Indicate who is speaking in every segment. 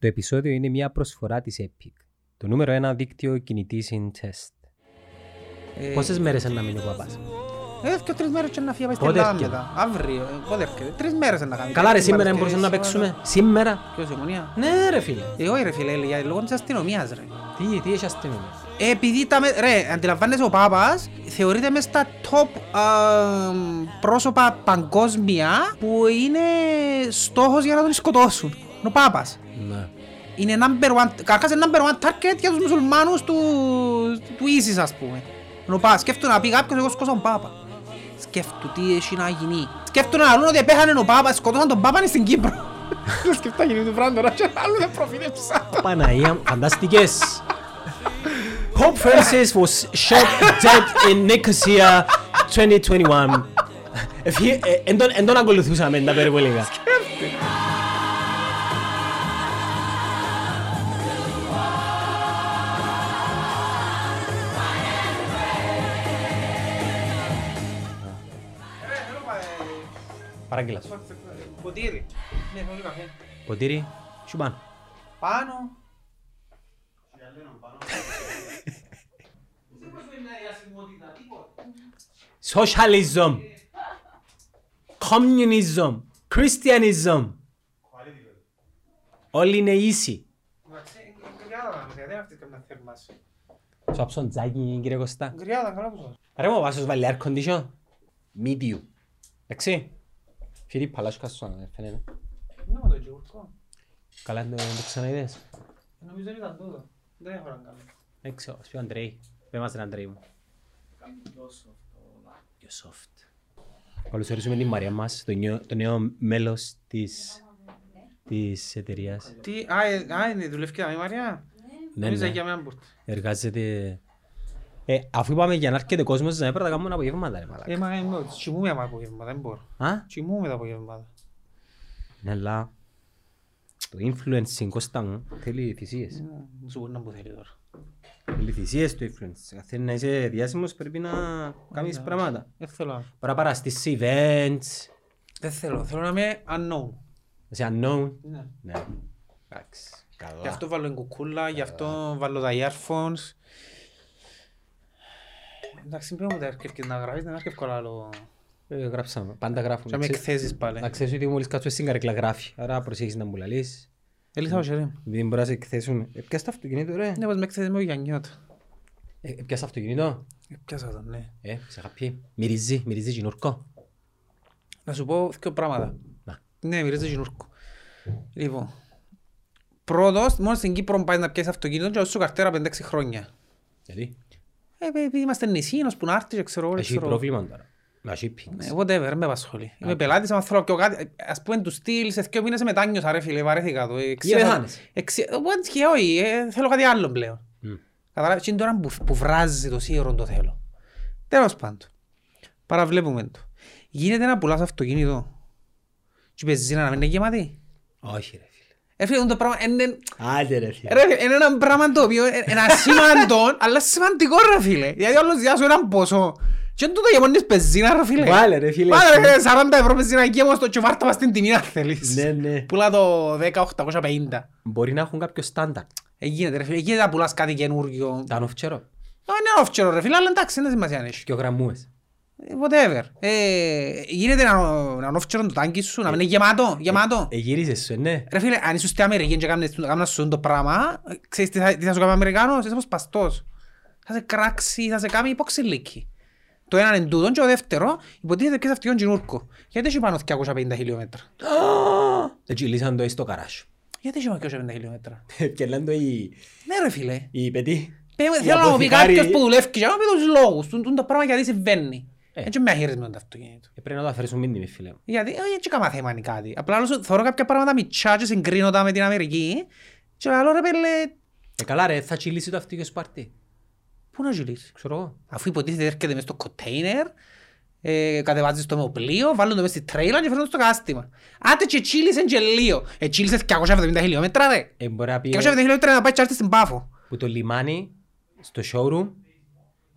Speaker 1: Το επεισόδιο είναι μια προσφορά της Epic. Το νούμερο ένα δίκτυο κινητής in test.
Speaker 2: Ε,
Speaker 1: Πόσες μέρες είναι να μείνει ο παπάς;
Speaker 2: Ε, και τρεις μέρες και να φύγει πάει στην
Speaker 1: Πότε
Speaker 2: Ελλάδα
Speaker 1: έρχεται;
Speaker 2: μετά. Αύριο, ε, πότε έρχεται; Τρεις μέρες να κάνει.
Speaker 1: Καλά ρε
Speaker 2: Τρεις
Speaker 1: σήμερα
Speaker 2: μέρες
Speaker 1: μπορούσαμε να
Speaker 2: και
Speaker 1: παίξουμε. Σήμερα;
Speaker 2: Ποιος, η Ομονία.
Speaker 1: Ναι ρε φίλε.
Speaker 2: Ε, όχι ρε φίλε, για λόγω της αστυνομίας ρε.
Speaker 1: Τι, τι έχει αστυνομία;
Speaker 2: Ε, Επειδή τα, με- ρε, αντιλαμβάνεσαι ο Πάπας θεωρείται μες στα top α, πρόσωπα παγκόσμια που είναι στόχος για να τον σκοτώσουν. Είναι ο Πάπας.
Speaker 1: Ναι.
Speaker 2: Είναι number one, καρχάς είναι number one target για τους μουσουλμάνους του, του ISIS ας πούμε. Είναι ο Πάπας. Σκέφτομαι να πει κάποιος εγώ σκόσα τον Πάπα. Σκέφτομαι τι έχει να γίνει. Σκέφτομαι να λούν ότι επέχανε ο Πάπας, σκοτώσαν τον Πάπα στην Κύπρο. Σκέφτομαι να γίνει το πράγμα τώρα και άλλο δεν προφήτευσα.
Speaker 1: Παναγία, φανταστικές. Pope Francis was shot dead in Nicosia 2021. Ευχή- ε, Εν τον- εν τον ακολουθούσαμε τα περιβολικά. Παράγγειλα σου.
Speaker 2: Ποτήρι. Ναι, πολύ καφέ.
Speaker 1: Ποτήρι, σου πάνω.
Speaker 2: Πάνω.
Speaker 1: Socialism. Communism. Christianism. Όλοι είναι ίσοι. Σου άψον τζάκι κύριε Κωστά.
Speaker 2: Γκριάδα, καλά που σας.
Speaker 1: Ρε μου βάσος βάλει air condition. Medium. Εντάξει. Φιλίπ, παλάσου σου φαίνεται.
Speaker 2: Ναι, μα το τζιουρκό.
Speaker 1: Καλά δεν το δεν το ξαναείδες.
Speaker 2: Νομίζω ήταν τούτο. Δεν έχω να κάνω.
Speaker 1: Δεν ξέρω, ας πει ο Αντρέη. Πες μας τον Αντρέη μου. Πιο soft. Καλωσορίζουμε την Μαρία μας, το νέο, το νέο μέλος της, της εταιρείας.
Speaker 2: Τι, α, ε, α, είναι δουλεύει και η Μαρία;
Speaker 1: Ναι,
Speaker 2: Νομίζω
Speaker 1: ναι.
Speaker 2: για μένα μπουρτ.
Speaker 1: Εργάζεται... Ε, αφού είπαμε για να έρχεται κόσμος, να έπρεπε να κάνουμε απογεύματα ρε μαλάκα.
Speaker 2: Ε, μα είμαι, τσιμούμε τα απογεύματα, δεν μπορώ.
Speaker 1: Α,
Speaker 2: Τσιμούμε τα απογεύματα.
Speaker 1: ναι, αλλά το influencing Κώστα μου θέλει θυσίες.
Speaker 2: Ε, Σου μπορεί να μου θέλει τώρα.
Speaker 1: Θέλει θυσίες το influence. Θέλει να είσαι διάσημος πρέπει να κάνεις πράγματα.
Speaker 2: Δεν θέλω.
Speaker 1: Πρέπει να παραστείς σε events,
Speaker 2: Δεν θέλω. Θέλω να είμαι unknown.
Speaker 1: είσαι unknown;
Speaker 2: Ναι.
Speaker 1: Ναι, εντάξει, καλά.
Speaker 2: Γι' αυτό βάλω την κουκούλα, γι' αυτό βάλω τα earphones. Εντάξει, μην μου τα έρχεται να γράφεις, δεν έρχεται εύκολα άλλο.
Speaker 1: Ε, γράψαμε, πάντα γράφουμε.
Speaker 2: Και με
Speaker 1: Ξέ-
Speaker 2: εκθέσεις πάλι.
Speaker 1: Να ξέρεις ότι μόλις κάτσουμε στην καρέκλα γράφει, άρα προσέχεις να μου λαλείς.
Speaker 2: Έλυσα όχι ρε.
Speaker 1: Επειδή μπορείς να σε εκθέσουν. Ε, πιάσε το αυτοκίνητο ρε.
Speaker 2: Ναι, πως με εκθέσεις με ο Γιάννιώτα.
Speaker 1: Ε, πιάσε το αυτοκίνητο.
Speaker 2: Πιάσα τον, ναι.
Speaker 1: Ε, σε είχα πει. Μυρίζει, μυρίζει γινουρκό.
Speaker 2: Να σου πω δύο πράγματα.
Speaker 1: Να.
Speaker 2: Ναι, μυρίζει γινούρκο. Λοιπόν, πρώτος, μόνο στην Κύπρο πάει να πιάσεις αυτοκίνητο και σου καρτέρα 5-6 χρόνια.
Speaker 1: Γιατί,
Speaker 2: Ε, επειδή είμαστε νησί, να που να έρθεις και ξέρω εγώ,
Speaker 1: έχει
Speaker 2: ξέρω.
Speaker 1: πρόβλημα τώρα. Να shipping.
Speaker 2: Ναι, whatever, δεν με απασχολεί. Είμαι πελάτης, άμα θέλω πιο κάτι, ας πούμε τους στυλ, σε δύο μήνες μετάνιωσα ρε φίλε, βαρέθηκα το. Εξίασα-
Speaker 1: πεθάνεσαι.
Speaker 2: εξι- ε, what, και όχι, ε, θέλω κάτι άλλο πλέον.
Speaker 1: Μμ.
Speaker 2: Καταλάβεις, είναι τώρα που, που βράζει το σίγουρο το θέλω. Τέλος πάντων, παραβλέπουμε το. Γίνεται να πουλάς αυτοκίνητο και η πεζίνα να μην είναι γεμάτη;
Speaker 1: Όχι ρε φίλε.
Speaker 2: Ε, φίλε, το πράγμα είναι,
Speaker 1: Άντε ρε φίλε.
Speaker 2: ρε, φίλε, είναι ένα πράγμα το οποίο είναι ένα σημαντό, αλλά σημαντικό ρε φίλε. Γιατί όλος διάσου έναν ποσό. Και είναι τούτο γεμώνεις πεζίνα ρε φίλε.
Speaker 1: Βάλε ρε φίλε.
Speaker 2: Βάλε ρε φίλε, 40 ευρώ πεζίνα και όμως το και βάρτα μας την τιμή αν θέλεις.
Speaker 1: Ναι, ναι.
Speaker 2: Πουλά το 10-850.
Speaker 1: Μπορεί να έχουν κάποιο στάνταρτ.
Speaker 2: Ε, γίνεται ρε φίλε, γίνεται να πουλάς κάτι καινούργιο.
Speaker 1: Τα νοφτσέρο.
Speaker 2: Ε, Είναι όφτσερο ρε φίλε, αλλά εντάξει, δεν σημασία αν έχει.
Speaker 1: Και ο γραμμούες.
Speaker 2: Ε, Whatever. Ε, Γίνεται να να όφτσερο το τάγκι σου, να μην είναι γεμάτο, γεμάτο.
Speaker 1: Ε, γύρισες σου, ναι.
Speaker 2: Ρε φίλε, αν ήσουν στην Αμερική και κάνεις κάνεις σου το πράγμα, ε, ξέρεις τι θα, τι θα σου κάνει ο Αμερικάνος, είσαι όπως παστός. Θα σε κράξει, θα σε κάνει υποξυλίκι. Το ένα είναι τούτο και το δεύτερο υποτίθεται και αυτόν κινούρκο. Γιατί έχει πάνω 250 χιλιόμετρα;
Speaker 1: Έτσι λύσαν το στο καράσιο.
Speaker 2: Γιατί έχει πάνω 250 χιλιόμετρα;
Speaker 1: Και λένε το οι-
Speaker 2: Ναι ρε φίλε.
Speaker 1: οι παιδί.
Speaker 2: Πέ-
Speaker 1: Οι
Speaker 2: Θέλω να μου πει
Speaker 1: αποθηκάροι-
Speaker 2: κάποιος που δουλεύει και να μου πει τους λόγους. Τούν τούν τα πράγματα γιατί συμβαίνει.
Speaker 1: Ε.
Speaker 2: Έτσι με αχειρισμένο το αυτοκίνητο.
Speaker 1: Ε, Πρέπει να το αφαιρέσουν μήνυμη φίλε μου.
Speaker 2: Γιατί όχι έτσι κάμα θέμα είναι κάτι. Απλά άλλο θωρώ κάποια πράγματα μητσά και συγκρίνω τα με την Αμερική και λέω ρε πέλε,
Speaker 1: Ε, καλά ρε, θα τσιλήσει το αυτοκίνητο σπάρτι.
Speaker 2: πού να ζηλείς.
Speaker 1: Ξέρω εγώ.
Speaker 2: Αφού υποτίθεται έρχεται μέσα στο κοντέινερ, ε, κατεβάζεις το με το πλοίο, βάλουν το μέσα στη τρέιλα και φέρνουν στο κάστημα. Άτε και τσίλησεν και λίγο. Ε, τσίλησες 270 χιλιόμετρα ρε.
Speaker 1: Ε, μπορεί να πει
Speaker 2: 270 χιλιόμετρα να πάει και να έρθεις στην Πάφο.
Speaker 1: που το λιμάνι στο showroom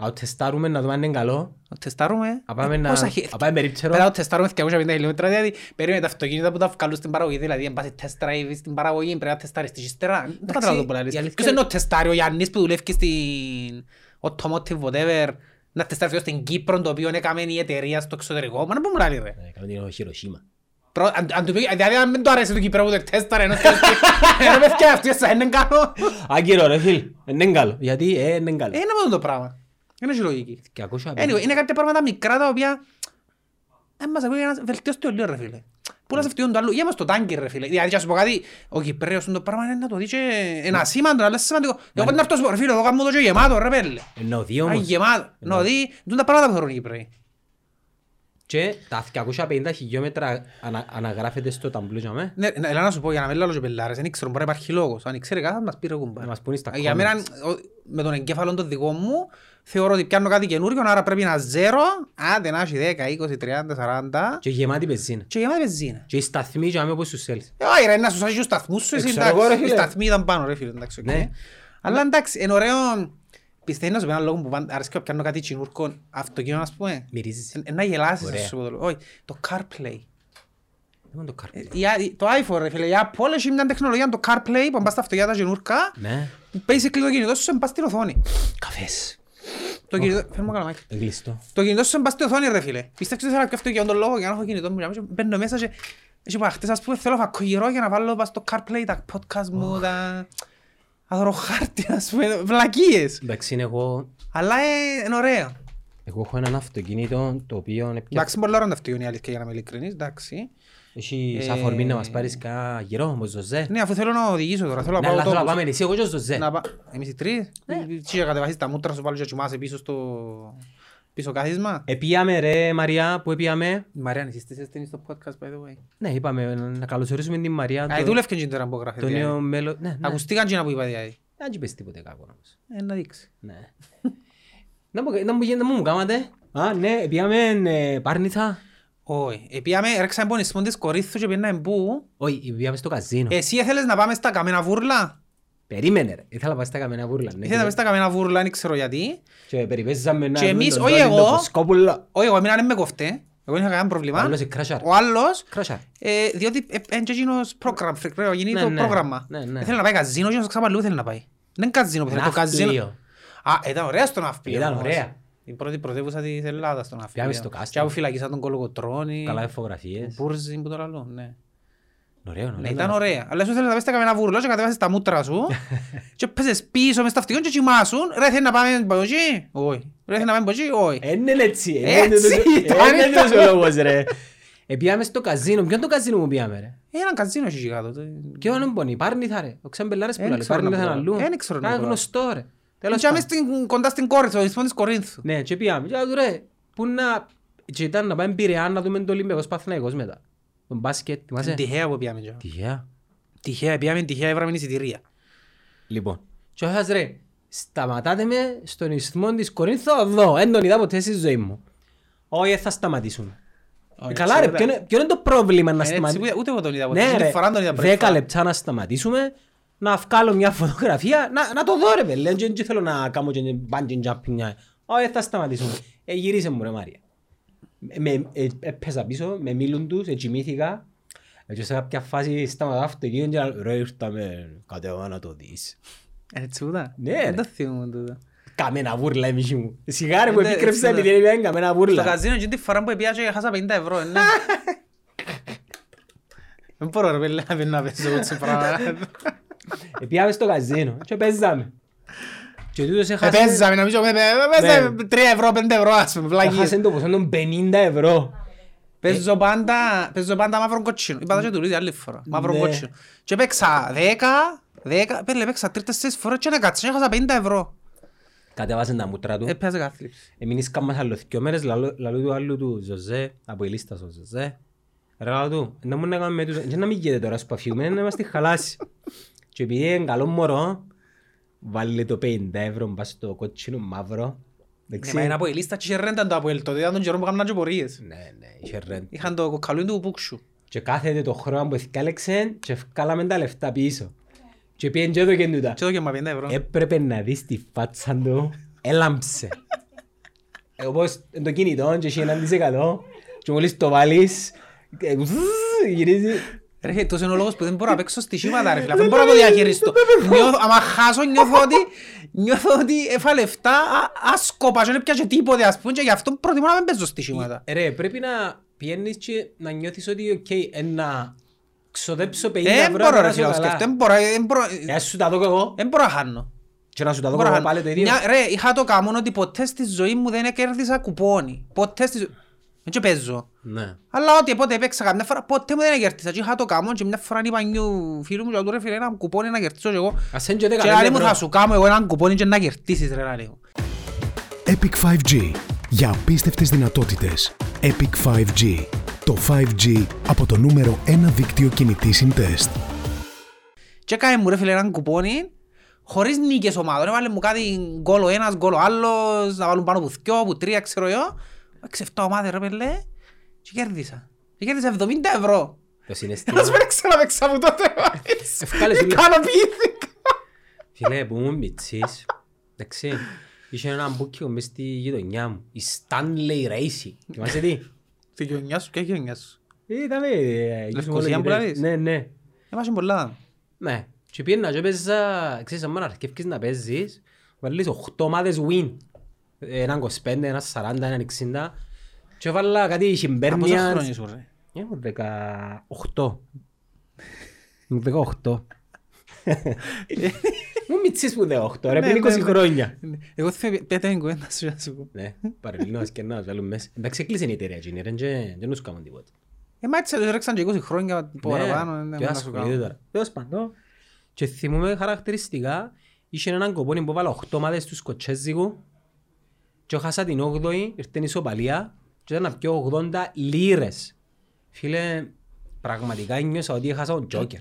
Speaker 1: Να το τεστάρουμε να δούμε αν είναι καλό.
Speaker 2: Το τεστάρουμε.
Speaker 1: Να πάμε να-
Speaker 2: Πόσα
Speaker 1: να
Speaker 2: χι-
Speaker 1: πάμε περίπτερο.
Speaker 2: Πέρα το τεστάρουμε 250 χιλιόμετρα, δηλαδή περίμενε τα αυτοκίνητα που τα βγάλουν στην παραγωγή, δηλαδή αν πας test drive στην παραγωγή πρέπει να τεστάρεις τη ύστερα. Δεν καταλαβαίνω πολλά
Speaker 1: η
Speaker 2: λες.
Speaker 1: αλήθεια
Speaker 2: Ποιος είναι ο τεστάρι, ο Γιάννης που δουλεύει στην automotive whatever, να τεστάρει στην Κύπρο το οποίο έκαμε η εταιρεία στο εξωτερικό. Μα να πούμε λάλη ρε.
Speaker 1: Ε, Κάνω την Χειροσύμα.
Speaker 2: Προ- αν- αν του πει- Δηλαδή αν δεν του αρέσει το Κύπρο που το τεστάρει, ενώ σκέφτεται, «Ε, ρε παιδιά, αυτό εσάς είναι καλό.
Speaker 1: Άγκυρο ρε φίλ. Είναι καλό. Γιατί ε, είναι καλό.
Speaker 2: Ε, Είναι μόνο το πράγμα. Είναι και λογική.
Speaker 1: 250.
Speaker 2: Anyway, είναι κάποια πράγματα μικρά τα οποία δεν μας ακούει ένας βελτιώσει το λίγο ρε φίλε. Πού να σε φτιώνουν το άλλο, για μας το τάγκερ ρε φίλε. Δηλαδή, να σου πω κάτι, ο Κυπρέος είναι το πράγμα είναι να το δει και ένα σήμαντο, αλλά σημαντικό. Εγώ πρέπει να έρθω σου πω, ρε φίλε, εγώ κάνω το και γεμάτο ρε πέλε.
Speaker 1: Εννοώ δύο
Speaker 2: Α,
Speaker 1: όμως.
Speaker 2: γεμάτο. Να δει, δουν τα πράγματα που θέλουν οι Κυπρέοι.
Speaker 1: Και τα 250 χιλιόμετρα ανα- αναγράφεται στο ταμπλού για μέ.
Speaker 2: Ναι, ναι, έλα να σου πω, για να μην λέω και πελάρες, δεν ξέρω, μπορεί να υπάρχει λόγος. Αν ξέρει κάθε, θα μας πει ρε κουμπάρ.
Speaker 1: Να μας πούνε στα
Speaker 2: Για μένα, ο- με τον εγκέφαλο το δικό μου, θεωρώ ότι πιάνω κάτι καινούριο, άρα πρέπει να ζέρω, άντε να έχει 10, 20, 30, 40
Speaker 1: Και γεμάτη πεζίνα.
Speaker 2: και γεμάτη βενζίνα.
Speaker 1: Και οι σταθμοί για μέ όπως τους θέλεις.
Speaker 2: Ε, Όχι ρε, να σου σώσει τους σταθμούς σου, εσύ
Speaker 1: Ξέρω εγώ, ρε,
Speaker 2: εντάξει, οι
Speaker 1: φίλε.
Speaker 2: σταθμοί ήταν πάνω ρε φίλε, εντάξει, οκ.
Speaker 1: Ναι.
Speaker 2: Αλλά εντάξει, είναι ωραίο, πιστεύω να σου πω ένα λόγο που πάντα αρέσκει να πιάνω κάτι τσινούρκο αυτοκίνητο, ας πούμε.
Speaker 1: Μυρίζεις.
Speaker 2: Ε, Να γελάσεις,
Speaker 1: Ωραία.
Speaker 2: ας σου πω το λόγο. Όχι, το CarPlay.
Speaker 1: Δεν το κάρπι.
Speaker 2: Ε, η- Το iPhone ρε φίλε, η Apple έχει μια τεχνολογία, το CarPlay, που πας στα αυτοκίνητα τσινούρκα,
Speaker 1: Ναι.
Speaker 2: που basically το κινητό σου μπας στην οθόνη.
Speaker 1: Καφές.
Speaker 2: Το κινητό, φέρ' μου καλαμάκι.
Speaker 1: Εγκλειστό.
Speaker 2: Το κινητό σου μπας στην οθόνη ρε φίλε. Πιστεύεις ότι θέλω να πιω αυτό για τον λόγο για να έχω κινητό μου. και Μπαίνω μέσα και... Έτσι που χτες ας πούμε θέλω φακογυρό για να βάλω πας στο CarPlay τα podcast μου, τα... Να δωρω χάρτη ας πούμε, βλακίες.
Speaker 1: Εντάξει, είναι εγώ...
Speaker 2: Αλλά ε, είναι ωραίο.
Speaker 1: Εγώ έχω έναν αυτοκίνητο το οποίο είναι πια...
Speaker 2: Εντάξει, πολύ ωραίο είναι αυτό η αλήθεια για να είμαι ειλικρινής, εντάξει.
Speaker 1: Έχει
Speaker 2: Ε,
Speaker 1: σαν φορμή να μας πάρεις κα γυρό, όπως Ζωζέ.
Speaker 2: Ναι, αφού θέλω να οδηγήσω τώρα, θέλω να
Speaker 1: Ναι,
Speaker 2: πάω
Speaker 1: αλλά θέλω να
Speaker 2: τόπους.
Speaker 1: πάμε εσύ, εγώ και ο Ζωζέ.
Speaker 2: Να πά- Εμείς οι τρεις, τι και κατεβάσεις τα μούτρα σου πάλι και τσιμάσαι πίσω στο πίσω κάθισμα.
Speaker 1: Επίαμε ρε Μαριά, που επίαμε;
Speaker 2: Η Μαρία ανησύστησε στην στο podcast by the way.
Speaker 1: Ναι, είπαμε να καλωσορίσουμε την Μαρία.
Speaker 2: Α,
Speaker 1: το-
Speaker 2: δούλευκε και τώρα που γράφει.
Speaker 1: Το νέο μέλος. Ναι, ναι.
Speaker 2: Ακουστήκαν και να που είπα δηλαδή.
Speaker 1: Δεν πες τίποτε κακό όμως.
Speaker 2: Ε, να δείξει.
Speaker 1: Ναι. Να μου- να μου γίνεται, μου μου κάνατε. Α, ναι, πήγαμε ε, Πάρνηθα.
Speaker 2: Όχι. Επίαμε, έρεξαμε πονισμόν της Κορίνθου και πήγαμε πού;
Speaker 1: Όχι, πήγαμε στο καζίνο.
Speaker 2: Εσύ ήθελες να πάμε στα καμένα βούρλα;
Speaker 1: Περίμενε ρε. Ήθελα να πάω στα καμένα βούρλα. ναι.
Speaker 2: Ήθελες να πάμε στα καμένα βούρλα, δεν ξέρω γιατί.
Speaker 1: Και περιπέζαμε να
Speaker 2: Και
Speaker 1: δούμε
Speaker 2: εμείς,
Speaker 1: τον
Speaker 2: όχι
Speaker 1: Τόνι,
Speaker 2: εγώ.
Speaker 1: τον Φωσκόπουλο.
Speaker 2: Όχι, εγώ έμεινα με κοφτέ. Εγώ δεν είχα κανένα
Speaker 1: Ο
Speaker 2: πρόβλημα.
Speaker 1: άλλος είναι κράσαρ.
Speaker 2: Ο άλλος,
Speaker 1: Κράσαρ.
Speaker 2: ε, διότι είναι και εκείνος πρόγραμμα, πρέπει να γίνει
Speaker 1: Ναι,
Speaker 2: το
Speaker 1: ναι.
Speaker 2: πρόγραμμα.
Speaker 1: Ναι, ναι.
Speaker 2: Ήθελε να πάει καζίνο και ο Ξαπαλού θέλει να πάει. Δεν είναι καζίνο που θέλει, το καζίνο.
Speaker 1: Ναύπλιο.
Speaker 2: Α, ήταν ωραία στο ναύπλιο.
Speaker 1: Ήταν
Speaker 2: όμως.
Speaker 1: ωραία.
Speaker 2: Η πρώτη πρωτεύουσα της Ελλάδας στο ναύπλιο.
Speaker 1: Πιάμε στο κάστρο.
Speaker 2: Και από φυλακίσαν τον Κολοκοτρώνη,
Speaker 1: Καλά φωτογραφίες.
Speaker 2: Μπούρζι που το λαλώ, ναι.
Speaker 1: Ωραίο,
Speaker 2: Ναι,
Speaker 1: ωραίο.
Speaker 2: ήταν ωραία. Αλλά σου θέλει να πες τα καμένα βούρλο και κατεβάσεις τα μούτρα σου και πέσες πίσω μες στα αυτοκίνητα και κοιμάσουν. Ρε, θέλει να πάμε από εκεί. Όχι. Ρε, θέλει να πάμε από εκεί. Όχι.
Speaker 1: Είναι έτσι.
Speaker 2: Έτσι ήταν,
Speaker 1: Είναι
Speaker 2: ήταν.
Speaker 1: έτσι ο λόγος ρε. Ε, πήγαμε στο καζίνο. Ποιον το καζίνο μου πήγαμε ρε;
Speaker 2: Έναν καζίνο έχει εκεί κάτω. το-
Speaker 1: Ποιο είναι πονή. Πάρνηθα ρε. Ο ξεμπελάρες που
Speaker 2: Δεν
Speaker 1: λέει.
Speaker 2: ξέρω να
Speaker 1: Πάρνηθα
Speaker 2: πω.
Speaker 1: αλλού.
Speaker 2: Δεν ξέρω να
Speaker 1: Α,
Speaker 2: πω.
Speaker 1: γνωστό ρε. Τέλος
Speaker 2: Και άμες
Speaker 1: πάντων.
Speaker 2: στην- κοντά στην κόρη, στο ισπόν της Κορίνθου.
Speaker 1: Ναι, και πήγαμε. Και λέω, ρε, πού να... Και ήταν να πάμε Πειραιά να δούμε το Ολυμπιακός Παθηναϊκός μετά. Τον μπάσκετ, θυμάσαι;
Speaker 2: Τυχαία που πήγαμε. και.
Speaker 1: Τυχαία.
Speaker 2: Τυχαία, πήγαμε τυχαία, έβραμε εισιτηρία.
Speaker 1: Λοιπόν, και ο ρε, σταματάτε με στον ισθμό της Κορίνθου εδώ. Εν τον είδα ποτέ στη ζωή μου. Όχι, δεν θα σταματήσουμε.
Speaker 2: Όχι,
Speaker 1: Ε, Καλά ρε,
Speaker 2: ξέρω,
Speaker 1: ποιο είναι- ποιο είναι το πρόβλημα να
Speaker 2: Έτσι,
Speaker 1: σταματήσουμε.
Speaker 2: ούτε- Ούτε εγώ τον είδα ποτέ.
Speaker 1: Ναι
Speaker 2: Ούτε
Speaker 1: ρε,
Speaker 2: φορά τον είδα πρώτη
Speaker 1: δέκα
Speaker 2: φορά.
Speaker 1: λεπτά να σταματήσουμε, να βγάλω μια φωτογραφία, να, να το δω ρε παιδί, δεν δεν θέλω να κάνω και bungee jumping. Όχι, θα σταματήσουμε. Ε, γυρίσε μου ρε Μάρια. Με, ε, έπαιζα πίσω, με μίλουν τους, ε, κοιμήθηκα. Ε, και σε κάποια φάση σταματά αυτοκίνητο και λέω, ρε ήρθαμε, κατεβά να το δεις.
Speaker 2: Έτσι ούτα.
Speaker 1: Ναι,
Speaker 2: Δεν
Speaker 1: ρε.
Speaker 2: το θυμούμαι τούτο.
Speaker 1: Κάμε ένα βούρλα εμείς μου. Σιγά ρε που
Speaker 2: Ε, ναι,
Speaker 1: επίκρεψα
Speaker 2: έτσι,
Speaker 1: επειδή δεν κάμε ένα
Speaker 2: Στο
Speaker 1: βούρλα.
Speaker 2: καζίνο εκείνη τη φορά που πήγα και χάσα 50 ευρώ, ε, ναι. Δεν μπορώ ρε πέλε να πίνω να παίζω έτσι πράγμα.
Speaker 1: Ε, Πήγαμε στο καζίνο και παίζαμε. Και τούτος έχασε...
Speaker 2: Επέζαμε να μην παίζαμε 3 ευρώ, 5 ευρώ ας πούμε,
Speaker 1: Έχασε
Speaker 2: βλάκες.
Speaker 1: το ποσό των 50 ευρώ.
Speaker 2: Παίζω πάντα, παίζω πάντα μαύρο κότσινο. Είπα το και του Λίδη άλλη φορά, μαύρο
Speaker 1: Ναι.
Speaker 2: κότσινο. Και παίξα 10, 10, πέλε παίξα 3-4 φορές και να κάτσε, έχασα 50 ευρώ.
Speaker 1: Κατεβάσαν τα μούτρα του.
Speaker 2: Έπαιζε κάθλιψη.
Speaker 1: Εμείς κάμας άλλο δυο μέρες, λαλό λαλό του άλλου του Ζωζέ, από η λίστα σου Ζωζέ. Ρε λαλό του, να μου να κάνουμε τούτο, και να μην γίνεται τώρα σπαφιούμε, να είμαστε χαλάσει. Και επειδή είναι καλό μωρό, βάλε το 50 ευρώ μπας στο κότσινο μαύρο.
Speaker 2: Ναι,
Speaker 1: Εντάξει.
Speaker 2: μα είναι από η λίστα και είχε ρέντα το Αποέλ, τότε ήταν τον καιρό που έκαναν και πορείες.
Speaker 1: Ναι, ναι, είχε ρέντ.
Speaker 2: Είχαν το κοκκαλούιν του Πούξου.
Speaker 1: Και κάθεται το χρόνο που εθκάλεξε και ευκάλαμε τα λεφτά πίσω. Και πήγαινε και εδώ και τούτα.
Speaker 2: Και εδώ και μα 50 ευρώ.
Speaker 1: Έπρεπε να δεις τη φάτσα του, έλαμψε. Ε, Όπως εν το κινητό και έχει έναν δισεκατό και μόλις το βάλεις ε, βζζ, γυρίζει.
Speaker 2: Ρε, τόσο είναι ο λόγος που δεν μπορώ να παίξω στοιχήματα ρε φίλε, δεν μπορώ να το διαχειριστώ. Νιώθω- Άμα χάσω νιώθω ότι, νιώθω ότι έφα λεφτά α- άσκοπα και δεν πιάσε τίποτε ας πούμε και γι' αυτό προτιμώ να μην παίζω στοιχήματα.
Speaker 1: Ε, Ρε, πρέπει να πηγαίνεις και να νιώθεις ότι οκ, ε, να ξοδέψω 50
Speaker 2: Δεν
Speaker 1: ευρώ
Speaker 2: μπορώ
Speaker 1: να
Speaker 2: ρε
Speaker 1: περάσω
Speaker 2: φίλε, να
Speaker 1: καλά.
Speaker 2: σκεφτώ, δεν μπορώ, δεν μπορώ,
Speaker 1: Ε, ας σου τα δω κι εγώ
Speaker 2: δεν μπορώ να χάνω.
Speaker 1: και να σου τα δω
Speaker 2: Δεν
Speaker 1: κι
Speaker 2: μπορώ
Speaker 1: εγώ
Speaker 2: να
Speaker 1: πάλι
Speaker 2: χάνω.
Speaker 1: το ίδιο.
Speaker 2: Μια- Ρε, είχα το καμόν ότι ποτέ στη ζωή μου δεν κέρδισα κουπόνι. Ποτέ στη ζωή. Δεν και παίζω.
Speaker 1: Ναι.
Speaker 2: Αλλά ό,τι πότε έπαιξα καμιά φορά, ποτέ μου δεν κέρδισα. Και είχα το καμόν και μια φορά είπα νιου φίλου μου και του ρε φίλε ένα κουπόνι να κερδίσω και εγώ.
Speaker 1: Ας είναι και
Speaker 2: Και
Speaker 1: 15
Speaker 2: λέει μου
Speaker 1: ευρώ.
Speaker 2: θα σου κάνω εγώ έναν κουπόνι και να κερδίσεις ρε λέει μου.
Speaker 3: Epic 5G. Για απίστευτες δυνατότητες. Epic 5G. Το 5G από το νούμερο 1 δίκτυο κινητής συντεστ.
Speaker 2: Και έκανε μου ρε φίλε έναν κουπόνι χωρίς νίκες ομάδων. Έβαλε μου κάτι γκολ ο ένας, γκολ ο άλλος, να βάλουν πάνω από δυο, από τρία ξέρω εγώ. Έξι εφτά ομάδες ρε πέλε και κέρδισα. Και κέρδισα 70 ευρώ.
Speaker 1: Το συναισθήμα.
Speaker 2: Ένας μην ξαναπαίξα από τότε.
Speaker 1: Ευκάλε σου, λέει.
Speaker 2: Ικανοποιήθηκα.
Speaker 1: Φίλε, που ήμουν μητσής, εντάξει, είχε έναν μπούκιο μες στη γειτονιά μου, η Stanley Racing. Θυμάσαι τι;
Speaker 2: Στη γειτονιά σου, ποια γειτονιά σου;
Speaker 1: Ήταν ε,
Speaker 2: Λευκοσία που λαλείς;
Speaker 1: Ναι, ναι.
Speaker 2: Έμασαν πολλά.
Speaker 1: Ναι. Και πήγαινα και παίζα, ξέρεις, άμα αρκεύκεις να παίζεις, βάλεις 8 ομάδες win. Έναν 25, έναν 40, έναν 60. Και βάλα κάτι
Speaker 2: Από πόσα
Speaker 1: χιμπέρνιας.
Speaker 2: χρόνια σου ρε;
Speaker 1: Ήμουν 18. Ήμουν 18. Ήμουν μητσής που 18, ρε,
Speaker 2: Ναι,
Speaker 1: πριν
Speaker 2: ναι,
Speaker 1: 20
Speaker 2: ναι.
Speaker 1: χρόνια.
Speaker 2: Εγώ θέλω πέτα την κουβέντα σου να σου πω.
Speaker 1: Ναι, παρελεινώς και να βάλουν μέσα. Εντάξει, έκλεισε η εταιρεία εκείνη, ρε, και δεν τους κάνουν τίποτα.
Speaker 2: Ε, μα έτσι ρέξαν και 20 χρόνια παραπάνω. δεν
Speaker 1: Ναι, και
Speaker 2: μπορώ να σου
Speaker 1: ασχολείται
Speaker 2: κάνω.
Speaker 1: τώρα. Τέλος πάντων, και θυμούμαι χαρακτηριστικά, είχε έναν κοπόνι που βάλα 8 ομάδες του Σκοτσέζικου και χάσα την 8η, ήρθε η ισοπαλία και ήταν να πιω 80 λίρες. Φίλε, πραγματικά νιώσα ότι έχασα τον Τζόκερ.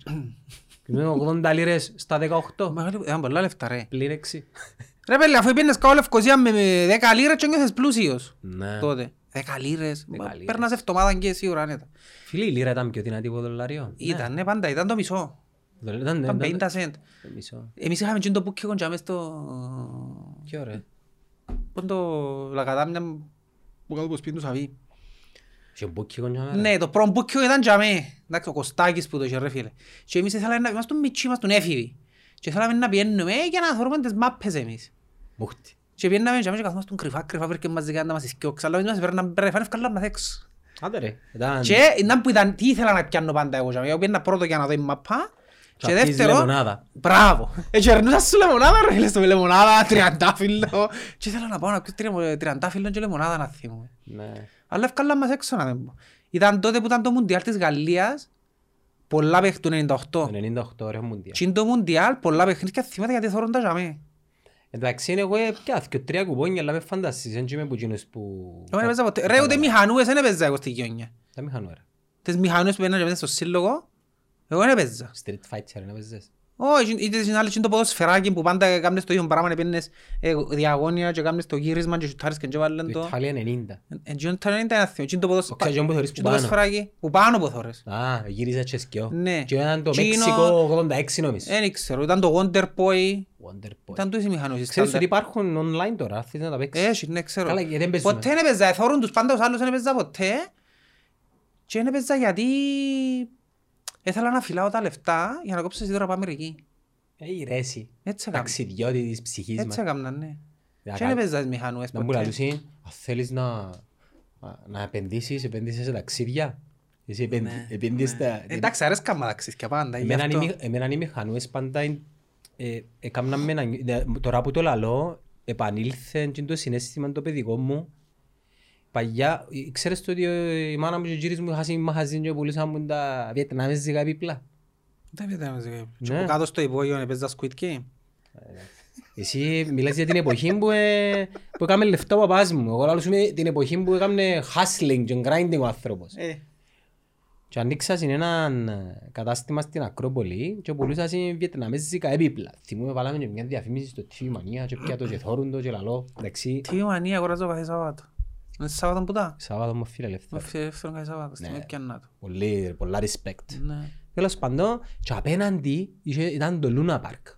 Speaker 1: Και είναι 80 λίρες στα 18.
Speaker 2: Μεγάλη- Ήταν πολλά λεφτά ρε.
Speaker 1: Πλην 6.
Speaker 2: Ρε πέλε, αφού πήγαινες κάτω Λευκοσία με με 10 λίρες και νιώθες πλούσιος
Speaker 1: Ναι.
Speaker 2: τότε. 10 λίρες.
Speaker 1: Δέκα
Speaker 2: Μα,
Speaker 1: λίρες.
Speaker 2: Παίρνας εβδομάδα και σίγουρα άνετα.
Speaker 1: Φίλε, η λίρα ήταν πιο δυνατή από το δολάριο.
Speaker 2: Ήταν, ναι, πάντα, ήταν το μισό.
Speaker 1: Ναι. Ήταν,
Speaker 2: Ήταν
Speaker 1: ήταν,
Speaker 2: 50 cent.
Speaker 1: το μισό.
Speaker 2: Εμείς είχαμε και το πουκκίκον και μες στο...
Speaker 1: Και ωραία.
Speaker 2: Πού το λακατάμια που κάτω που σπίτι τους Σαβί.
Speaker 1: Και μπούκι κονιά
Speaker 2: Ναι, το πρώτο πουκκίκο ήταν για μέ. Εντάξει, ο Κωστάκης που το είχε ρε φίλε. Και εμείς ήθελαμε να είμαστε μητσί, είμαστε έφηβοι. Και θέλαμε να πιένουμε για να θεωρούμε τις μάπες εμείς.
Speaker 1: Μούχτη.
Speaker 2: Και πιέναμε και εμείς και καθόμαστε κρυφά, κρυφά, βρήκε μας δικά να μας ισκιώξει. Αλλά εμείς μας παίρναμε μπρεφάν, ευκάλαμε μας έξω.
Speaker 1: Άντε ρε. Ήταν...
Speaker 2: Και ήταν που ήταν, τι ήθελα να πιάνω πάντα εγώ. Εγώ πήγαινα πρώτο για να δω η μαπά. Και
Speaker 1: Θα πεις
Speaker 2: δεύτερο,
Speaker 1: λεμονάδα.
Speaker 2: μπράβο. Έτσι αρνούσα σου λεμονάδα ρε φίλε στο λεμονάδα, τριαντάφυλλο. Και ήθελα να πάω να πιω τρια- τριαντάφυλλο και λεμονάδα να θυμούμε.
Speaker 1: Ναι.
Speaker 2: Αλλά ευκάλα μας έξω να μην πω. Ήταν τότε που ήταν το Μουντιάλ της Γαλλίας, πολλά παιχνίδια του 98.
Speaker 1: Το 98 ωραίο μουντιάλ.
Speaker 2: Και είναι το Μουντιάλ, πολλά παιχνίδια θυμάται γιατί θωρούν τα ζαμί.
Speaker 1: Εντάξει, είναι εγώ πια και τρία κουπόνια, αλλά με φαντάσεις, δεν είμαι που γίνος που...
Speaker 2: Εγώ δεν έπαιζα ποτέ. Ρε ούτε μηχανούες δεν έπαιζα εγώ στη γειτονιά.
Speaker 1: Τα μηχανώ ρε.
Speaker 2: Τις μηχανούες που παίρναν και μέσα στο σύλλογο, εγώ δεν έπαιζα.
Speaker 1: Street Fighter να παίζεις.
Speaker 2: Όχι, είτε στην άλλη είναι το ποδοσφαιράκι που πάντα έκαμνες το ίδιο πράγμα, να παίρνες ε, διαγώνια και έκαμνες το γύρισμα και σουτάρεις και βάλουν
Speaker 1: Το
Speaker 2: το...
Speaker 1: Ιταλία 90.
Speaker 2: Εν τζιόν το 90 είναι άθιο, είναι το ποδοσ-
Speaker 1: Ο Ξαγιόν που θωρείς
Speaker 2: το
Speaker 1: που πάνω.
Speaker 2: ποδοσφαιράκι που πάνω που θωρείς.
Speaker 1: Α, γύριζα και σκιό.
Speaker 2: Ναι.
Speaker 1: Και ήταν το
Speaker 2: Τζίνο-
Speaker 1: Μέξικο 86 νομίζω.
Speaker 2: Δεν ξέρω, ήταν το Wonder Boy,
Speaker 1: Wonder Boy.
Speaker 2: ήταν τούτες οι μηχανούες.
Speaker 1: Ξέρεις ότι υπάρχουν online τώρα, θέλεις να τα παίξεις.
Speaker 2: Έχει, ναι, ξέρω.
Speaker 1: Καλά, γιατί δεν παίζουμε.
Speaker 2: Ποτέ δεν έπαιζα, θωρούν τους πάντα, ως άλλος δεν έπαιζα ποτέ. Και δεν έπαιζα γιατί ήθελα να φυλάω τα λεφτά για να κόψω εσύ τώρα πάμε Αμερική.
Speaker 1: Ε, η ρέση.
Speaker 2: Έτσι έκανα.
Speaker 1: Ταξιδιώτη της ψυχής μας.
Speaker 2: Έτσι έκανα, ναι.
Speaker 1: Για
Speaker 2: Και
Speaker 1: καλά.
Speaker 2: δεν έπαιζα τις μηχανούες
Speaker 1: Να μου
Speaker 2: ποτέ.
Speaker 1: λαλούσουν, αν θέλεις να, να επενδύσεις, επενδύσεις σε ταξίδια. Εσύ επεν-
Speaker 2: Ναι,
Speaker 1: επενδύεις στα...
Speaker 2: Εντάξει, αρέσκαν μου ταξίδια πάντα. γι'
Speaker 1: Εμένα
Speaker 2: αυτό.
Speaker 1: οι μηχ- Εμένα οι μηχανούες πάντα ε, ε, έκαναν με να νιώ- δε- τώρα που το λαλώ επανήλθε και το συνέστημα το παιδικό μου Παλιά, ε, ξέρεις το ότι ε, η μάνα μου και ο γύρις μου είχαν μαχαζίν και πουλούσαν μου τα βιετναμέζικα επίπλα.
Speaker 2: Δεν weet να Και
Speaker 1: Ναι.
Speaker 2: από κάτω στο υπόγειο έπαιζα Squid Game.
Speaker 1: Εσύ μιλάς για την εποχή που, ε, που έκαμε λεφτά ο παπάς μου. Εγώ λαλώ σου με την εποχή που έκαμε hustling και grinding ο άνθρωπος.
Speaker 2: Ε,
Speaker 1: Και ανοίξα σε ένα κατάστημα στην Ακρόπολη και πουλούσα σε βιετναμέζικα έπιπλα. Θυμούμαι βάλαμε και μια διαφήμιση στο TV Mania και πια το και θόρουν το και λαλώ. Εντάξει,
Speaker 2: Τι μανία αγοράζω κάθε Σαββάτο. Είναι Σαββάτο που τα;
Speaker 1: Σαββάτο μου φίλε
Speaker 2: Με
Speaker 1: ελεύθερο.
Speaker 2: φεύγουν κάθε Σαββάτο. Στη
Speaker 1: Ναι.
Speaker 2: με πιανά του.
Speaker 1: Πολύ, πολλά respect.
Speaker 2: Ναι.
Speaker 1: Τέλος πάντων, και απέναντι είχε- ήταν το Luna Park.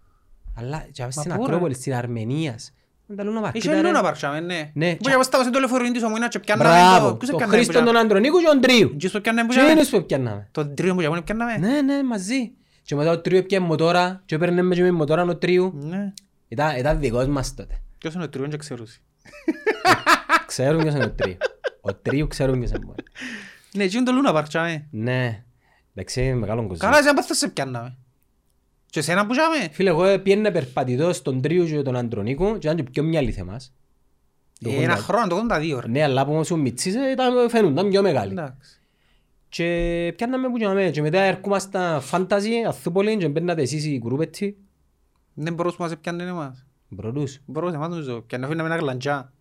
Speaker 1: Αλλά και στην
Speaker 2: πού, ρε;
Speaker 1: Ακρόπολη, στην Αρμενίας. Τα Λούνα Παρκ
Speaker 2: Είχε
Speaker 1: ήταν, ρε.
Speaker 2: Λούνα Παρκ, τσάμε, ναι.
Speaker 1: Ναι,
Speaker 2: Που και εγώ στάβω σε το λεωφορείο της ομονίας και πιάνναμε
Speaker 1: Μπράβο,
Speaker 2: το- ποιος
Speaker 1: τον
Speaker 2: πιάνναμε που
Speaker 1: Χρήστον τον
Speaker 2: τσάμε.
Speaker 1: Αντρονίκου και τον Τρίου.
Speaker 2: Ποιος το πιάνναμε που
Speaker 1: Και
Speaker 2: τσάμε.
Speaker 1: είναι που πιάνναμε.
Speaker 2: Τον τρίο που τσάμε πιάνναμε.
Speaker 1: Ναι, ναι, μαζί. Και μετά ο Τρίου έπιανε μοτόρα και έπαιρνε με και με μοτόρα ο Τρίου.
Speaker 2: Ναι.
Speaker 1: Ήταν, ήταν δικός μας τότε.
Speaker 2: Ποιος είναι ο τρίο, δεν ξέρουσι.
Speaker 1: Ξέρουν ποιος είναι ο Τρίου. Ο Τρίου ξέρουν ποιος είναι. μωρέ.
Speaker 2: Ναι, εκεί είναι το Λούνα Παρκ, τσάμε.
Speaker 1: Ναι. Εντάξει, είναι μεγάλο κοζί.
Speaker 2: Καλά, εσύ πάθος σε πιάνναμε. Και εσένα που τσάμε.
Speaker 1: Φίλε, εγώ πιένε περπατητός στον Τρίου και τον Αντρονίκου και ήταν και πιο μυαλί θεμάς. Το
Speaker 2: Ε, Ένα
Speaker 1: 80.
Speaker 2: χρόνο, το 82 ρε.
Speaker 1: Ναι, αλλά που όμως ο Μιτσής ε, ήταν- φαίνονταν πιο μεγάλοι.
Speaker 2: Εντάξει.
Speaker 1: Και πιάνναμε που κάναμε και μετά έρχομασταν φάνταζι, αθούπολη και μπαίνατε εσείς οι γκρούπετσι.
Speaker 2: Δεν μπορούσε να σε πιάνει εμάς.
Speaker 1: Μπορούς.
Speaker 2: Μπορούσε εμάς νομίζω. Πιάνει αφήναμε ένα γλαντζά.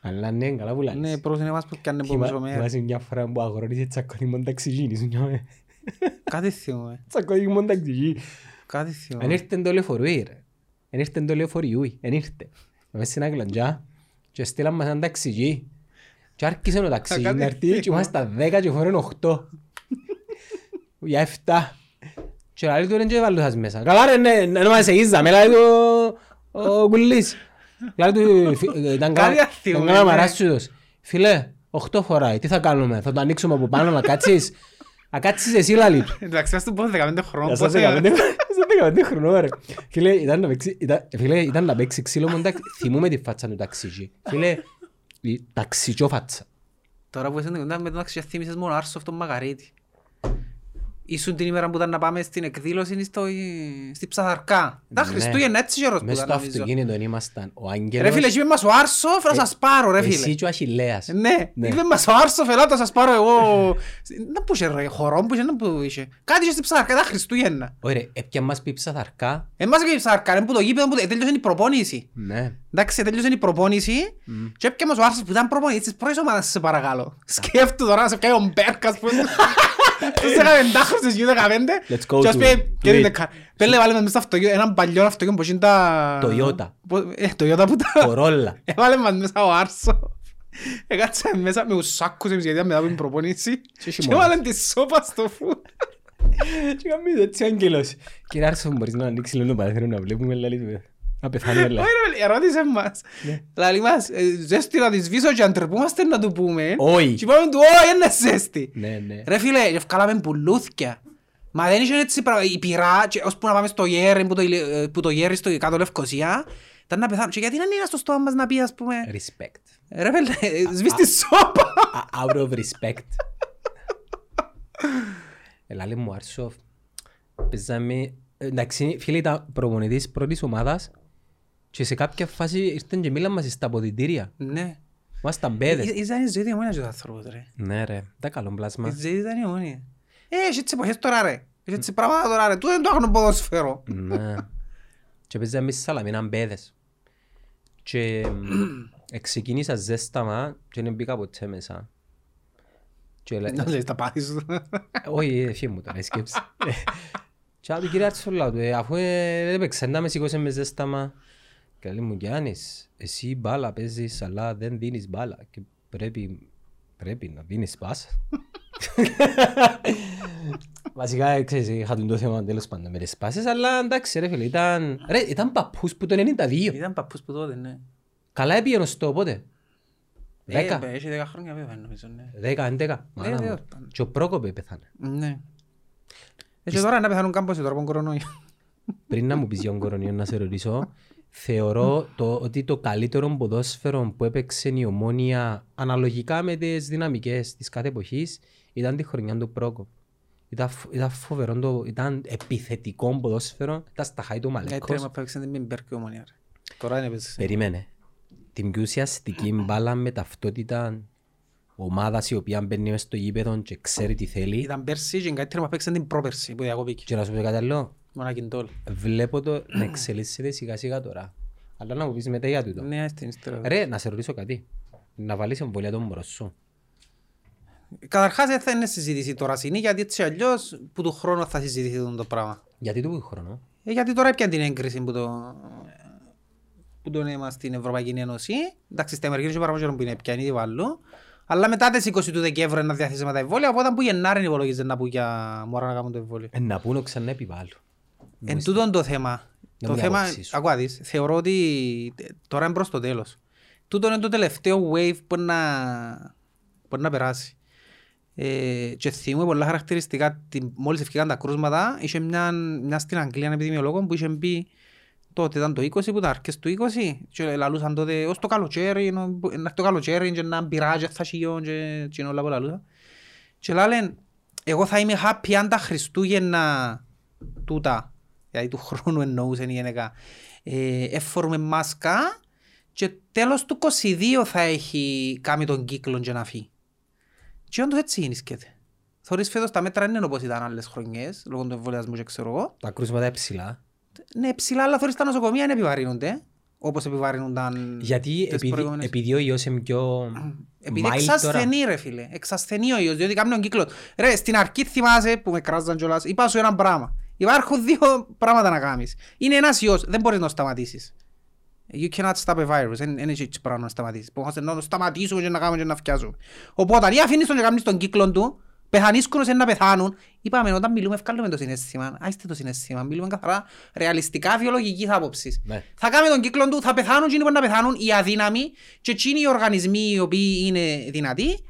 Speaker 1: Αλλά ναι, καλά που λάλλεις.
Speaker 2: Ναι, μπορούσε εμάς που πιάνει από
Speaker 1: Θυμά-
Speaker 2: πίσω μέρα.
Speaker 1: Θυμάσαι μια φορά που αγορώνησε τσακώνεις μόνο ταξιγίνη σου νιώμε.
Speaker 2: Κάτι θυμούμε.
Speaker 1: Τσακώνεις μόνο ταξιγίνη.
Speaker 2: Κάτι
Speaker 1: Εν
Speaker 2: θυμούμε.
Speaker 1: ήρθε το λεωφορείο ρε. Εν ήρθε το λεωφορείο, εν ήρθε. Μέσα σε ένα κλαντζά και στείλαν μας ένα ταξιγί. Και άρχισε ο ταξιγί
Speaker 2: κάτι
Speaker 1: να έρθει και
Speaker 2: θυμώ.
Speaker 1: είμαστε 10 και φορέν 8. Για 7. Και λέει του ρε και βάλω σας μέσα. Καλά ρε ναι, να μας εγίζαμε, λέει του ο Κουλής. Λέει του φι- ήταν κα-
Speaker 2: Κάτι άθιμο,
Speaker 1: ήταν κάνα
Speaker 2: ναι.
Speaker 1: μαράσσουδος. Φίλε, 8 φοράει, τι θα κάνουμε, θα το ανοίξουμε από πάνω να κάτσεις; Να κάτσεις εσύ λαλί του.
Speaker 2: Εντάξει, ας του πω 15 χρόνων.
Speaker 1: Για σας
Speaker 2: πώς είναι.
Speaker 1: 15 σας 15 χρονών ρε. Φίλε, ήταν να παίξει, ήταν- φίλε, ήταν να παίξει ξύλο μου, εντάξει, θυμούμε τη φάτσα του ταξιτζή. Φίλε, η ταξιτζό φάτσα.
Speaker 2: Τώρα που είσαι κοντά με τον ταξιά θύμισες μόνο Άρσο αυτόν Μαγαρίτη. Ήσουν την ημέρα που ήταν να πάμε στην εκδήλωση στο, στη Ψαθαρκά. Τα
Speaker 1: Ναι.
Speaker 2: Χριστούγεννα έτσι καιρός που
Speaker 1: Μες
Speaker 2: ήταν
Speaker 1: στο
Speaker 2: νομίζω.
Speaker 1: αυτοκίνητο ήμασταν ο
Speaker 2: Ρε φίλε,
Speaker 1: Άγγελος,
Speaker 2: είπες μας ο Άρσο, φέρα να σας πάρω ρε
Speaker 1: εσύ
Speaker 2: φίλε.
Speaker 1: και ο Αχιλέας.
Speaker 2: Ναι,
Speaker 1: Ναι.
Speaker 2: είπε μας ο Άρσο, φελά να σας πάρω εγώ. Να που είχε ρε, χορό που είχε, να που είχε. Κάτι είχε στη Ψαθαρκά, ήταν Χριστούγεννα.
Speaker 1: Ωραία, έπια μας πει ψαθαρκά.
Speaker 2: Εμάς και η Ψαθαρκά, είναι που το γήπεδο που τέλειωσε η προπόνηση.
Speaker 1: Ναι.
Speaker 2: Εντάξει, τέλειωσε η προπόνηση και έπια μας ο Άρσος που ήταν προπονητής της πρώτης ομάδας, σε παρακαλώ. Σκέφτου τώρα να σε πιάει ο Μπέρκας που τους 15 στις U15
Speaker 1: Let's go
Speaker 2: και ας
Speaker 1: to-
Speaker 2: πει,
Speaker 1: to
Speaker 2: και την
Speaker 1: it.
Speaker 2: δεκα- Πέλε βάλε μας μέσα στο αυτοκίνητο, έναν παλιό αυτοκίνητο που είναι τα...
Speaker 1: Toyota.
Speaker 2: Που- Ε, Toyota που τα...
Speaker 1: Κορόλα.
Speaker 2: Έβαλε μας μέσα ο Άρσο. Έκατσε μέσα με τους σάκους εμείς γιατί μετά από την προπονήση και
Speaker 1: χειμώνας.
Speaker 2: έβαλε τη σόπα στο φουτ.
Speaker 1: Και κάνουμε έτσι ο Άγγελος. Κύριε Άρσο, μπορείς να ανοίξεις λίγο το παράθυρο να βλέπουμε λαλί του. Να πεθάνουμε λαλί.
Speaker 2: Όχι ρε, ερώτησες μας. Λαλή μας, ε, ζέστη να της σβήσω και αν τρεπούμαστε να του πούμε.
Speaker 1: Όχι.
Speaker 2: Και είπαμε του, όχι, είναι ζέστη.
Speaker 1: Ναι, ναι.
Speaker 2: Ρε φίλε, ευκάλαμε πουλούθκια. Μα δεν είχε έτσι πράγμα. Η πυρά, και ώσπου να πάμε στο γέρι, που το, ηλι- ε, που το γέρι στο κάτω Λευκοσία, ήταν να πεθάνω. Και γιατί να είναι στο στόμα μας να πει, ας πούμε,
Speaker 1: Respect.
Speaker 2: ρε φίλε, ε, σβείς τη σόπα.
Speaker 1: Α- Out of respect. Ελάλη μου Άρσο, παίζαμε... Εντάξει, φίλε, ήταν προπονητής πρώτης ομάδας και σε κάποια φάση ήρθαν και μίλαν μας στα αποδητήρια.
Speaker 2: Ναι.
Speaker 1: Ήμασταν πέδες.
Speaker 2: Ήταν η ζωή διαμόνια και ο άνθρωπος, ρε.
Speaker 1: Ναι ρε, τα καλό
Speaker 2: Η
Speaker 1: πλάσμα.
Speaker 2: ζωή ήταν η μόνη. Ε, έχει έτσι εποχές τώρα, ρε. Έχει έτσι πράγματα τώρα, ρε. Τούτο δεν το έχουν ποδόσφαιρο.
Speaker 1: Ναι. Και παίζαμε στη Σαλαμίνα μπέδες. Και μ, εξεκίνησα ζέσταμα και δεν μπήκα ποτέ μέσα. Και λέ-
Speaker 2: Να λες τα πάθη σου.
Speaker 1: Όχι, ευχή μου τώρα, η σκέψη. Και άλλο κύριε Αρτσολά του, ε, αφού ε, δεν παίξα, να με σηκώσε με ζέσταμα. Και λέει μου, Γιάννης, εσύ μπάλα παίζεις, αλλά δεν δίνεις μπάλα. Και πρέπει, πρέπει να δίνεις πάσα. Βασικά, ξέρεις, είχα τον το θέμα τέλος πάντων με τις πάσες, αλλά εντάξει ρε φίλε, ήταν, ρε, ήταν παππούς που το 92.
Speaker 2: Ήταν παππούς που τότε, ναι.
Speaker 1: Καλά έπιενο στο πότε;
Speaker 2: Ε,
Speaker 1: Δέκα.
Speaker 2: μπε, Έχει δέκα χρόνια βέβαια νομίζω, ναι.
Speaker 1: Δέκα, έντεκα. Μάνα
Speaker 2: ναι,
Speaker 1: μου.
Speaker 2: ήταν.
Speaker 1: Και ο Πρόκοπε πέθανε.
Speaker 2: Ναι. Έτσι τώρα να πεθάνουν κάμπος τώρα από τον κορονοϊό.
Speaker 1: Πριν να μου πεις για τον κορονοϊό να σε ρωτήσω, θεωρώ το, ότι το καλύτερο ποδόσφαιρο που έπαιξε η Ομόνια αναλογικά με τις δυναμικές της κάθε εποχής ήταν τη χρονιά του Πρόκοπ. Ήταν, φ- ήταν φοβερό, το, ήταν επιθετικό ποδόσφαιρο, ήταν στα χάη του
Speaker 2: Έτσι
Speaker 1: Μαλεκός.
Speaker 2: μα παίξαν την Μπέρκη ομονία. ρε. Τώρα είναι παίζεις.
Speaker 1: Περίμενε. Την πιο ουσιαστική μπάλα με ταυτότητα ομάδας η οποία μπαίνει μες στο γήπεδο και ξέρει τι θέλει.
Speaker 2: Ήταν πέρσι και καλύτερα μα παίξαν την πρόπερσι που διακοπήκε.
Speaker 1: Και να σου πω κάτι άλλο,
Speaker 2: Μονακιν τόλ.
Speaker 1: βλέπω το να εξελίσσεται σιγά σιγά τώρα. Αλλά να μου πεις μετά για τούτο.
Speaker 2: Ναι, στην ύστερα.
Speaker 1: Ρε, να σε ρωτήσω κάτι. Να βάλεις εμβολία τον μπρος σου.
Speaker 2: Καταρχάς δεν θα είναι συζήτηση τώρα συνή γιατί έτσι αλλιώς που του χρόνου θα συζητηθεί αυτό το πράγμα.
Speaker 1: Γιατί του χρόνο;
Speaker 2: Ε, γιατί τώρα έπιαν την έγκριση που το που τον είμαστε στην Ευρωπαϊκή Ένωση. Εντάξει, στην Αμερική είναι πάρα πολύ που είναι πιάνει τη βάλου. Αλλά μετά τις 20 του Δεκέμβρη να διαθέσουμε τα εμβόλια, οπότε που Γενάρη υπολογίζεται να πούν για μωρά να κάνουν το εμβόλιο.
Speaker 1: Ε, να πούνε ξανά επιβάλλουν.
Speaker 2: Εν τούτον το θέμα.
Speaker 1: Να
Speaker 2: Το
Speaker 1: μην
Speaker 2: θέμα,
Speaker 1: άποψη σου.
Speaker 2: ακούω δεις, θεωρώ ότι τώρα είναι προς το τέλος. Τούτο είναι το τελευταίο wave που να, που να περάσει. Ε, και θυμούμαι πολλά χαρακτηριστικά, την, μόλις ευκήκαν τα κρούσματα, είχε μια, μια στην Αγγλία επιδημιολόγο που είχε πει τότε ήταν το 20 που τα αρχές του 20 και λαλούσαν τότε ως το καλοκαίρι, ενώ- να έρθει το καλοκαίρι και να πειράζει θα σιγιόν και, και όλα που λαλούσαν. Και λένε, εγώ θα είμαι happy αν τα Χριστούγεννα τούτα, δηλαδή του χρόνου εννοούσε η γενικά, ε, εφορούμε μάσκα και τέλος του 22 θα έχει κάνει τον κύκλο και να φύγει. Και όντως έτσι γίνησκεται. Θωρείς φέτος τα μέτρα είναι όπως ήταν άλλες χρονιές, λόγω του εμβολιασμού και ξέρω εγώ.
Speaker 1: Τα κρούσματα είναι ψηλά.
Speaker 2: Ναι, ψηλά, αλλά θωρείς τα νοσοκομεία δεν επιβαρύνονται, όπως επιβαρύνονταν
Speaker 1: Γιατί
Speaker 2: τις
Speaker 1: επειδή,
Speaker 2: προηγούμενες.
Speaker 1: επειδή ο ιός είναι πιο
Speaker 2: Επειδή
Speaker 1: mild τώρα.
Speaker 2: εξασθενεί ρε φίλε, εξασθενεί ο ιός, διότι κάνει τον κύκλο. Ρε, στην αρχή θυμάσαι που με κράζαν κιόλας, είπα σου ένα πράγμα. Υπάρχουν δύο πράγματα να κάνεις. Είναι ένας ιός, δεν μπορείς να το σταματήσεις. You cannot stop a virus, δεν είναι έτσι πράγμα να σταματήσεις. Που είμαστε να το σταματήσουμε και να κάνουμε και να φτιάζουμε. Οπότε, ή αφήνεις τον και κάνεις τον κύκλο του, πεθανίσκουν σε να πεθάνουν. Είπαμε, όταν μιλούμε, ευκάλλουμε το συναίσθημα. Άιστε το συναίσθημα. Μιλούμε καθαρά ρεαλιστικά βιολογικής άποψης.
Speaker 1: Ναι.
Speaker 2: Θα κάνουμε τον κύκλο του, θα πεθάνουν εκείνοι που να πεθάνουν, οι αδύναμοι και εκείνοι οι οργανισμοί οι οποίοι είναι δυνατοί,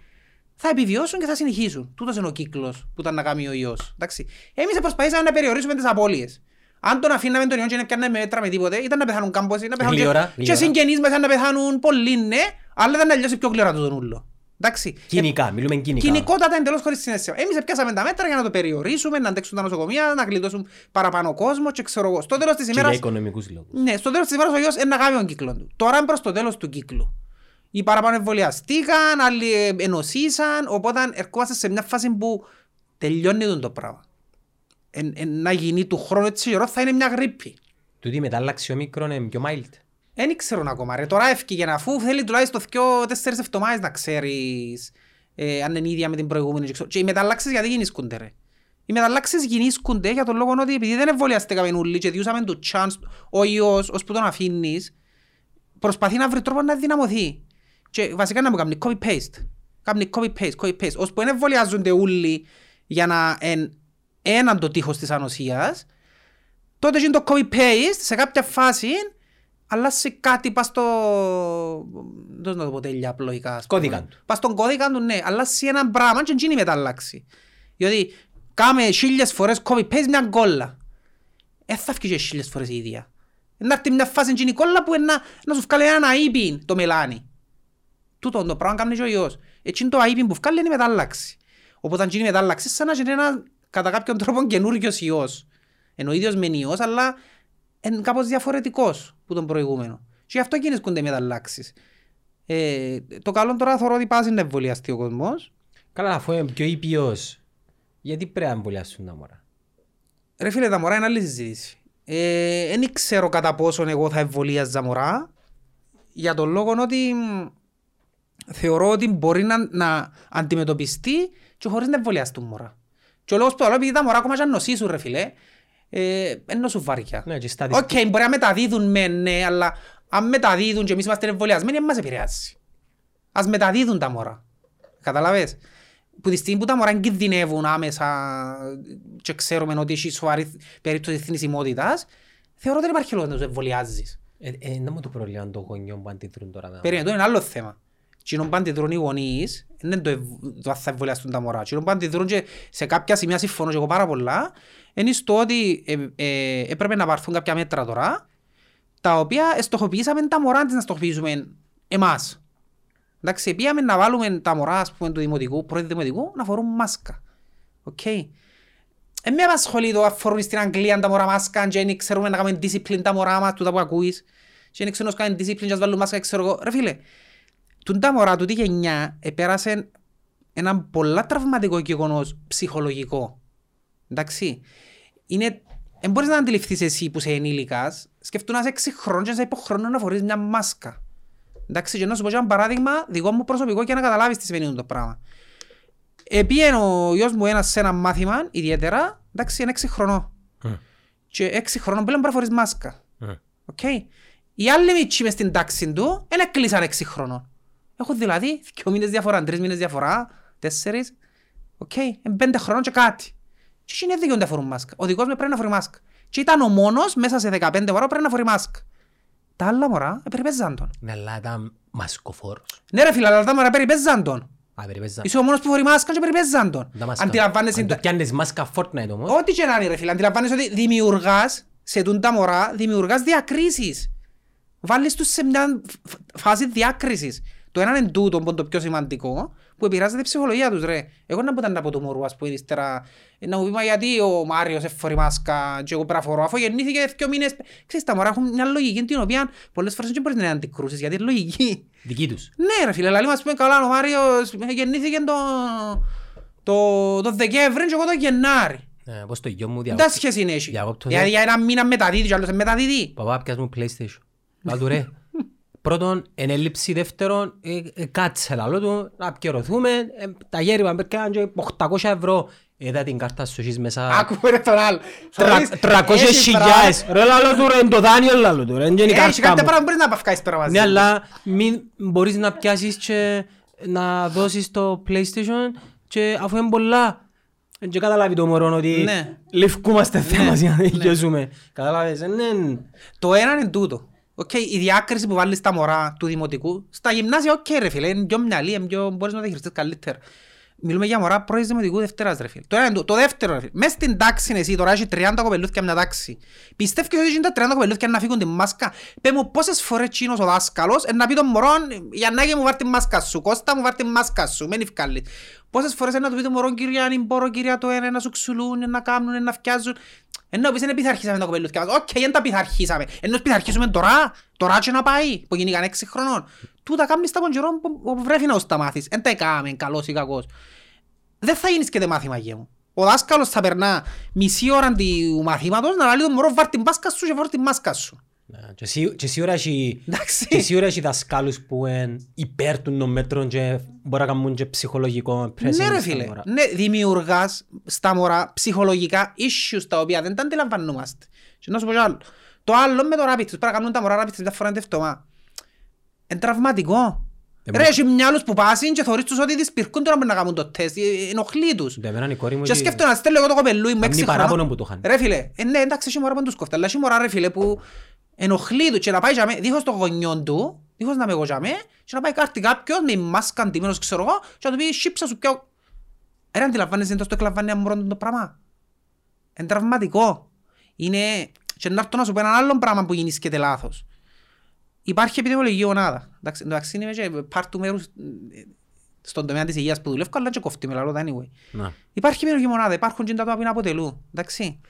Speaker 2: θα επιβιώσουν και θα συνεχίσουν. Τούτος είναι ο κύκλος που ήταν να κάνει ο ιός. Εντάξει. Εμείς προσπαθήσαμε να περιορίσουμε τις απώλειες. Αν τον αφήναμε τον ιό και να πιάνουμε μέτρα με τίποτε, ήταν να πεθάνουν κάμποσοι, να πεθάνουν
Speaker 1: Γλύωρα,
Speaker 2: και, και
Speaker 1: γλύωρα.
Speaker 2: συγγενείς μέσα να πεθάνουν πολλοί, ναι, αλλά ήταν να λιώσει πιο γλυόρα το τον ούλο. Εντάξει.
Speaker 1: Κοινικά, μιλούμε κοινικά.
Speaker 2: Κοινικότατα εντελώς χωρίς συνέστημα. Εμείς πιάσαμε τα μέτρα για να το περιορίσουμε, να αντέξουν τα νοσοκομεία, να γλιτώσουν παραπάνω κόσμο και ξέρω εγώ. Στο τέλος της
Speaker 1: Και για
Speaker 2: ημέρας
Speaker 1: οικονομικούς λόγους.
Speaker 2: ναι, στο τέλος της ημέρας ο ιός είναι να κάνει τον κύκλο του. Τώρα είναι προς το τέλος του κύκλου. Οι παραπάνω εμβολιαστήκαν, άλλοι ε, ενωσίσαν, οπότε ερχόμαστε σε μια φάση που τελειώνει τον το πράγμα. Εν, εν, να γίνει του χρόνου έτσι καιρό θα είναι μια γρήπη.
Speaker 1: Τούτη η μετάλλαξη ομίκρον είναι πιο mild.
Speaker 2: Δεν ξέρω ακόμα ρε. Τώρα έφυγε αφού θέλει τουλάχιστον δυο τέσσερις εβδομάδες να ξέρεις ε, αν είναι ίδια με την προηγούμενη. και ξέρω. Και οι μεταλλάξεις γιατί γεννήσκονται ρε. Οι μεταλλάξεις γεννήσκονται για τον λόγο ότι επειδή δεν εμβολιαστήκαμε όλοι και διούσαμε το chance ο ιός ως που τον αφήνεις προσπαθεί να βρει τρόπο να δυναμωθεί. Και βασικά να μου κάνει copy-paste. Κάνει copy-paste, copy-paste. Ως που δεν εμβολιάζονται όλοι για να εν, έναν το τείχος της ανοσίας, τότε γίνει το copy-paste σε κάποια φάση αλλάζει κάτι πας στο... Δεν να το πω τέλεια απλοϊκά. ας πούμε.
Speaker 1: Κώδικα του.
Speaker 2: Πας στον κώδικα του, ναι. Αλλάζει ένα πράγμα και γίνει μεταλλάξει. Διότι κάμε χίλιες φορές copy-paste μια κόλλα. Δεν θα βγει και χίλιες φορές η ίδια. Να έρθει μια φάση γίνει κόλλα που είναι να, να σου βγάλει ένα αείπιν το μελάνι. Τούτο το πράγμα κάνει και ο ιός. Έτσι είναι το αείπιν που βγάλει είναι η μετάλλαξη. Οπότε αν γίνει η μετάλλαξη σαν να γίνει ένα κατά κάποιον τρόπο καινούριος ιός. Ενώ ο ίδιος μεν ιός αλλά είναι κάπως διαφορετικός που τον προηγούμενο. Και γι' αυτό γίνονται οι μεταλλάξεις. Ε, το καλό τώρα θεωρώ ότι πάζει να εμβολιαστεί ο κόσμος.
Speaker 1: Καλά, αφού είναι πιο ήπιος, γιατί πρέπει να εμβολιάσουν τα μωρά;
Speaker 2: Ρε φίλε, τα μωρά είναι άλλη συζήτηση. Ε, δεν ξέρω κατά πόσον εγώ θα εμβολίαζα μωρά, για τον λόγο ότι μ, θεωρώ ότι μπορεί να, να αντιμετωπιστεί και χωρίς να εμβολιαστούν μωρά. Και ο λόγος που το λέω, επειδή τα μωρά ακόμα και αν νοσήσουν ρε φίλε, ε, δεν νοσούν βαριά.
Speaker 1: Ναι, και
Speaker 2: Οκ,
Speaker 1: στατιστικά.
Speaker 2: μπορεί να μεταδίδουν με ναι, αλλά αν μεταδίδουν και εμείς είμαστε εμβολιασμένοι, δεν μας επηρεάζει. Ας μεταδίδουν τα μωρά. Καταλαβες. Που τη στιγμή που τα μωρά κινδυνεύουν άμεσα και ξέρουμε ότι έχει σοβαρή περίπτωση θνησιμότητας, θεωρώ ότι δεν υπάρχει λόγος να τους εμβολιάζεις.
Speaker 1: Ε, ε, να μου το πρόβλημα των γονιών που αντιδρούν τώρα. τα
Speaker 2: Περίμενε, το είναι άλλο θέμα. Τι που αντιδρούν οι γονείς, δεν είναι το, ευ- το αν θα εμβολιαστούν τα μωρά. Τι που αντιδρούν και σε κάποια σημεία συμφωνώ και εγώ πάρα πολλά, είναι στο ότι ε, ε, έπρεπε να πάρθουν κάποια μέτρα τώρα, τα οποία στοχοποιήσαμε τα μωρά αντί να στοχοποιήσουμε εμάς. Εντάξει, πήγαμε να βάλουμε τα μωρά, ας πούμε, του δημοτικού, πρώτη δημοτικού, να φορούν μάσκα. Οκ. Ε, με απασχολεί το αν φορούν στην Αγγλία τα μωρά μάσκα και δεν ξέρουμε να κάνουμε discipline τα μωρά μας, τούτα που ακούεις. Και δεν ξέρουμε να κάνουμε discipline και ας βάλουν μάσκα, ξέρω εγώ. Ρε φίλε, τούν τα μωρά, τούτη γενιά, επέρασε ένα πολλά τραυματικό γεγονός ψυχολογικό. Εντάξει. Είναι, δεν μπορείς να αντιληφθείς εσύ που είσαι ενήλικας, σκεφτούν να είσαι έξι χρόνων και να είσαι υποχρεώνω να φορείς μια μάσκα. Εντάξει, και να σου πω και ένα παράδειγμα δικό μου προσωπικό και να καταλάβεις τι σημαίνει το πράγμα. Επίεν ο γιος μου ένας σε ένα μάθημα, ιδιαίτερα, εντάξει, είναι έξι χρονών.
Speaker 1: Μμ.
Speaker 2: Και έξι χρόνων πλέον πρέπει να φορείς μάσκα.
Speaker 1: Μμ.
Speaker 2: Οκ. Οι άλλοι μητσί μες στην τάξη του δεν έκλεισαν έξι χρόνων. Έχουν δηλαδή δύο μήνες διαφορά, τρεις μήνες διαφορά, τέσσερις. Οκ. Είναι πέντε χρόνων και κάτι. Και εκείνοι δεν δικαιούνται να φορούν μάσκα. Ο δικός μου πρέπει να φορεί μάσκα. και ήταν ο μόνος μέσα σε 15 ώρα πρέπει να φορεί μάσκα. Τα άλλα μωρά ε, περιπέζαν τον.
Speaker 1: Ναι, αλλά ήταν μασκοφόρος.
Speaker 2: Ναι ρε φίλε, αλλά τα μωρά περιπέζαν τον.
Speaker 1: Α, περιπέζα.
Speaker 2: Είσαι ο μόνος που φορεί μάσκα και περιπέζαν τον.
Speaker 1: Τα μάσκα.
Speaker 2: Αντιλαμβάνεσαι...
Speaker 1: Αν το πιάνεις μάσκα Fortnite όμως.
Speaker 2: Ό,τι και να είναι ρε φίλε, αντιλαμβάνεσαι ότι δημιουργάς σε τούν τα μωρά, δημιουργάς διακρίσεις. Βάλεις τους σε μια φ- φάση διάκρισης. Το ένα είναι τούτο που είναι το πιο σημαντικό, που επηρεάζεται η ψυχολογία τους ρε. Εγώ να μπορούσα να πω του μωρού, ας πούμε, ύστερα, να μου πει, μα γιατί ο Μάριος εφορεί μάσκα και εγώ πρέπει να φορώ, αφού γεννήθηκε δύο μήνες. Ξέρεις, τα μωρά έχουν μια λογική την οποία πολλές φορές δεν μπορείς να την αντικρούσεις, γιατί είναι λογική.
Speaker 1: Δική τους.
Speaker 2: Ναι ρε φίλε, λαλή μας πούμε καλά ο Μάριος γεννήθηκε το, το, το Δεκέμβρη και εγώ το Γενάρη.
Speaker 1: Ε, Πώς το γιο μου
Speaker 2: Δεν
Speaker 1: διακόπτω.
Speaker 2: σχέση είναι έτσι.
Speaker 1: Διακόπτω,
Speaker 2: Δηλαδή
Speaker 1: ναι.
Speaker 2: για ένα μήνα μεταδίδει και άλλος είναι μεταδίδει.
Speaker 1: Παπά, πιάσ' μου PlayStation. Λάλο του ρε. Πρώτον, εν έλλειψη δεύτερον, ε, ε, κάτσε λάλο του, να πιερωθούμε, ε, τα γέρημα μπέρκαν και 800 ευρώ. Είδα την κάρτα σου εσείς μέσα.
Speaker 2: Άκουμε ρε τον άλλο.
Speaker 1: Τρα-
Speaker 2: Θεωρείς,
Speaker 1: 300
Speaker 2: έχει
Speaker 1: χιλιάδες. Ρε λάλο του ρε, είναι το δάνειο λάλο του ρε, είναι η
Speaker 2: πράγμα- Έχει
Speaker 1: κάρτα
Speaker 2: κάτι
Speaker 1: μου.
Speaker 2: πράγμα που μπορείς να παυκάεις πέρα μαζί.
Speaker 1: Ναι, αλλά μην μπορείς να πιάσεις και να δώσεις το PlayStation και αφού είναι πολλά. Δεν και καταλάβει το μωρό ότι
Speaker 2: Ναι.
Speaker 1: λευκούμαστε θέμα για να δικαιώσουμε. Καταλάβες, ε, ναι.
Speaker 2: Το ένα είναι τούτο. Οκ, η διάκριση που βάλεις στα μωρά του δημοτικού, στα γυμνάσια, οκ ρε φίλε, είναι πιο μυαλί, είναι πιο... μπορείς να τα χειριστείς καλύτερα. Μιλούμε για μωρά πρώτης δημοτικού Δευτέρας ρε φίλε. Το, ένα είναι το, το δεύτερο ρε φίλε. Μες στην τάξη είναι εσύ τώρα έχει 30 κοπελούθια μια τάξη. Πιστεύεις ότι είναι τα 30 κοπελούθια να φύγουν τη μάσκα; Πες μου πόσες φορές τσίνος ο δάσκαλος ε, να πει τον μωρό Γιαννάκη μου βάρ τη μάσκα σου, Κώστα μου βάρ τη μάσκα σου, μένει ευκάλλει. Πόσες φορές ε, να του πει τον μωρό κυρία αν μπορώ κυρία το ένα να σου ξουλούν, να κάνουν, να φτιάζουν. Ενώ πεις δεν πειθαρχήσαμε τα κοπελούθια μας. Οκ, δεν τα πειθαρχήσαμε. Ενώ πειθαρχήσουμε τώρα, τώρα και να πάει, που γίνηκαν έξι χρονών. Τούτα κάνεις τα καιρό που που βρέφει να τα μάθεις. Εν τα έκαμε, καλός ή κακός. Δεν θα γίνεις και δε μάθημα γε μου. Ο δάσκαλος θα περνά μισή ώρα του μαθήματος να λέει των μωρών βάλ' την μάσκα σου και βάλ' την μάσκα σου.
Speaker 1: Ναι, και σί- Και σίγουρα έχει
Speaker 2: Εντάξει.
Speaker 1: και σίγουρα έχει δασκάλους που είναι υπέρ των μέτρων και μπορεί να κάνουν και ψυχολογικό pressing
Speaker 2: Ναι ρε
Speaker 1: στα
Speaker 2: φίλε,
Speaker 1: μωρά.
Speaker 2: ναι, δημιουργάς στα μωρά ψυχολογικά issues τα οποία δεν τα αντιλαμβανόμαστε. Και να σου πω κι άλλο. Το άλλο με το rapid test, πρέπει να κάνουν τα μωρά rapid test μια φορά τευτομά. Είναι τραυματικό.
Speaker 1: Ε,
Speaker 2: Ρε, έχει μυαλούς που πάσουν και θωρείς τους ότι δυσπυρκούν τώρα να κάνουν το τεστ, ε, ενοχλεί τους.
Speaker 1: Για μένα η κόρη μου
Speaker 2: Και
Speaker 1: ότι-
Speaker 2: σκέφτομαι να στέλνω εγώ το κοπελούι μου
Speaker 1: Κάνει
Speaker 2: έξι
Speaker 1: παράπονο
Speaker 2: χρονών.
Speaker 1: που το είχαν.
Speaker 2: Ρε φίλε, ε, ναι εντάξει έχει μωρά που δεν τους κόφτει, αλλά έχει μωρά ρε φίλε που ενοχλεί τους και να πάει για μέ, δίχως το γονιόν του, δίχως να με εγώ για μέ, και να πάει κάρτη κάποιος με μάσκα αντιμένος ξέρω εγώ και να του πει σύψα σου πιο... Ρε αντιλαμβάνεσαι εντός το εκλαμβάνει ένα μωρό το πράγμα. Είναι τραυματικό. Είναι... Και να έρθω να σου πω ένα άλλο πράγμα που γίνησκεται λάθος. Υπάρχει επιδημιολογική μονάδα. Εντάξει, εντάξει είμαι και part του μέρους ε, στον τομέα της υγείας που δουλεύω, αλλά και κοφτεί με λαλό, anyway.
Speaker 1: Να.
Speaker 2: Υπάρχει επιλογή μονάδα, υπάρχουν και τα άτομα που είναι αποτελούν, εντάξει.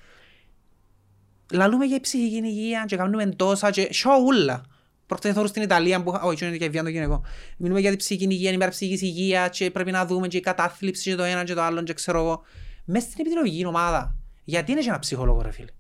Speaker 2: Λαλούμε για ψυχική υγεία και κάνουμε τόσα και σιωούλα. Προχτές θωρώ στην Ιταλία που... Όχι, είναι και βία το γυναικό. Μιλούμε για την ψυχική υγεία, είναι ψυχικής υγεία και πρέπει να δούμε και η κατάθλιψη και το ένα και το άλλο και ξέρω εγώ. Μες στην επιδημιολογική ομάδα, γιατί είναι και ένα ψυχολόγο ρε φίλε;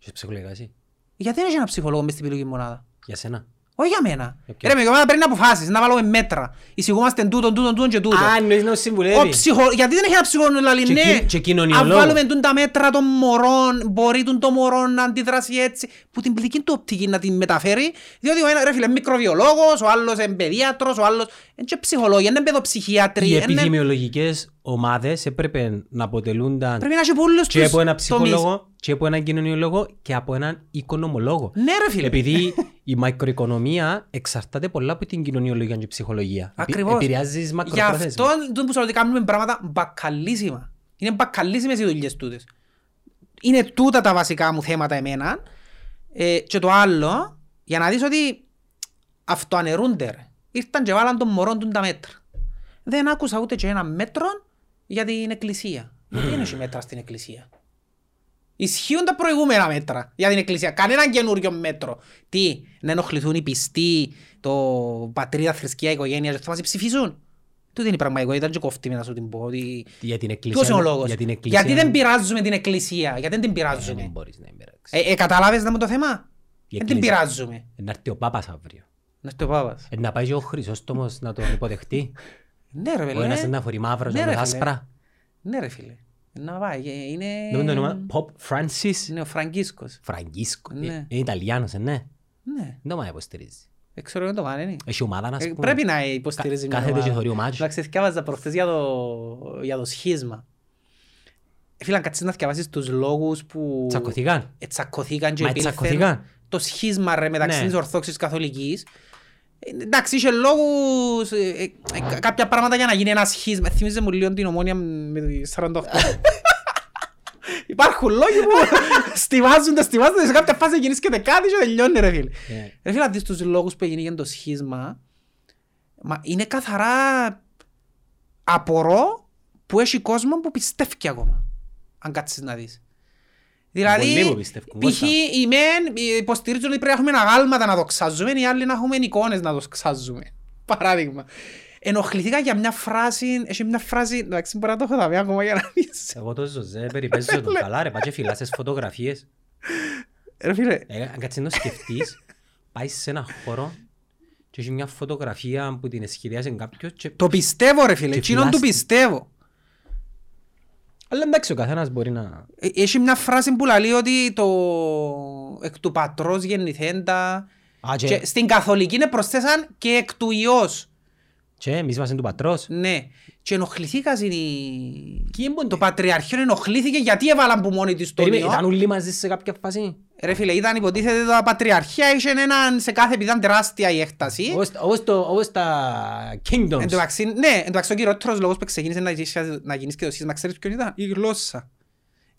Speaker 1: Έχεις ψυχολογικά εσύ.
Speaker 2: Γιατί είναι και ένα ψυχολόγο μες στην επιδημιολογική μονάδα;
Speaker 1: Για σένα.
Speaker 2: Όχι για μένα.
Speaker 1: Οκ.
Speaker 2: Ρε, με κομμάτι πρέπει να αποφάσεις, να βάλουμε μέτρα. Εισηγούμαστε τούτον, τούτον, τούτον και τούτον.
Speaker 1: Α, εννοείς να
Speaker 2: Ο
Speaker 1: συμβουλεύει.
Speaker 2: ψυχο... Γιατί δεν έχει ένα ψυχολόγο να λέει
Speaker 1: Και
Speaker 2: ναι.
Speaker 1: κι- και κοινωνιολόγο.
Speaker 2: Αν βάλουμε τούν τα μέτρα των μωρών, μπορεί τούν το μωρό να αντιδράσει έτσι. Που την πλική του οπτική να την μεταφέρει. Διότι ο ένας ρε φίλε είναι μικροβιολόγος, ο άλλος είναι παιδίατρος, ο άλλος είναι και ψυχολόγοι, είναι παιδοψυχίατροι.
Speaker 1: Οι
Speaker 2: είναι-
Speaker 1: επιδημιολογικές ομάδες έπρεπε να αποτελούνταν
Speaker 2: Πρέπει να έχει πολλούς
Speaker 1: και
Speaker 2: τους
Speaker 1: από έναν
Speaker 2: τομείς.
Speaker 1: ψυχολόγο και από έναν κοινωνιολόγο και από έναν οικονομολόγο.
Speaker 2: Ναι ρε φίλε.
Speaker 1: Επειδή η μακροοικονομία εξαρτάται πολλά από την κοινωνιολογία και ψυχολογία. Επι-
Speaker 2: Ακριβώς.
Speaker 1: Επηρεάζει τις
Speaker 2: Γι'
Speaker 1: μακροπρόθεσμα.
Speaker 2: αυτό τούν που σου λέω ότι κάνουμε πράγματα μπακαλίσιμα. Είναι μπακαλίσιμες οι δουλειές τούτες. Είναι τούτα τα βασικά μου θέματα εμένα. Ε, και το άλλο, για να δεις ότι αυτοαναιρούνται ρε. Ήρθαν και βάλαν τον μωρόν του τα μέτρα. Δεν άκουσα ούτε και ένα μέτρο για την εκκλησία. Γιατί δεν έχει μέτρα στην εκκλησία; Ισχύουν τα προηγούμενα μέτρα για την εκκλησία. Κανένα καινούριο μέτρο. Τι, να ενοχληθούν οι πιστοί, το πατρίδα, θρησκεία, οικογένεια, και θα μας ψηφίσουν. Τούτη είναι η πραγματικότητα, δεν και κόφτει με να σου την πω. Ότι...
Speaker 1: Για την
Speaker 2: Ποιος είναι ο
Speaker 1: εκκλησία.
Speaker 2: λόγος;
Speaker 1: Για την εκκλησία.
Speaker 2: Γιατί δεν πειράζουμε την εκκλησία, γιατί δεν την
Speaker 1: Ε,
Speaker 2: πειράζουμε.
Speaker 1: Δεν μπορείς να εμπειράξεις.
Speaker 2: Ε, ε, κατάλαβες να μου το θέμα;
Speaker 1: Η
Speaker 2: Δεν την
Speaker 1: εκκλησία.
Speaker 2: πειράζουμε.
Speaker 1: Ε, Να έρθει ο Πάπας αύριο.
Speaker 2: Να στο πάπας.
Speaker 1: Ε, Να πάει και ο Χρυσόστομος να τον υποδεχτεί.
Speaker 2: Ναι ρε
Speaker 1: Ο
Speaker 2: φίλε.
Speaker 1: ένας να φορεί μαύρος
Speaker 2: Ναι,
Speaker 1: και
Speaker 2: ρε,
Speaker 1: ο
Speaker 2: φίλε.
Speaker 1: άσπρα.
Speaker 2: Ναι ρε φίλε. Να πάει. ε, Είναι...
Speaker 1: Δεν είναι το όνομα. Pop Francis
Speaker 2: Είναι ο Φραγκίσκος.
Speaker 1: Φραγκίσκο.
Speaker 2: Ναι.
Speaker 1: Ε, Είναι Ιταλιάνος, ε, ναι.
Speaker 2: Ναι.
Speaker 1: Δεν το υποστηρίζει.
Speaker 2: Δεν ξέρω αν το πάνε, είναι.
Speaker 1: Έχει ομάδα να
Speaker 2: Ε,
Speaker 1: πούμε.
Speaker 2: Πρέπει να υποστηρίζει
Speaker 1: Κα-
Speaker 2: μια
Speaker 1: κάθεται
Speaker 2: ομάδα.
Speaker 1: και θωρεί ο μάτσος.
Speaker 2: Εντάξει, θυκάβαζα προχθές για το, για το σχίσμα. Φίλε, αν κάτσεις να διαβάσεις τους λόγους που
Speaker 1: Τσακωθήκαν.
Speaker 2: ε, τσακωθήκαν και
Speaker 1: Μα
Speaker 2: επήλθεν
Speaker 1: τσακωθήκαν.
Speaker 2: το σχίσμα ρε μεταξύ
Speaker 1: Ναι.
Speaker 2: της Ορθόδοξης και Καθολικής. Ε, Εντάξει, είχε λόγους, ε, ε, ε, κάποια πράγματα για να γίνει ένας σχίσμα. Θυμίζε μου λίγο την ομόνια με τη 48. Υπάρχουν λόγοι που στιβάζονται, στιβάζονται, σε κάποια φάση γεννήσκεται κάτι και τελειώνει ρε φίλε.
Speaker 1: Ε,
Speaker 2: Ρε φίλε, αν δεις τους λόγους που έγινε το σχίσμα, μα είναι καθαρά απορώ που έχει κόσμο που πιστεύει ακόμα. Αν κάτσεις να δεις.
Speaker 1: Πολλοί
Speaker 2: Δηλαδή,
Speaker 1: που πιστεύουν,
Speaker 2: π.χ.
Speaker 1: Κώστα.
Speaker 2: οι μεν υποστηρίζουν ότι πρέπει να έχουμε αγάλματα να το ξάζουμε, οι άλλοι να έχουμε εικόνες να το ξάζουμε. Παράδειγμα. Ενοχληθήκα για μια φράση, έχει μια φράση, εντάξει μπορεί να το έχω δει ακόμα για να δεις.
Speaker 1: Εγώ το Ζωζέ περιπέζω τον καλά ρε, πάει και φυλάσσες φωτογραφίες.
Speaker 2: Ρε φίλε,
Speaker 1: Ε, Αν κάτσεις να το σκεφτείς, πάει σε ένα χώρο και έχει μια φωτογραφία που την εσχεδιάζει κάποιος και...
Speaker 2: το πιστεύω ρε φίλε,
Speaker 1: Και
Speaker 2: εκείνον του
Speaker 1: φυλάσσεται.
Speaker 2: πιστεύω.
Speaker 1: Αλλά εντάξει ο καθένας μπορεί να...
Speaker 2: Ε, Έχει μια φράση που λέει ότι το εκ του πατρός γεννηθέντα
Speaker 1: Α, και,
Speaker 2: και στην καθολική είναι προσθέσαν και εκ του Υιός.
Speaker 1: Και εμείς είμαστε του πατρός.
Speaker 2: Ναι. Και ενοχληθήκας στην...
Speaker 1: Και εμπον-
Speaker 2: Το πατριαρχείο ενοχλήθηκε γιατί έβαλαν που μόνοι της το
Speaker 1: Περίμενε,
Speaker 2: Υιό.
Speaker 1: ήταν όλοι μαζί σε κάποια φάση.
Speaker 2: Ρε φίλε, ήταν υποτίθεται τα πατριαρχία είχε έναν σε κάθε επειδή ήταν τεράστια η έκταση.
Speaker 1: Όπως- Όπως το- όπως τα
Speaker 2: Εν τω
Speaker 1: kingdoms.
Speaker 2: μεταξύ, ναι, εν τω μεταξύ ο κυριότερος λόγος που ξεκίνησε να γίνει- να γίνεις και το σύστημα, ξέρεις ποιον ήταν, η γλώσσα.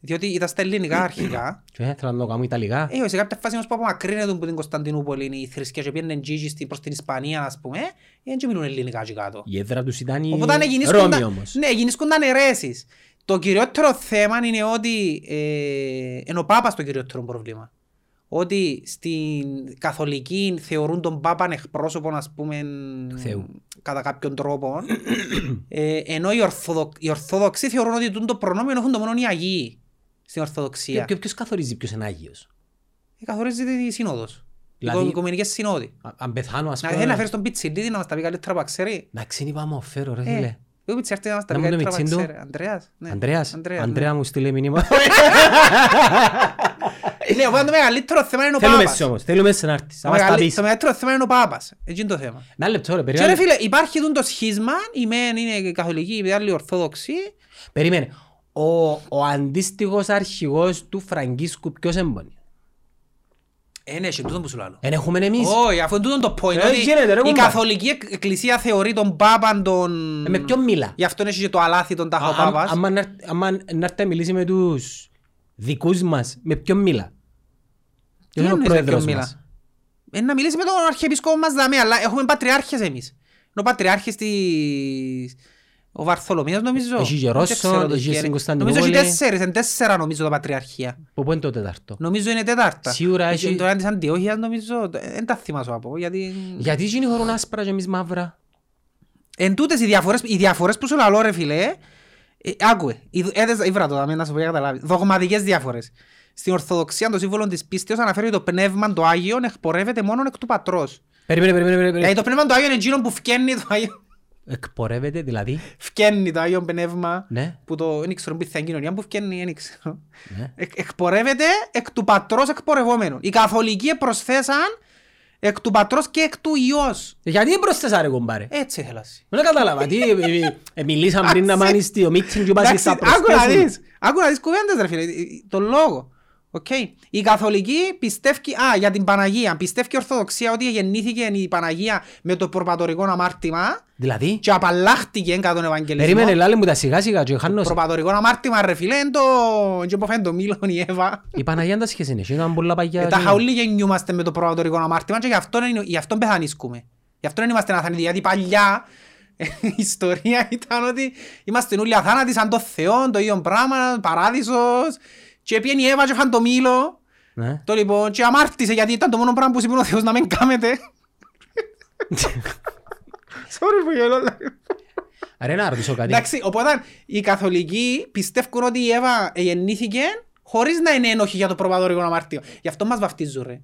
Speaker 2: Διότι ήταν στα ελληνικά αρχικά.
Speaker 1: Και ήθελα να το κάνω Ιταλικά.
Speaker 2: Ε, σε κάποια φάση όμως που απομακρύνεται από την Κωνσταντινούπολη η θρησκεία και πήγαινε τζίγι στην- προς την Ισπανία, ας πούμε, ε, δεν μιλούν ελληνικά και κάτω.
Speaker 1: Η έδρα τους ήταν η
Speaker 2: Οπότε
Speaker 1: Ρώμη
Speaker 2: γεννήσκονταν,
Speaker 1: όμως.
Speaker 2: ναι, γεννήσκονταν αιρέσεις. Το κυριότερο θέμα είναι ότι ε, είναι ο Πάπας το κυριότερο πρόβλημα. Ότι στην καθολική θεωρούν τον Πάπαν εκπρόσωπο, ας πούμε,
Speaker 1: Θεού.
Speaker 2: κατά κάποιον τρόπο. ε, ενώ οι, Ορθοδο... οι Ορθόδοξοι θεωρούν ότι τούτο το προνόμιο έχουν το μόνο οι Αγίοι στην Ορθοδοξία.
Speaker 1: Ποιο- Ποιος καθορίζει ποιος είναι Άγιος;
Speaker 2: Ε, Καθορίζεται η Σύνοδος.
Speaker 1: Δηλαδή-
Speaker 2: Οι οικομενικές συνόδοι.
Speaker 1: Α- Αν πεθάνω ας
Speaker 2: Να
Speaker 1: πούμε...
Speaker 2: θέλει να φέρεις τον Πιτσιλίδη να μας τα πει καλύτερα που ξέρει.
Speaker 1: Εντάξει, είπαμε ο Φέρο ρε
Speaker 2: Ε,
Speaker 1: φίλε.
Speaker 2: ο Πιτσιλίδη να μας τα
Speaker 1: Να
Speaker 2: πει
Speaker 1: μου το
Speaker 2: καλύτερα που
Speaker 1: μιτσίν του.
Speaker 2: ξέρει. Ανδρέας. ναι.
Speaker 1: Αντρέας,
Speaker 2: Ανδρέας, ναι.
Speaker 1: Αντρέα μου στείλε μήνυμα.
Speaker 2: Ναι, οπότε το μεγαλύτερο θέμα είναι ο
Speaker 1: Θέλουμε
Speaker 2: Πάπας.
Speaker 1: εσύ όμως, θέλουμε σε να έρθεις.
Speaker 2: Το
Speaker 1: Θα μας τα
Speaker 2: μεγαλύ-
Speaker 1: πεις.
Speaker 2: Το μεγαλύτερο θέμα είναι ο Πάπας. Έτσι είναι το θέμα.
Speaker 1: Ένα λεπτό ρε,
Speaker 2: Και ρε
Speaker 1: περίμενε.
Speaker 2: φίλε, υπάρχει τούτο το σχίσμα, η μεν είναι καθολική, οι άλλοι ορθόδοξοι.
Speaker 1: Περίμενε. Ο, ο αντίστοιχος αρχηγός του Φραγκίσκου ποιος έμπονε.
Speaker 2: Ε, ναι, σε τούτο που σου λέω.
Speaker 1: Εν έχουμε εμείς.
Speaker 2: Όχι, αφού είναι τούτο το point,
Speaker 1: Ε,
Speaker 2: ότι
Speaker 1: γίνεται, ρε,
Speaker 2: η
Speaker 1: κουμπά.
Speaker 2: καθολική εκ- εκκλησία θεωρεί τον Πάπαν τον...
Speaker 1: Ε, Με ποιον μιλά;
Speaker 2: Γι' αυτό έχει και το αλάθη τον τάχο
Speaker 1: Α-
Speaker 2: Πάπας.
Speaker 1: άμα να έρθει- άμα να έρθει να μιλήσει με τους δικούς μας, με ποιον μιλά; Ποιος είναι ο
Speaker 2: εννοείς με ποιον
Speaker 1: πρόεδρος
Speaker 2: μιλά;
Speaker 1: μας;
Speaker 2: Ε, να μιλήσει με τον αρχιεπίσκοπο μας δαμέ, αλλά έχουμε πατριάρχες εμείς. Είναι ο πατριάρχης της... Ο Βαρθολομίας νομίζω.
Speaker 1: Έχει και
Speaker 2: Δεν
Speaker 1: Ρώσο,
Speaker 2: ξέρω το
Speaker 1: έχει
Speaker 2: τι είναι.
Speaker 1: στην Κωνσταντινούπολη.
Speaker 2: Νομίζω έχει τέσσερις, είναι τέσσερα νομίζω τα πατριαρχία.
Speaker 1: Που πού είναι το τέταρτο;
Speaker 2: Νομίζω είναι τέταρτα.
Speaker 1: Σίγουρα
Speaker 2: Έχει
Speaker 1: έχει-
Speaker 2: Το ένα της Αντιόχειας νομίζω, δεν τα θυμάσαι από, γιατί...
Speaker 1: Γιατί εκείνοι χωρούν άσπρα και εμείς μαύρα.
Speaker 2: Εν τούτες οι διαφορές, οι διαφορές που σου λαλώ ρε φίλε, ε, άκουε, είδ- έδες- ήβρα το δάμε να σου πω για να καταλάβεις. Δογματικές διαφορές. Στην Ορθοδοξία το σύμβολο της πίστεως αναφέρει ότι το πνεύμα το Άγιον εκπορεύεται μόνο εκ του Πατρός.
Speaker 1: Περίμενε, περίμενε, περίμενε.
Speaker 2: Δηλαδή το πνεύμα το Άγιον είναι εκείνο που φκένει το Άγιον,
Speaker 1: Εκπορεύεται, δηλαδή.
Speaker 2: φκένει το Άγιον πνεύμα
Speaker 1: Ναι.
Speaker 2: που το δεν ξέρω πει θα είναι κοινωνία που φκένει, δεν ξέρω.
Speaker 1: Ναι.
Speaker 2: Εκ, εκπορεύεται εκ του πατρός εκπορευόμενου. Οι καθολικοί προσθέσαν εκ του πατρός και εκ του Υιός.
Speaker 1: Γιατί δεν πρόσθεσα ρε κομπάρε;
Speaker 2: Έτσι ήθελα.
Speaker 1: Δεν κατάλαβα. Τι, ε, ε, ε, μιλήσαμε πριν να μάνεις το meeting και πας
Speaker 2: Εντάξει,
Speaker 1: θα
Speaker 2: άκου να
Speaker 1: προσθέσουν.
Speaker 2: δεις. Άκου να δεις κουβέντες ρε φίλε. Τον λόγο. Οκ. Η καθολική πιστεύει, α, για την Παναγία, πιστεύει η Ορθοδοξία ότι γεννήθηκε η Παναγία με το προπατορικό αμάρτημα
Speaker 1: Δηλαδή,
Speaker 2: και απαλλάχτηκε κατά τον Ευαγγελισμό.
Speaker 1: περίμενε λάλε μου τα σιγά σιγά και χάνω.
Speaker 2: Προπατορικό αμάρτημα ρε φίλε, είναι το... και που φαίνεται το μήλον η Εύα.
Speaker 1: Η Παναγία τα σχέση είναι. Ήταν πολλά παγιά.
Speaker 2: Ε, Τάχα ούλοι γεννιούμαστε με το προπατορικό αμάρτημα και γι' αυτό, είναι- γι' αυτό πεθανίσκουμε. Γι' αυτό δεν είμαστε αθάνητοι, γιατί παλιά η ιστορία ήταν ότι είμαστε όλοι αθάνατοι σαν το Θεό, το ίδιο πράγμα, παράδεισος και πήγαινε η Εύα και φαν το μήλο
Speaker 1: Ναι.
Speaker 2: το λοιπόν και αμάρτησε γιατί ήταν το μόνο πράγμα που είπε ο Θεός να μην κάμετε. Sorry που γελώ.
Speaker 1: Ρε να ρωτήσω κάτι.
Speaker 2: Εντάξει, οπότε οι καθολικοί πιστεύουν ότι η Εύα γεννήθηκε χωρίς να είναι ένοχη για το προπατορικό αμάρτημα. Γι' αυτό μας βαφτίζουν ρε.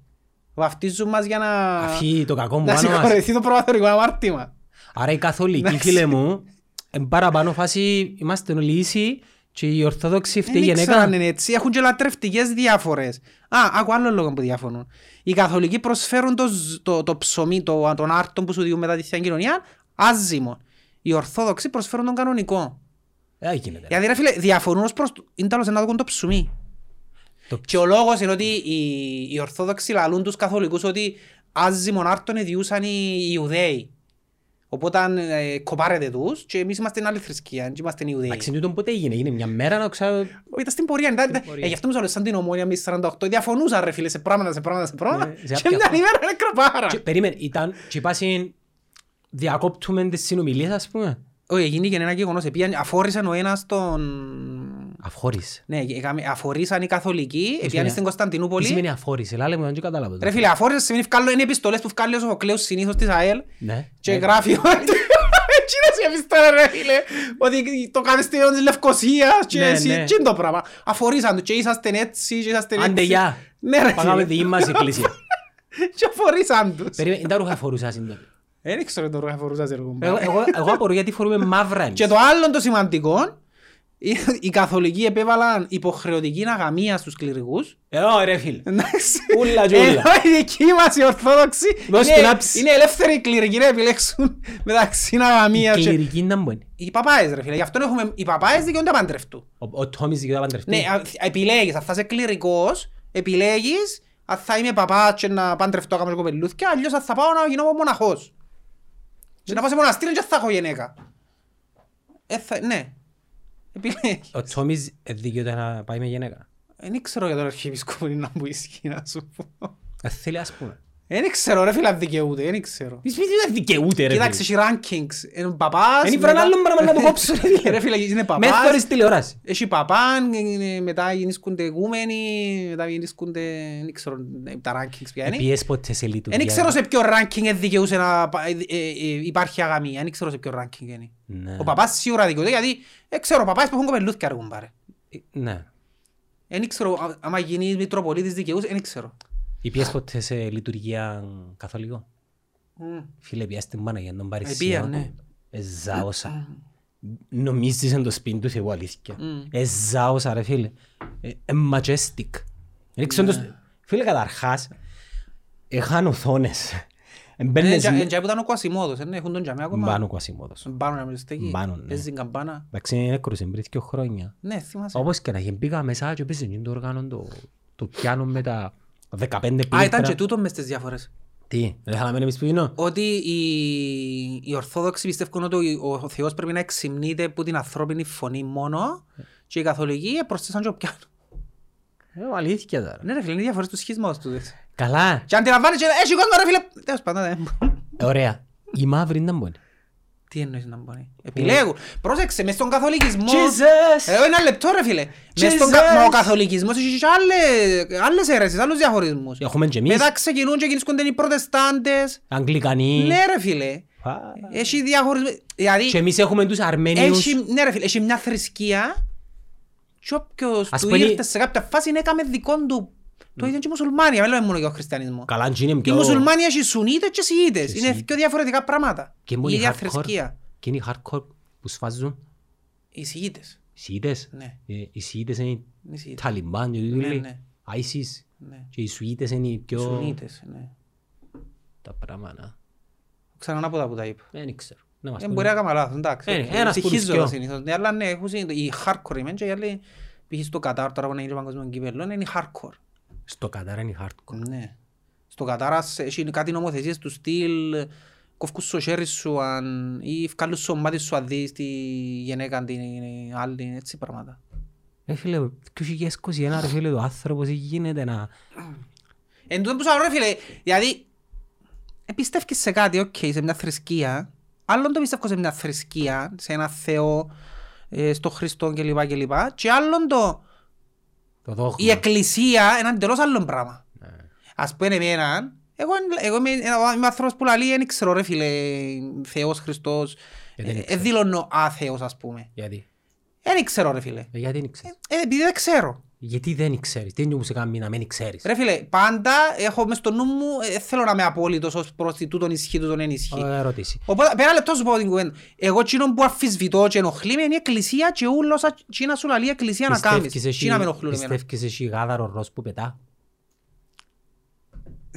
Speaker 2: Βαφτίζουν μας για να...
Speaker 1: Αφή το κακό μου
Speaker 2: Να
Speaker 1: πάνω μας.
Speaker 2: συγχωρεθεί το προπατορικό αμάρτημα.
Speaker 1: Άρα οι καθολικοί
Speaker 2: Εντάξει.
Speaker 1: φίλε μου, εν παραπάνω φάση είμαστε όλοι ίσοι και οι ορθόδοξοι αυτή η
Speaker 2: Δεν ξέρω
Speaker 1: γενέκα.
Speaker 2: αν είναι έτσι. Έχουν και λατρευτικές διάφορες. Α, άκου άλλο λόγο που διαφωνούν. Οι καθολικοί προσφέρουν το, ζ- το, το ψωμί, το, τον άρτον που σου διούν μετά τη Θεία Κοινωνία, άζυμο. Οι Ορθόδοξοι προσφέρουν τον κανονικό.
Speaker 1: Δεν γίνεται.
Speaker 2: Γιατί ρε φίλε, διαφωνούν ως προς το... Είναι τέλος να δουν το ψουμί.
Speaker 1: Το
Speaker 2: Και ο λόγος είναι ότι οι, οι Ορθόδοξοι λαλούν τους Καθολικούς ότι άζι μονάρτον εδιούσαν οι Ιουδαίοι. Οπότε ε, κοπάρετε τους και εμείς είμαστε άλλη θρησκεία, και είμαστε Ιουδαίοι.
Speaker 1: Εντάξει, τούτον πότε έγινε, έγινε μια μέρα να ξέρω...
Speaker 2: Ήταν στην πορεία, ήταν,
Speaker 1: Στην πορεία.
Speaker 2: ε, γι' αυτό μου σου λέω, σαν την ομόνια εμείς 48, διαφωνούσαν ρε φίλε σε πράγματα, σε πράγματα, σε πράγματα
Speaker 1: Ναι, σε
Speaker 2: και
Speaker 1: κάποια
Speaker 2: μια
Speaker 1: πράγματα.
Speaker 2: ημέρα είναι κραπάρα.
Speaker 1: Και Περίμενε, ήταν και πάση διακόπτουμε τις συνομιλίες ας πούμε.
Speaker 2: Όχι, έγινε και ένα γεγονός, επίαν, αφόρησαν ο ένας τον...
Speaker 1: Αφόρησε.
Speaker 2: Ναι, έκαμε- αφορήσαν οι Καθολικοί, επίαν
Speaker 1: σημαίνει-
Speaker 2: στην
Speaker 1: Τι
Speaker 2: Κωνσταντινούπολη.
Speaker 1: σημαίνει αφόρησε, λάλε μου, δεν το κατάλαβα.
Speaker 2: Ρε φίλε, αφόρησαν σημαίνει βγάλω, είναι επιστολές που βγάλει ο Σοφοκλέος συνήθως της ΑΕΛ
Speaker 1: Ναι.
Speaker 2: και
Speaker 1: ναι.
Speaker 2: γράφει ότι Εκείνες οι επιστολές ρε φίλε, ότι το κατεστήριο της Λευκοσίας και
Speaker 1: Ναι,
Speaker 2: εσύ,
Speaker 1: ναι.
Speaker 2: τι είναι το πράγμα. Αφορήσαν το και είσαστε έτσι και είσαστε έτσι.
Speaker 1: Άντε γεια.
Speaker 2: Ναι ρε
Speaker 1: Πάγαμε
Speaker 2: φίλε.
Speaker 1: δική μας εκκλησία.
Speaker 2: Και αφορήσαν τους.
Speaker 1: Περίμενε, είναι τα ρούχα φορούσα σύντομα.
Speaker 2: Δεν ξέρω το ρούχα φορούσα σε ρούχα.
Speaker 1: Εγώ- Εγώ εγώ απορώ γιατί φορούμε μαύρα εμείς.
Speaker 2: Και το άλλο το σημαντικό, οι- οι καθολικοί επέβαλαν υποχρεωτική αγαμία στους κληρικούς.
Speaker 1: Ε, ω, ρε φίλε.
Speaker 2: Εντάξει.
Speaker 1: Ούλα και ούλα.
Speaker 2: Ενώ οι δικοί μας οι Ορθόδοξοι
Speaker 1: Δώσ'
Speaker 2: είναι-
Speaker 1: του να ψ.
Speaker 2: είναι ελεύθεροι οι κληρικοί να επιλέξουν μεταξύ αγαμία και...
Speaker 1: Κληρική ήταν που είναι.
Speaker 2: Οι παπάες ρε φίλε, γι' αυτό έχουμε... Οι παπάες δικαιούνται να παντρευτούν.
Speaker 1: Ο- Ο Τόμις δικαιούται να παντρευτεί.
Speaker 2: Ναι, α- επιλέγεις, αν θα είσαι κληρικός, επιλέγεις αν θα είμαι παπάς και να παντρευτώ κάνω κοπελούθκια, αλλιώς αν θα πάω να γίνω μοναχός. Και να πάω σε μοναστήρι και θα έχω γενέκα. Ε, θα- ναι. Επιλέγεις.
Speaker 1: Ο Τόμις ε, δικαιούται να πάει με γυναίκα.
Speaker 2: Δεν ξέρω για τον αρχιεπισκόπο να μου ισχύει να σου πω.
Speaker 1: Ε, Θέλει ας πούμε.
Speaker 2: Δεν ξέρω ρε φίλε αν δικαιούται, δεν ξέρω.
Speaker 1: Μη σπίτι δεν δικαιούται ρε
Speaker 2: Κοίταξε,
Speaker 1: φίλε.
Speaker 2: έχει rankings. Είναι παπάς.
Speaker 1: Εν ήβραν
Speaker 2: μετά-
Speaker 1: άλλο πράγμα να το κόψουν, ρε φίλε.
Speaker 2: Ρε φίλε, είναι
Speaker 1: Με
Speaker 2: παπάς.
Speaker 1: θωρείς τηλεόραση.
Speaker 2: Έχει παπάν, είναι- μετά γεννήσκονται εγούμενοι, μετά γεννήσκονται, δεν ξέρω τα rankings ποια είναι.
Speaker 1: Πιες ποτέ σε λειτουργία.
Speaker 2: Δεν ξέρω σε ποιο ranking δικαιούσε να πα- ε, ε, ε, υπάρχει αγαμία, δεν ξέρω σε ποιο ranking είναι.
Speaker 1: Ναι.
Speaker 2: Ο παπάς σίγουρα δικαιούται, γιατί δεν ξέρω, παπάς που έχουν κοπελούθια αργούν πάρε.
Speaker 1: Ε, Ναι.
Speaker 2: Δεν ξέρω, α- άμα γίνει Μητροπολίτης δικαιούσε, δεν ξέρω.
Speaker 1: Ή πιες ποτέ σε λειτουργία καθολικό.
Speaker 2: Μμ.
Speaker 1: Φίλε, πιες την Παναγία των
Speaker 2: Επία,
Speaker 1: Παρισίων.
Speaker 2: ναι.
Speaker 1: Εζάωσα. Νομίζεις είναι το σπίτι τους Θεού αλήθεια.
Speaker 2: Μμ.
Speaker 1: Εζάωσα ρε φίλε. Ε, ε, majestic. Δεν ξέρω το σπ- Φίλε, καταρχάς, είχαν οθόνες.
Speaker 2: Ε,
Speaker 1: Μπαίνες
Speaker 2: εντζα-
Speaker 1: με-
Speaker 2: εντζα που ήταν ο Κουασιμόδος, ε, έχουν τον τζαμί ακόμα.
Speaker 1: Μπάνω ο Κουασιμόδος.
Speaker 2: Μπάνω να μην στέκει.
Speaker 1: Μπάνω, ναι.
Speaker 2: Παίζεις καμπάνα.
Speaker 1: Εντάξει, είναι έκρουσε πριν δύο χρόνια.
Speaker 2: Ναι, θυμάσαι.
Speaker 1: Όπως και να γίνει, πήγα μέσα και πέσε το όργανο το, το πιάνο με τα 15
Speaker 2: Α,
Speaker 1: πλήκτρα.
Speaker 2: ήταν και τούτο μες στις διάφορες.
Speaker 1: Τι, δεν θέλαμε εμείς που είναι.
Speaker 2: Ότι οι, οι Ορθόδοξοι πιστεύουν ότι ο, ο Θεός πρέπει να εξυμνείται από την ανθρώπινη φωνή μόνο και οι Καθολικοί προσθέσαν και ο πιάνο.
Speaker 1: Ε, αλήθεια τώρα.
Speaker 2: Ναι ρε φίλε, είναι διαφορές του σχισμός του. δες.
Speaker 1: Καλά.
Speaker 2: Και αντιλαμβάνεις και έχει κόσμο ρε φίλε. Τέλος πάντων, δεν
Speaker 1: Ε, Ωραία. Η μαύρη ήταν πόνη.
Speaker 2: Τι εννοείς να μπορεί; Επιλέγουν. Πρόσεξε, μες στον καθολικισμό...
Speaker 1: Jesus!
Speaker 2: Ε, ένα λεπτό ρε φίλε. Μες στον
Speaker 1: Jesus!
Speaker 2: κα- μα ο καθολικισμός έχει και άλλες, άλλες αίρεσεις, άλλους διαχωρισμούς.
Speaker 1: Έχουμε και εμείς.
Speaker 2: Μετά ξεκινούν και γίνονται οι προτεστάντες.
Speaker 1: Αγγλικανοί.
Speaker 2: Ναι ρε φίλε.
Speaker 1: Α.
Speaker 2: Έχει διαχωρισμό. Δηλαδή,
Speaker 1: Και εμείς έχουμε τους Αρμένιους.
Speaker 2: έχει, ναι ρε φίλε, έχει μια θρησκεία και όποιος
Speaker 1: Ας
Speaker 2: του
Speaker 1: πούμε,
Speaker 2: ήρθε σε κάποια φάση είναι έκαμε δικών του. Το ίδιο και οι μουσουλμάνοι, δεν λέμε μόνο για τον χριστιανισμό.
Speaker 1: Καλά, και είναι
Speaker 2: Οι
Speaker 1: πιο...
Speaker 2: μουσουλμάνοι έχει σουνίτες και σιήτες.
Speaker 1: Και
Speaker 2: Είναι
Speaker 1: σιήτες.
Speaker 2: δύο διαφορετικά πράγματα.
Speaker 1: Και
Speaker 2: Η
Speaker 1: μόνο οι
Speaker 2: ίδια
Speaker 1: hardcore.
Speaker 2: θρησκεία.
Speaker 1: Και είναι οι hardcore που σφάζουν.
Speaker 2: Οι σιήτες.
Speaker 1: Οι Σιήτες.
Speaker 2: Ναι.
Speaker 1: Ε, Οι Σιήτες είναι οι
Speaker 2: Είναι οι σιήτες.
Speaker 1: Ταλιμπάν και τούτοι
Speaker 2: Ναι,
Speaker 1: λέει.
Speaker 2: ναι.
Speaker 1: ISIS.
Speaker 2: Ναι.
Speaker 1: Και οι Σουίτες είναι οι πιο...
Speaker 2: Σουνίτες, ναι.
Speaker 1: Τα πράγματα.
Speaker 2: Ξανά από τα που τα είπα.
Speaker 1: Δεν ξέρω. Να μας
Speaker 2: Δεν
Speaker 1: πούνε.
Speaker 2: μπορεί να κάνω λάθος, εντάξει.
Speaker 1: Ε, ένας που τους
Speaker 2: Συγχύζω
Speaker 1: δυο.
Speaker 2: συνήθως. Ναι, Αλλά ναι, έχουν συνήθως- οι hardcore είμαι και οι άλλοι π.χ. στο Κατάρ τώρα που είναι το παγκόσμιο κύπελλο είναι οι hardcore.
Speaker 1: Στο Κατάρα είναι οι hardcore.
Speaker 2: Ναι. Στο Κατάρ ας έχει κάτι νομοθεσίες του στυλ κόφκους στο χέρι σου αν... ή βγάλουν στο μάτι σου αν δεις τη γυναίκα την άλλη, έτσι πράγματα.
Speaker 1: Ρε φίλε, 2021 ρε φίλε, ο άνθρωπος γίνεται να...
Speaker 2: Εν τούτο που σου λέω ρε φίλε, δηλαδή ε, πιστεύεις σε κάτι, οκ, σε μια θρησκεία, άλλον το πιστεύω σε μια θρησκεία, σε ένα Θεό, ε, στο Χριστό κλπ. κλπ. Και άλλον το,
Speaker 1: Το δόγμα.
Speaker 2: Η εκκλησία, ένα εντελώς άλλο πράγμα.
Speaker 1: Ναι.
Speaker 2: Ας πούμε εμένα, εγώ, εγώ είμαι, είμαι άνθρωπος που λαλεί, δεν ξέρω ρε φίλε, Θεός, Χριστός,
Speaker 1: Ε, δεν
Speaker 2: ε,
Speaker 1: ξέρω.
Speaker 2: ε, δηλώνω άθεος ας πούμε.
Speaker 1: Γιατί;
Speaker 2: Δεν ξέρω ρε φίλε,
Speaker 1: Ε, Γιατί δεν ξέρεις.
Speaker 2: ε, επειδή δεν ξέρω.
Speaker 1: Γιατί δεν ξέρεις. Τι είναι που σε κάνει να μην ξέρεις.
Speaker 2: Ρε φίλε, πάντα έχω μες στο νου μου, ε, θέλω να είμαι απόλυτος ως προς τι τούτον ισχύει, τούτον εν ισχύει.
Speaker 1: Ωραία ερώτηση.
Speaker 2: Οπότε, πέρα λεπτό σου πω την κουβέντα. Εγώ εκείνο που αφισβητώ και ενοχλεί με είναι η εκκλησία και ούλος εκείνα σου λαλεί η εκκλησία να κάνεις.
Speaker 1: Πιστεύεις
Speaker 2: Τι να με ενοχλούν εμένα.
Speaker 1: πιστεύεις εσύ γάδαρο ροζ που πετά;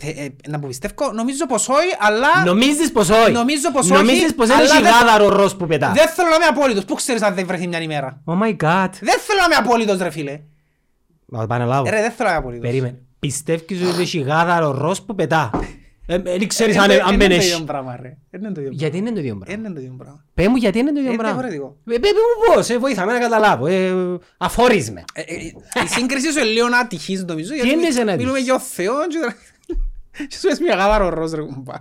Speaker 2: Ε, ε, Να που πιστεύω, νομίζω πως όχι, αλλά
Speaker 1: Νομίζεις πως όχι;
Speaker 2: Νομίζω πως όχι,
Speaker 1: Νομίζεις πως είναι
Speaker 2: αλλά δεν-
Speaker 1: γάδαρο ροζ που πετά;
Speaker 2: δεν θέλω να είμαι απόλυτος. Πού ξέρεις αν δεν βρεθεί μια ημέρα;
Speaker 1: Oh my god.
Speaker 2: Δεν θέλω να είμαι απόλυτος ρε φίλε.
Speaker 1: Να το επαναλάβω.
Speaker 2: Ρε δεν θέλω να είμαι απόλυτος.
Speaker 1: Περίμενε. Πιστεύεις ότι έχει γάδαρο ροζ που πετά; Ε, Δεν ξέρεις
Speaker 2: Ε,
Speaker 1: αν
Speaker 2: ε,
Speaker 1: αν
Speaker 2: είναι
Speaker 1: δεν
Speaker 2: το
Speaker 1: έχει.
Speaker 2: ίδιο πράγμα, ρε. Είναι το ίδιο
Speaker 1: Γιατί είναι το ίδιο
Speaker 2: πράγμα;
Speaker 1: πράγμα.
Speaker 2: Είναι το ίδιο πράγμα.
Speaker 1: Πες μου γιατί είναι το ίδιο
Speaker 2: Είναι
Speaker 1: πράγμα.
Speaker 2: διαφορετικό.
Speaker 1: Ε, Πες μου πώς, ε, βοήθαμε να καταλάβω. ε, Αφορίσμε.
Speaker 2: Ε, ε, Η σύγκριση σου είναι λίγο ατυχής νομίζω. γιατί
Speaker 1: εννοείς είναι
Speaker 2: Μιλούμε
Speaker 1: ατυχής;
Speaker 2: για ο Θεός και τώρα- και σου έσαι μια γάβαρο ροζ ρε κουμπάρ.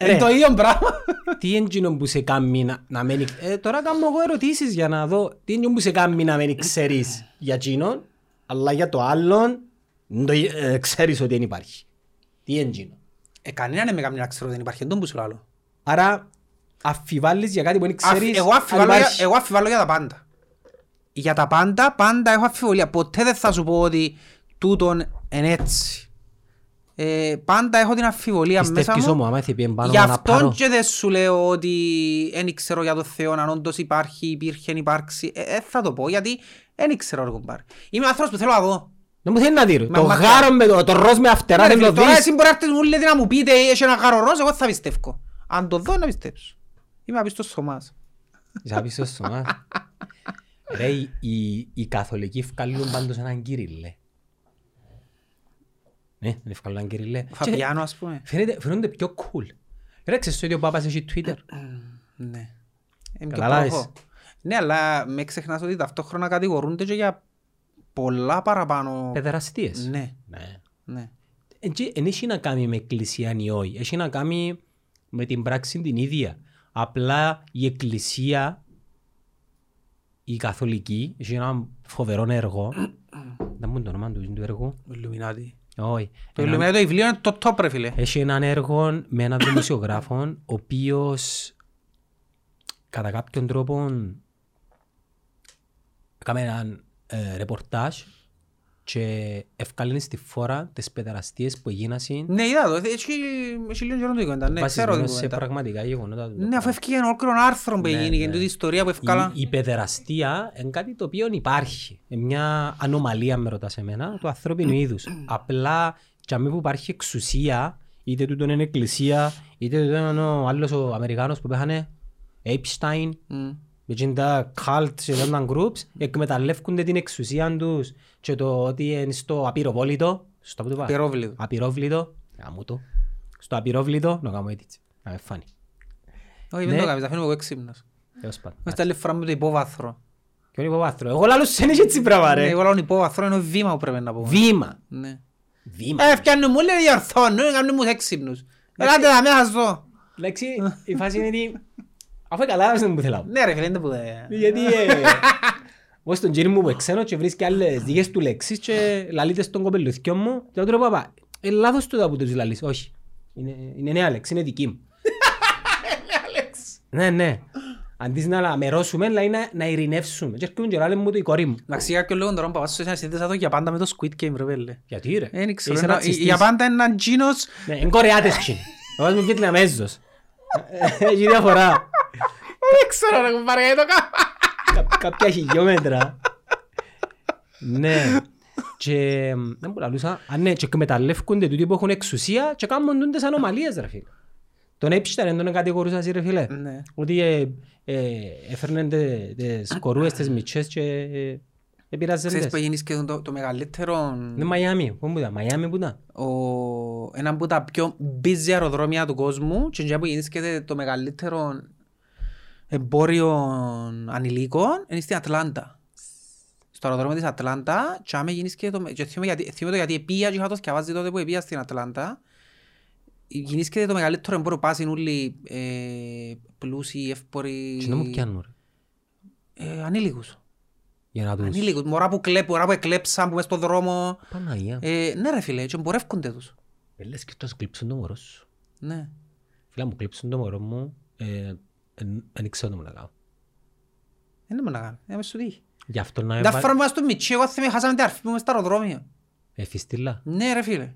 Speaker 1: Ρε.
Speaker 2: Είναι το ίδιο πράγμα.
Speaker 1: Τι είναι εκείνο που σε κάνει να, να μένει... Ε, τώρα κάνω εγώ ερωτήσεις για να δω τι είναι εκείνο που σε κάνει να μένει ξέρεις για εκείνον, αλλά για το άλλον δεν το, ε, ξέρεις ότι δεν υπάρχει. Τι είναι εκείνο.
Speaker 2: Ε, κανέναν δεν με κάνει να ξέρω δεν υπάρχει. Δεν που σου λέω.
Speaker 1: Άρα αφιβάλλεις για κάτι που δεν
Speaker 2: Αφ-
Speaker 1: ξέρεις
Speaker 2: Εγώ
Speaker 1: αν
Speaker 2: αφιβάλλω για-
Speaker 1: υπάρχει.
Speaker 2: εγώ αφιβάλλω για τα πάντα. Για τα πάντα, πάντα έχω αφιβολία. Ποτέ δεν θα σου πω ότι τούτον είναι έτσι. Ε, πάντα έχω την αφιβολία μέσα
Speaker 1: Πιστεύεις
Speaker 2: μου.
Speaker 1: όμως άμα θα πει πάνω
Speaker 2: Γι'
Speaker 1: να
Speaker 2: αυτόν
Speaker 1: πάρω.
Speaker 2: και δεν σου λέω ότι δεν ξέρω για το Θεό αν όντως υπάρχει, υπήρχε, υπάρξει. Ε, ε, θα το πω γιατί δεν ξέρω ρε κουμπάρ. Είμαι άνθρωπος που θέλω να δω.
Speaker 1: Δεν μου θέλει να δει.
Speaker 2: Μα
Speaker 1: Το
Speaker 2: μακριά.
Speaker 1: γάρο με το, το ροζ με αυτερά
Speaker 2: Ναι, ρε
Speaker 1: δεν
Speaker 2: φίλε,
Speaker 1: το
Speaker 2: Τώρα
Speaker 1: δεις.
Speaker 2: εσύ μπορεί να έρθεις μου λέτε να μου πείτε έχει ένα γάρο ροζ, εγώ θα πιστεύω. Αν το δω να πιστέψω. Είμαι απίστος Θωμάς.
Speaker 1: Είσαι άπιστος στο μάτι. Ρε, οι- οι- οι καθολικοί βγάλουν πάντως έναν Κύριλλε. Ναι, δεν βγάλουν έναν Κύριλλε. Και
Speaker 2: Φαπιάνο ας πούμε.
Speaker 1: φαίνεται- Φαίνονται πιο cool. Ρε, ξέρεις ότι ο Πάπας έχει Twitter.
Speaker 2: Ναι. Είναι πιο
Speaker 1: Καταλάβεις.
Speaker 2: προχώ. Ναι, αλλά με ξεχνάς ότι ταυτόχρονα κατηγορούνται και για πολλά παραπάνω.
Speaker 1: Παιδεραστίες.
Speaker 2: Ναι,
Speaker 1: Ναι.
Speaker 2: ναι.
Speaker 1: Δεν έχει να κάνει με εκκλησία ή όχι. Έχει να κάνει με την πράξη την ίδια. Απλά η εκκλησία, η καθολική, έχει ένα φοβερό έργο. Δεν μου είναι το όνομα του, του έργου.
Speaker 2: Illuminati.
Speaker 1: Όχι.
Speaker 2: Το
Speaker 1: Ένα-
Speaker 2: Illuminati το βιβλίο είναι το top ρε φίλε.
Speaker 1: Έχει έναν έργο με έναν δημοσιογράφο, ο οποίος κατά κάποιον τρόπο έκαμε έναν ε, ρεπορτάζ και ευκάλυνε στη φόρα τις παιδεραστίες που έγινασαν
Speaker 2: Ναι, είδα το. Έχει έχει λίγο καιρό το κουβέντα. Ναι, ξέρω την
Speaker 1: βασισμένος σε
Speaker 2: κουβέντα.
Speaker 1: πραγματικά γεγονότα. του.
Speaker 2: Ναι, αφού έφυγε ένα ολόκληρο άρθρο που
Speaker 1: Ναι,
Speaker 2: έγινε και
Speaker 1: ναι.
Speaker 2: τούτη η ιστορία που
Speaker 1: Η,
Speaker 2: ευκάλα.
Speaker 1: η παιδεραστία είναι κάτι το οποίο υπάρχει. Είναι μια ανομαλία με ρωτάς εμένα του ανθρώπινου είδους. Απλά και αμήν που υπάρχει εξουσία, είτε τούτον είναι εκκλησία, είτε τούτον είναι ο άλλος ο Αμερικάνος που πέθανε, Epstein,
Speaker 2: Μμ.
Speaker 1: Με εκείνα τα cults και τα groups, εκμεταλλεύκονται την εξουσία τους και το ότι είναι στο απειροβόλητο, στο που το είπα,
Speaker 2: Απειρόβλητο.
Speaker 1: απειρόβλητο, γαμώ το, στο απειρόβλητο, να κάνω έτσι, να με φάνει.
Speaker 2: Όχι,
Speaker 1: Ναι.
Speaker 2: δεν το κάνεις, αφήνω εγώ έξυπνος.
Speaker 1: Τέλος πάντων.
Speaker 2: Μες τα άλλη φορά με το υπόβαθρο.
Speaker 1: Και ο υποβάθρο. Εγώ λάλλον σου είναι έτσι πράγμα
Speaker 2: Ναι,
Speaker 1: ρε.
Speaker 2: Εγώ λέω υπόβαθρο είναι βήμα που πρέπει να πω.
Speaker 1: Βήμα.
Speaker 2: Ναι.
Speaker 1: Βήμα.
Speaker 2: Ε, φτιάχνουν μου, λέει διορθώνουν, κάνουν μου έξυπνους. Ελάτε να μέσα δω.
Speaker 1: Εντάξει, η φάση είναι ότι... Αφού καταλάβεις δεν μου θέλω.
Speaker 2: Ναι ρε φίλε, είναι που δεν...
Speaker 1: Γιατί... ε, Εγώ στον κύριο μου που εξένω και βρίσκει άλλες δικές του λέξεις και λαλείται στον κοπελουθκιό μου και του λέω παπά, ε, λάθος του που τους λαλείς. Όχι. Είναι, είναι νέα λέξη, είναι δική μου. Ναι, ναι. Αντί να αμερώσουμε, λέει να, να ειρηνεύσουμε. Και έρχομαι και λάλε μου το η κόρη μου.
Speaker 2: Να ξέρει κάποιος λόγο τώρα που πας σε σύνδεσα το για πάντα με το Squid Game ρε πέλε.
Speaker 1: Γιατί ρε.
Speaker 2: Δεν ξέρω,
Speaker 1: Είσαι
Speaker 2: ένα-
Speaker 1: ρατσιστής.
Speaker 2: για πάντα είναι έναν τζίνος
Speaker 1: Ναι, είναι κορεάτες τσιν. Εγώ είμαι Βιετναμέζος. Έχει διαφορά.
Speaker 2: Δεν ξέρω ρε κουμπάρε γιατί το κάνω.
Speaker 1: Κα- Κάποια χιλιόμετρα. Ναι. Και μ, δεν μου λαλούσα. Α, ναι, και εκμεταλλεύκονται τούτοι που έχουν εξουσία και κάνουν τις ανομαλίες ρε φίλε. Τον Epstein δεν τον κατηγορούσα εσύ ρε φίλε.
Speaker 2: Ναι.
Speaker 1: Ότι ε, ε, έφερνε τε- τις κορούες, τις μητσές και ε, επηρεάζαν
Speaker 2: Ξέρεις
Speaker 1: τες.
Speaker 2: που γίνεις και το, το μεγαλύτερο...
Speaker 1: Είναι Μαϊάμι. Πού που ήταν; Μαϊάμι που ήταν;
Speaker 2: Ο, ένα από τα πιο busy αεροδρόμια του κόσμου και εκεί που γίνησκεται το μεγαλύτερο εμπόριο ανηλίκων είναι στην Ατλάντα. Στο αεροδρόμιο της Ατλάντα και άμα γίνησκεται το... Και θυμούμαι γιατί, θυμούμαι το γιατί πήγα και είχα το σκευάσει τότε που πήγα στην Ατλάντα γίνησκεται το μεγαλύτερο εμπόριο πάσιν όλοι ε, πλούσιοι, εύποροι,
Speaker 1: Και να μου πιάνουν ρε;
Speaker 2: ε, ανήλικους.
Speaker 1: Για να τους...
Speaker 2: Ανήλικους, μωρά που κλέπουν, μωρά που εκλέψαν, που μες στον δρόμο.
Speaker 1: Παναγία.
Speaker 2: Ε, ναι ρε φίλε, και εμπορεύκονται τους.
Speaker 1: Ε, Λες και τόσο κλείψουν το μωρό σου.
Speaker 2: Ναι.
Speaker 1: Φίλα μου κλείψουν το μωρό μου. ε, εν- Δεν ξέρω τι μου να κάνω.
Speaker 2: Δεν είναι να κάνω, είναι μες στο τύχη.
Speaker 1: Γι' αυτό να
Speaker 2: Τα
Speaker 1: έβα...
Speaker 2: φορά που είμαστε στο Μιτσί, εγώ θυμάμαι χάσαμε την αρφή μου μες στο αεροδρόμιο.
Speaker 1: Ε, φιστήλα.
Speaker 2: Ναι ρε φίλε.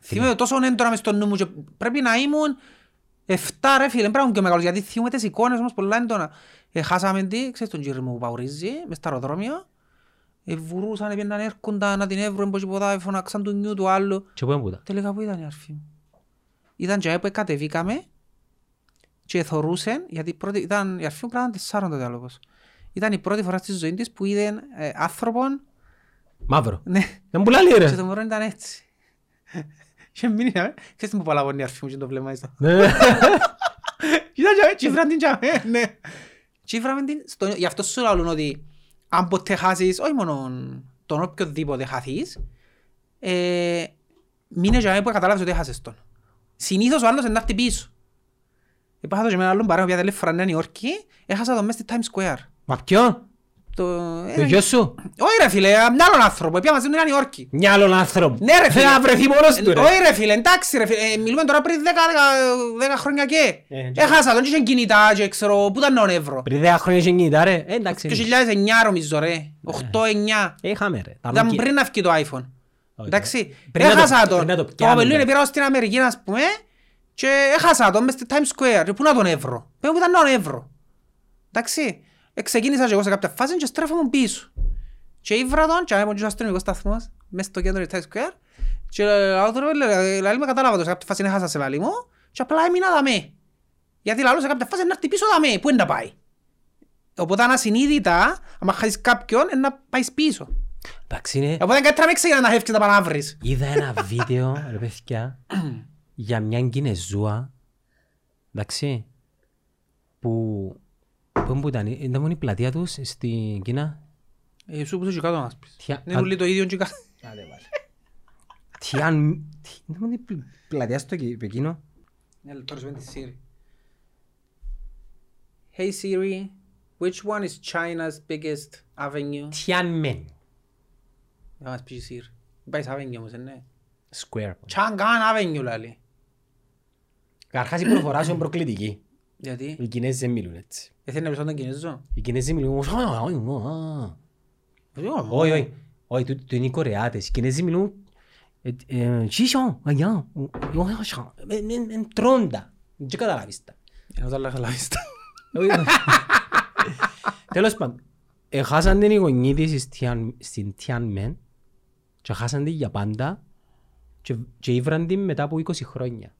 Speaker 2: Θυμάμαι τόσο έντονα μες στο νου μου και πρέπει να ήμουν 7 ρε φίλε, πρέπει να ήμουν και μεγάλος γιατί θυμούμαι τις εικόνες όμως πολλά έντονα. Ε, χάσαμε τι, ξέρεις τον κύριο μου που παουρίζει μες στο αεροδρόμιο. Ε, βουρούσαν, έπαιρναν, έρχονταν να την έβρουν, πως τίποτα, φωνάξαν του νιού του άλλου.
Speaker 1: Και πού έμπουτα.
Speaker 2: Τελικά που ήταν η αρφή μου. Ήταν και που κατεβήκαμε και θωρούσαν, γιατί η πρώτη, ήταν, η αρφή μου πράγμα τεσσάρων τότε άλλος. Ήταν η πρώτη φορά στη ζωή της που είδε ε, άνθρωπον,
Speaker 1: Μαύρο.
Speaker 2: ναι,
Speaker 1: Δεν πουλάει
Speaker 2: και
Speaker 1: ρε.
Speaker 2: το μωρό ήταν έτσι. Και μείνει, ε, ξέρεις τι μου παλαβώνει η αρφή μου και το βλέμμα έτσι.
Speaker 1: Ναι.
Speaker 2: Κοίτα και τσίφραν την τζαμέ, ναι. Τσίφραμε την, στο, γι' αυτό σου λαλούν ότι αν ποτέ χάσεις, όχι μόνο τον οποιοδήποτε χαθείς, ε, μείνε τζαμέ που καταλάβεις ότι έχασες τον. Συνήθως ο άλλος είναι να έρθει πίσω. Είπα το και με έναν άλλον παρέα, που τελευταία φορά Νέα Υόρκη, έχασα τον μέσα στη Times Square.
Speaker 1: Μα ποιον.
Speaker 2: Το...
Speaker 1: Το
Speaker 2: ε,
Speaker 1: γιο σου;
Speaker 2: Όχι ρε φίλε, μια άλλον άνθρωπο, πια μαζί στη Νέα Υόρκη.
Speaker 1: Μια άλλον άνθρωπο.
Speaker 2: Ναι ρε φίλε.
Speaker 1: Να βρεθεί μόνος του
Speaker 2: Ε,
Speaker 1: ρε.
Speaker 2: Όχι ρε φίλε, εντάξει ρε φίλε, ε, μιλούμε τώρα πριν 10 10 χρόνια και.
Speaker 1: Ε, και-
Speaker 2: Έχασα τον και είχε κινητά και ξέρω, πού ήταν ο ευρώ.
Speaker 1: Πριν δέκα χρόνια είχε κινητά ρε. Ε, εντάξει.
Speaker 2: Το 2009 νομίζω ρε, 8-9.
Speaker 1: Ε, Είχαμε ρε. Τα
Speaker 2: Ήταν
Speaker 1: Nokia.
Speaker 2: πριν να βγει το iPhone.
Speaker 1: Όχι,
Speaker 2: Εντάξει,
Speaker 1: πριν να το-
Speaker 2: έχασα τον.
Speaker 1: πριν να το
Speaker 2: Το
Speaker 1: πιάνουμε.
Speaker 2: απελούιν πήρα στην Αμερική ας πούμε και έχασα τον μες στη Times Square. Και Πού να τον ευρώ. Πες μου που ήταν ο ευρώ. Εντάξει, Ε, ξεκίνησα και εγώ σε κάποια φάση και στρέφω μου πίσω. Και ήβρα τον και άμουν και ο αστυνομικός σταθμός μες στο κέντρο της Times Square και λαλό του ρε, λέ, λαλή με κατάλαβα το σε κάποια φάση έχασα σε λαλή μου και απλά έμεινα δαμέ. Γιατί λαλό σε κάποια φάση να έρθει πίσω δαμέ, πού είναι να πάει; Οπότε ανασυνείδητα, άμα χάσεις κάποιον, είναι να πάεις πίσω.
Speaker 1: Εντάξει είναι.
Speaker 2: Οπότε είναι καλύτερα να μην ξεκινάς να φεύγεις να πάνε να βρεις.
Speaker 1: Είδα ένα βίντεο, ρε παιδιά, για μια Κινεζούα, εντάξει, που, που που ήταν, ήταν μόνο η πλατεία τους στην Κίνα.
Speaker 2: Ε, σου που είσαι και κάτω να μας πεις.
Speaker 1: Τια-
Speaker 2: Είναι όλοι το ίδιο και κάτω.
Speaker 1: Τιαν, τι- ήταν μόνο η πλ- πλατεία στο Κι- Πεκίνο.
Speaker 2: Ναι, τώρα σου τη Siri. Hey Siri, which one is China's biggest avenue?
Speaker 1: Tianmen
Speaker 2: Να μας πεις η Siri. Πάει σε avenue όμως, ε, ναι.
Speaker 1: Square.
Speaker 2: Chang'an avenue λέει.
Speaker 1: Καρχάς η προφορά σου είναι προκλητική.
Speaker 2: Γιατί,
Speaker 1: Οι Κινέζοι δεν μιλούν έτσι.
Speaker 2: δεν θέλει να πει τον Κινέζο.
Speaker 1: Οι Κινέζοι μιλούν όμως, «Α, α, α, α». Όχι, όχι. Όχι, του- του είναι οι Κορεάτες. Οι Κινέζοι μιλούν ε, ε, «Σίσιο, αγιά, ο, ο, ασια». Ε, ε, ε, τρώντα. Δεν καταλάβεις τα.
Speaker 2: Ενώ τα άλλα χαλάβεις τα.
Speaker 1: Όχι, όχι. Τέλος πάντων, έχασαν την γονή της στην- στην Tianmen και χάσαν την για πάντα και, και ήβραν την μετά από 20 χρόνια.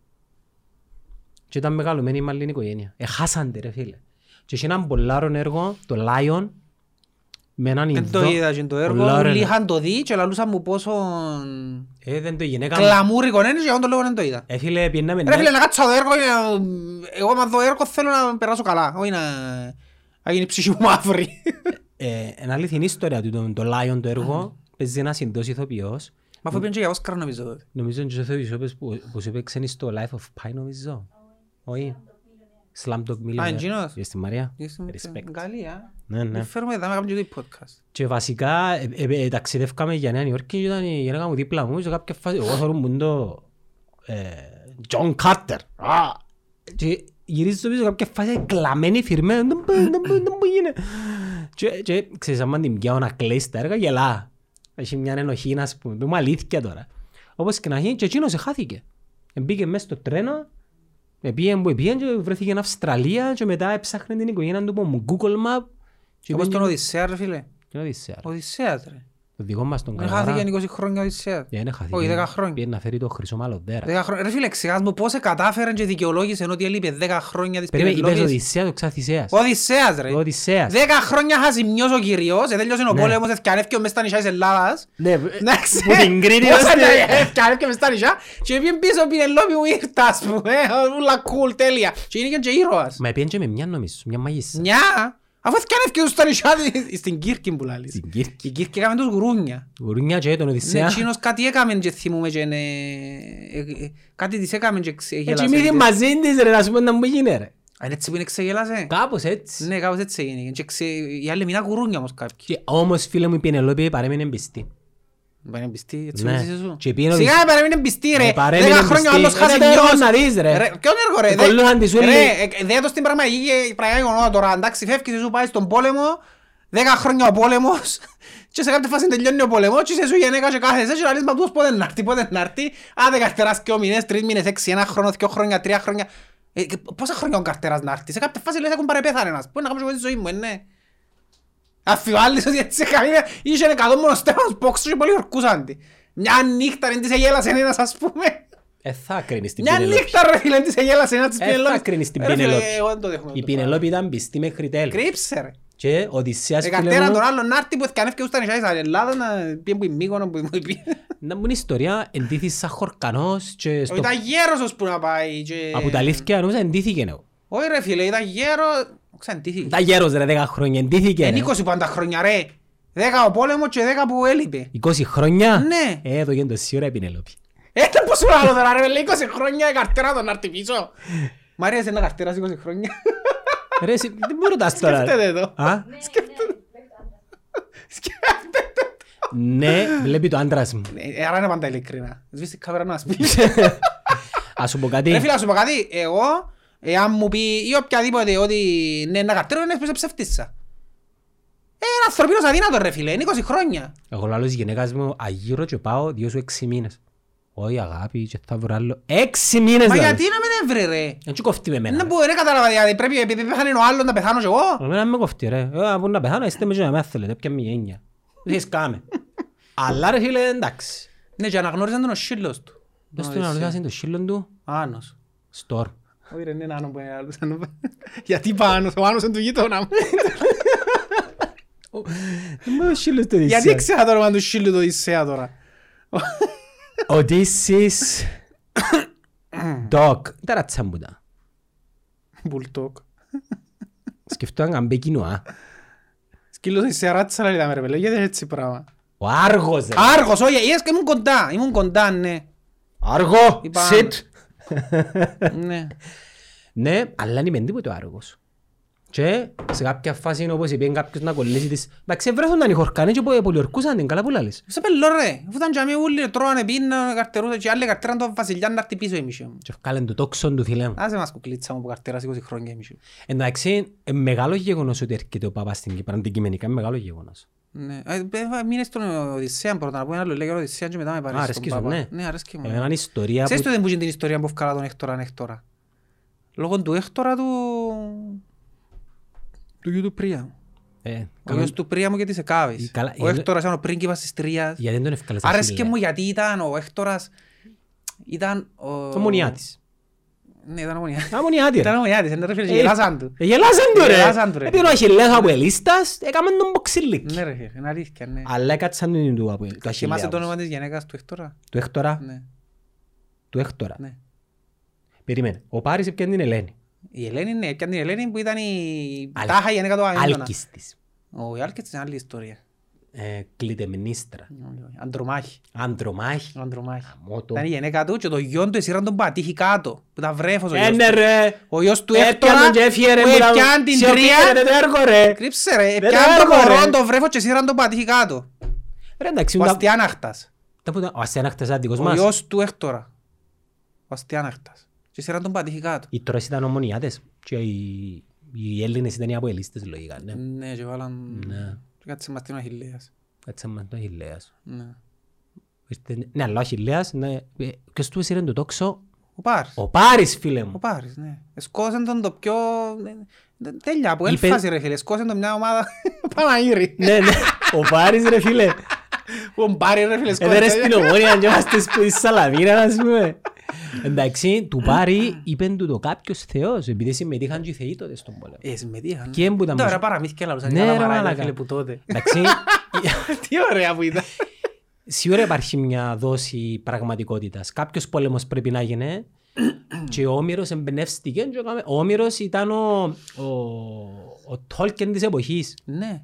Speaker 1: Και ήταν μεγαλωμένη με άλλη οικογένεια. Έχασαν την ρε φίλε. Και είχε έναν πολλάρον έργο, το Lion, με έναν
Speaker 2: Δεν το
Speaker 1: Ινδό-
Speaker 2: είδα και το έργο.
Speaker 1: πολλάρον-
Speaker 2: Όλοι είχαν το δει και λαλούσαν μου πόσο
Speaker 1: Ε, δεν το γυναίκα.
Speaker 2: κλαμούρικο είναι και εγώ τον λόγο δεν το είδα.
Speaker 1: Ε, φίλε, πιέναμε...
Speaker 2: Ρε φίλε, να κάτσω το έργο, ε, εγώ άμα δω έργο θέλω να περάσω καλά, όχι να... να γίνει η ψυχή μου μαύρη.
Speaker 1: Ε, είναι αληθινή ιστορία του, το, το Lion το έργο, παίζει ένας Ινδός ηθοποιός.
Speaker 2: Μα αφού πήγαινε και για Όσκαρ νομίζω τότε.
Speaker 1: Νομίζω ότι ο ηθοποιός που, που σου έπαιξε στο Life of Pi νομίζω. Όχι. Slumdog Millionaire.
Speaker 2: εκείνος;
Speaker 1: Είσαι στη Μαρία.
Speaker 2: Είσαι με
Speaker 1: Respect.
Speaker 2: την Γαλλία.
Speaker 1: Ναι, ναι.
Speaker 2: Δεν φέρουμε εδώ να κάνουμε και το podcast.
Speaker 1: Και βασικά ε, ε, ε, ταξιδεύκαμε για Νέα Νιόρκη και ήταν η γυναίκα μου δίπλα μου σε κάποια φάση. Εγώ θέλω μου το ε, John Carter. Α! Και γυρίζω πίσω σε κάποια φάση κλαμμένη φυρμένη. Δεν μπορεί, δεν μπορεί, δεν μπορεί γίνει. Και, και ξέρεις, άμα την πιάω να κλαίει στα έργα, γελά. Έχει μια ενοχή, να πούμε. Πούμε αλήθεια τώρα. Όπως και να έχει, και εκείνος χάθηκε. Μπήκε μέσα στο τρένο, πήγε που πήγε και βρέθηκε στην Αυστραλία και μετά έψαχνε την οικογένεια του από Google Map. Και
Speaker 2: Όπως
Speaker 1: πήγε-
Speaker 2: τον Οδυσσέα ρε φίλε.
Speaker 1: Τι Οδυσσέα, ρε.
Speaker 2: Οδυσσέας ρε.
Speaker 1: Το δικό μας τον
Speaker 2: Δεν
Speaker 1: Καλαγαρά.
Speaker 2: χάθηκε 20 χρόνια ο Οδυσσέας.
Speaker 1: Δεν είναι χαθήκε.
Speaker 2: Όχι, 10 χρόνια.
Speaker 1: Πήγε να φέρει το χρυσό μαλλοντέρα.
Speaker 2: 10 χρόνια. Ρε φίλε, εξηγάς μου πώς κατάφεραν και δικαιολόγησαν ότι έλειπε 10 χρόνια της
Speaker 1: Περίμενε, είπες
Speaker 2: Πενελόπης.
Speaker 1: Οδυσσέας, το ξαθησέας.
Speaker 2: Ο Οδυσσέας ρε.
Speaker 1: Ο Οδυσσέας.
Speaker 2: 10 χρόνια χαζιμιός ο κυρίος, ετέλειωσε ο
Speaker 1: Ναι.
Speaker 2: πόλεμος, ευκιανεύκε μες στα νησιά της Ελλάδας.
Speaker 1: Ναι,
Speaker 2: Εντάξει.
Speaker 1: που την Κρήτη
Speaker 2: Πόσα
Speaker 1: ως την-
Speaker 2: τα ευκιανεύκε μες στα νησιά και πήγε πίσω Πινελόπη μου ήρθα ας πούμε, ούλα cool, τέλεια. Και είναι και ήρωας.
Speaker 1: Μα πήγαινε και με μια νομίζω, μια μαγισσα.
Speaker 2: Νιά, αφού ευκιανεύκε τους στα νησιά της, στην Κύρκη που λάλλεις.
Speaker 1: Στην Κύρκη.
Speaker 2: Η Κύρκη έκαμε τους γουρούνια.
Speaker 1: Γουρούνια και τον
Speaker 2: Ναι,
Speaker 1: Οδυσσέα.
Speaker 2: εκείνος κάτι έκαμε και θυμούμε και ναι, ε, ε, κάτι της έκαμε και
Speaker 1: Έτσι
Speaker 2: ξεγέλασε.
Speaker 1: μύθι μαζί της ρε, να σου πω να μου γίνει ρε.
Speaker 2: Α, είναι έτσι που είναι ξεγέλασε.
Speaker 1: Κάπως έτσι.
Speaker 2: Ναι, κάπως έτσι έγινε. Και ξε... Οι άλλοι μείναν γουρούνια όμως κάποιοι.
Speaker 1: Και όμως φίλε μου η Πενελόπη παρέμεινε πιστή.
Speaker 2: Πάνε πιστή, έτσι
Speaker 1: Ναι.
Speaker 2: μου είσαι σου.
Speaker 1: Και πήγαινε ο
Speaker 2: Σιγά
Speaker 1: Οδυσσέας-
Speaker 2: παρέμεινε πιστή ρε.
Speaker 1: Ε, παρέμεινε
Speaker 2: Δέκα χρόνια ο
Speaker 1: πιστή.
Speaker 2: άλλος
Speaker 1: Έτσι
Speaker 2: χάσει
Speaker 1: το έργο
Speaker 2: νιός.
Speaker 1: να δεις, ρε.
Speaker 2: Ποιον έργο ρε;
Speaker 1: Ε,
Speaker 2: δε-
Speaker 1: κολλούσαν τη σου
Speaker 2: Ρε,
Speaker 1: λέει.
Speaker 2: ε, δε το στην πραγματική πραγματικά γεγονότα τώρα. Εντάξει, φεύγεις σου πάει στον πόλεμο. Δέκα χρόνια ο πόλεμος. Και σε κάποια φάση τελειώνει ο πόλεμος και είσαι σου γενέκα και κάθεσαι και λαλείς μα τούτος πότε να έρθει, πότε να έρθει. Άντε καρτεράς και ο μήνες, τρεις μήνες, έξι, ένα χρόνο, δυο χρόνια, τρία χρόνια. Ε, και πόσα χρόνια ο καρτεράς να έρθει; Σε κάποια φάση λες έχουν παρεπέθανε ένας. Πού να κάνω και εγώ τη ζωή μου, ε, ναι. Αφιβάλλεις ότι έτσι καμία... Είχε εκατό μονοστέφανος πόξος και πολλοί ορκούσαν τη. Μια νύχτα δεν της εγέλασε ένας ας πούμε.
Speaker 1: Ε, θα κρίνεις την
Speaker 2: Μια
Speaker 1: Πινελόπη.
Speaker 2: νύχτα ρε φίλε δεν της εγέλασε ένας της
Speaker 1: Ε, θα
Speaker 2: Πινελόπης.
Speaker 1: κρίνεις την
Speaker 2: Ε, ρε φίλε,
Speaker 1: Πινελόπη.
Speaker 2: Εγώ δεν το δέχομαι.
Speaker 1: Η Πινελόπη ήταν πιστή μέχρι τέλους.
Speaker 2: Κρύψε ρε.
Speaker 1: Και ο Οδυσσέας
Speaker 2: Ε,
Speaker 1: φίλε
Speaker 2: καρτέρα
Speaker 1: μου,
Speaker 2: τον άλλον να έρθει που έφτιανε στα νησιά της Ελλάδα να πήγαινε που η Μύκονο που μου πει.
Speaker 1: να μου είναι ιστορία, εντύθης σαν χορκανός και στο...
Speaker 2: Ήταν γέρος ως που να πάει και...
Speaker 1: Από τα αλήθεια νόμιζα εντύθηκε εγώ.
Speaker 2: Όχι ρε φίλε, ήταν γέρος... Ξαντήθη.
Speaker 1: Τα γέρος ρε, 10 χρόνια εντύθηκε.
Speaker 2: Είναι
Speaker 1: ρε.
Speaker 2: 20 πάντα χρόνια ρε. 10 ο πόλεμος και 10 που έλειπε.
Speaker 1: 20 χρόνια;
Speaker 2: Ναι.
Speaker 1: Ε, εδώ γίνεται σίγουρα η Πινελόπη.
Speaker 2: Έτα πως σου άλλο τώρα ρε, λέει 20 χρόνια η καρτέρα τον να έρθει πίσω. Μ' αρέσει ένα καρτέρας 20 χρόνια.
Speaker 1: Ρε, εσύ, δεν μου ρωτάς τώρα;
Speaker 2: Σκέφτεται το.
Speaker 1: Α,
Speaker 2: Σκέφτεται. Σκέφτεται.
Speaker 1: ναι, βλέπει το άντρας μου.
Speaker 2: Ε, Άρα είναι πάντα ειλικρινά. Σβήσει την κάμερα να μας πεις.
Speaker 1: Ας σου πω κάτι.
Speaker 2: Ρε φίλε, να σου πω κάτι. Εγώ, εάν μου πει ή οποιαδήποτε ότι ναι, ένα καρτέρο είναι πίσω ψευτίσα. Ε, ένα ανθρωπίνος αδύνατο ρε φίλε, είναι 20 χρόνια.
Speaker 1: Εγώ λέω της γυναίκας μου, αγύρω και πάω δύο σου έξι μήνες. Όχι αγάπη και θα βρω άλλο. Έξι μήνες
Speaker 2: Μα
Speaker 1: λέω.
Speaker 2: γιατί να μην έβρε ρε;
Speaker 1: Δεν σου κοφτεί με
Speaker 2: Δεν
Speaker 1: εμένα.
Speaker 2: μπορεί, δεν κατάλαβα δηλαδή, πρέπει επειδή πέθανε ο άλλος να πεθάνω κι εγώ.
Speaker 1: Εμένα με κοφτεί ρε. Ε, Από να πεθάνω είστε με και να με θέλετε. Ποια μια έννοια. Δεν σκάμε. Αλλά ρε φίλε εντάξει.
Speaker 2: Ναι, και αναγνώρισαν τον ο σύλλος του.
Speaker 1: Δες του να ρωτάς είναι το σύλλον του.
Speaker 2: Άνος.
Speaker 1: Στορ.
Speaker 2: Όχι ρε, είναι άνω που είναι άλλος. Γιατί πάνω, ο Άνος είναι του γείτονα μου.
Speaker 1: Δεν μου ο σύλλος του
Speaker 2: Γιατί
Speaker 1: Οδυσσέα.
Speaker 2: ξέχα το όνομα του σύλλου του Οδυσσέα τώρα.
Speaker 1: Οδύσσης. Ντοκ. Τα ρατσά μου τα.
Speaker 2: Μπουλτόκ.
Speaker 1: Σκεφτώ αν μπε κοινό.
Speaker 2: Σκύλος Οδυσσέα ράτσας λέει τα με ρε παιδί, γιατί είναι έτσι πράγμα.
Speaker 1: Ο Άργος ρε.
Speaker 2: Άργος, όχι, είδες και ήμουν κοντά, ήμουν κοντά, ναι.
Speaker 1: Άργο.
Speaker 2: Είπα-
Speaker 1: Sit.
Speaker 2: Ναι.
Speaker 1: Ναι, αλλά είναι μεν τίποτε ο Άργος. Και σε κάποια φάση είναι όπως είπε κάποιος να κολλήσει της... Εντάξει, βρέθονταν οι χορκάνοι και πο- πολιορκούσαν την, καλά που λάλες.
Speaker 2: Σε πέλο ρε, αφού ήταν και αμοί ούλοι, τρώανε, πίνανε, καρτερούσαν και άλλοι καρτεράν τον βασιλιά να έρθει πίσω η μισή μου.
Speaker 1: Και βγάλαν το τόξον του φίλε μου.
Speaker 2: Άσε μας κουκλίτσα μου που καρτεράς 20 χρόνια η μισή μου.
Speaker 1: Εντάξει, ε, μεγάλο γεγονός ότι έρχεται ο Παπάς στην Κύπρο, αντικειμενικά είναι μεγάλο γεγονός.
Speaker 2: Ναι, ε, ε, μείνε στον Οδυσσέα πρώτα να πούμε ένα άλλο λέγε Οδυσσέα και μετά με πάρεις
Speaker 1: Α,
Speaker 2: στον
Speaker 1: αρέσκει σου,
Speaker 2: Πάπα.
Speaker 1: ναι.
Speaker 2: Ναι, αρέσκει μου.
Speaker 1: Εμένα είναι ιστορία
Speaker 2: Ξέρεις
Speaker 1: που...
Speaker 2: το δεν που την ιστορία που έφκαλα τον Έκτορα Έκτορα. Λόγω του Έκτορα του... του γιου του Πρίαμου.
Speaker 1: Ε,
Speaker 2: Ο
Speaker 1: κάμε-
Speaker 2: γιος του Πρίαμου και της Εκάβης.
Speaker 1: Καλά,
Speaker 2: Ο Έκτορας ήταν ο πρίγκιπας της Τρίας.
Speaker 1: Γιατί δεν τον ευκάλεσα
Speaker 2: Άρεσκε μου γιατί ήταν ο Έκτορας... Ήταν ο...
Speaker 1: Ο Μονιάτης.
Speaker 2: Ναι, ήταν ο Μονιάτης.
Speaker 1: Α, Μονιάτη
Speaker 2: Ήταν
Speaker 1: ρε.
Speaker 2: ο Μονιάτης, είναι ρε φίλε,
Speaker 1: Ε,
Speaker 2: γελάσαν του.
Speaker 1: ε, Γελάσαν του
Speaker 2: Γελάσαν του,
Speaker 1: ρε.
Speaker 2: ρε.
Speaker 1: Έπαιρνε ο Αχιλλέας από ελίστας, έκαμε τον μποξιλίκι.
Speaker 2: Ναι ρε φίλε, είναι αλήθεια, ναι.
Speaker 1: Αλλά έκατσαν τον του από του
Speaker 2: Θυμάσαι το όνομα
Speaker 1: Αχιλλέας.
Speaker 2: της γυναίκας του Έκτορα;
Speaker 1: Του Έκτορα;
Speaker 2: Ναι,
Speaker 1: Του Έκτορα.
Speaker 2: ναι.
Speaker 1: Περίμενε. Ο Πάρης έπιανε την Ελένη.
Speaker 2: Η Ελένη, ναι, έπιαν την Ελένη που ήταν η
Speaker 1: Αλ-
Speaker 2: τάχα γυναίκα του Αμέντονα.
Speaker 1: Άλκης της.
Speaker 2: Ο Ιάλκης είναι άλλη ιστορία.
Speaker 1: Ε, Κλητεμνίστρα.
Speaker 2: Αντρομάχη.
Speaker 1: Αντρομάχη.
Speaker 2: Αντρομάχη.
Speaker 1: Μότο.
Speaker 2: Ήταν η γυναίκα του και το γιον του εσύραν τον πατήχη κάτω. Που ήταν βρέφος ο
Speaker 1: Ε,
Speaker 2: γιος
Speaker 1: ναι
Speaker 2: του.
Speaker 1: ρε.
Speaker 2: Ο γιος του
Speaker 1: Έπιανε
Speaker 2: Έκτορα
Speaker 1: τον και έφυγε, ρε,
Speaker 2: που
Speaker 1: που τα-
Speaker 2: έπιαν την
Speaker 1: Σιωπή,
Speaker 2: τρία.
Speaker 1: ρε, το έργο ρε.
Speaker 2: Κρύψε ρε,
Speaker 1: Δεν
Speaker 2: έπιαν
Speaker 1: το
Speaker 2: το
Speaker 1: έργο,
Speaker 2: μωρό
Speaker 1: ρε.
Speaker 2: τον βρέφος και εσύραν τον πατήχη κάτω.
Speaker 1: Ρε εντάξει.
Speaker 2: Ο
Speaker 1: τα-
Speaker 2: Αστιάναχτας.
Speaker 1: τα που τα- Ο Αστιάναχτας άδικος
Speaker 2: Ο
Speaker 1: μας.
Speaker 2: γιος του Έκτορα. Ο Αστιάναχτας. Και εσύραν τον πατήχη κάτω.
Speaker 1: Οι τρεις ήταν ομονιάτες και οι, οι Έλληνες ήταν οι αποελίστες λογικά. Ναι.
Speaker 2: Ναι, και βάλαν...
Speaker 1: Ναι.
Speaker 2: Και κάτσε μας την Αχιλλέας.
Speaker 1: Κάτσε μας το Αχιλλέας.
Speaker 2: Ναι.
Speaker 1: Ήρθε- Ναι, αλλά ο Αχιλλέας, ναι. Ε, Ποιος του έσυρε το τόξο.
Speaker 2: Ο Πάρης.
Speaker 1: Ο Πάρης φίλε
Speaker 2: Ο
Speaker 1: μου.
Speaker 2: Πάρης, ναι. Σκόσαν τον το πιο... ε, Τέλεια, από
Speaker 1: Είπε-
Speaker 2: έλφαση ρε φίλε. Σκόσαν τον μια ομάδα Παναγύρη.
Speaker 1: Ναι, ναι. Ο Πάρης ρε φίλε.
Speaker 2: Ο Πάρη ρε φίλε
Speaker 1: Έδερε
Speaker 2: σκόσαν.
Speaker 1: στην ομόνια και είμαστε στη Σαλαμίνα ας πούμε. Εντάξει, του Πάρη είπεν του το κάποιος θεός επειδή συμμετείχαν και οι θεοί τότε στον πόλεμο.
Speaker 2: Ε, συμμετείχαν.
Speaker 1: Και έμπου τα
Speaker 2: Τώρα
Speaker 1: μουσ-
Speaker 2: παραμύθια λαούσαν.
Speaker 1: Ναι,
Speaker 2: καλά
Speaker 1: ρε,
Speaker 2: μαρά,
Speaker 1: μαλάκα.
Speaker 2: φίλε, που τότε.
Speaker 1: Εντάξει,
Speaker 2: Τι ωραία που ήταν.
Speaker 1: σίγουρα υπάρχει μια δόση πραγματικότητας. Κάποιος πόλεμος πρέπει να γίνει και ο Όμηρος εμπνεύστηκε και έκαμε- ο Όμηρος ήταν ο, ο, ο Τόλκεν της εποχής.
Speaker 2: Ναι.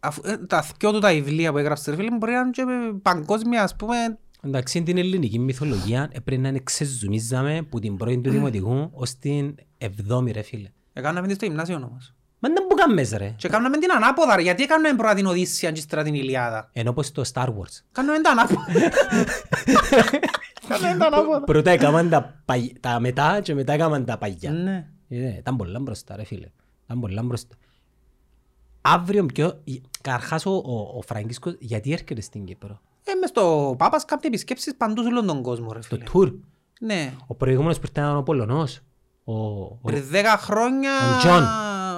Speaker 2: Αφού, ε, τα δυο του τα βιβλία που έγραψε ρε φίλε μου μπορεί να είναι και παγκόσμια ας πούμε
Speaker 1: Εντάξει, την ελληνική μυθολογία έπρεπε να είναι ξεζουμίζαμε που την πρώτη του δημοτικού ως την εβδόμη ρε φίλε.
Speaker 2: Έκαναμε την στο γυμνάσιο όμως.
Speaker 1: Μα δεν που κάμες ρε.
Speaker 2: Και έκαναμε την ανάποδα ρε. Γιατί έκαναμε πρώτα την Οδύσσια και ύστερα την Ηλιάδα.
Speaker 1: Ενώ πως το Star Wars.
Speaker 2: Κάναμε τα ανάποδα. Κάναμε τα ανάποδα.
Speaker 1: Πρώτα έκαναν τα, παγι- τα μετά και μετά έκαναν τα παγιά.
Speaker 2: Ναι.
Speaker 1: Ε, Ήταν πολλά μπροστά ρε φίλε. Ήταν πολλά μπροστά. Αύριο πιο... Κατ' αρχάς ο, ο, ο Φραγκίσκος γιατί έρχεται στην Κύπρο;
Speaker 2: Ε, μες στο Πάπας κάνει επισκέψεις παντού σε όλον τον κόσμο ρε
Speaker 1: Το
Speaker 2: φίλε.
Speaker 1: tour.
Speaker 2: Ναι.
Speaker 1: Ο προηγούμενος που ήταν ο Πολωνός. Ο, ο,
Speaker 2: Πριν δέκα χρόνια
Speaker 1: Ο Τζον.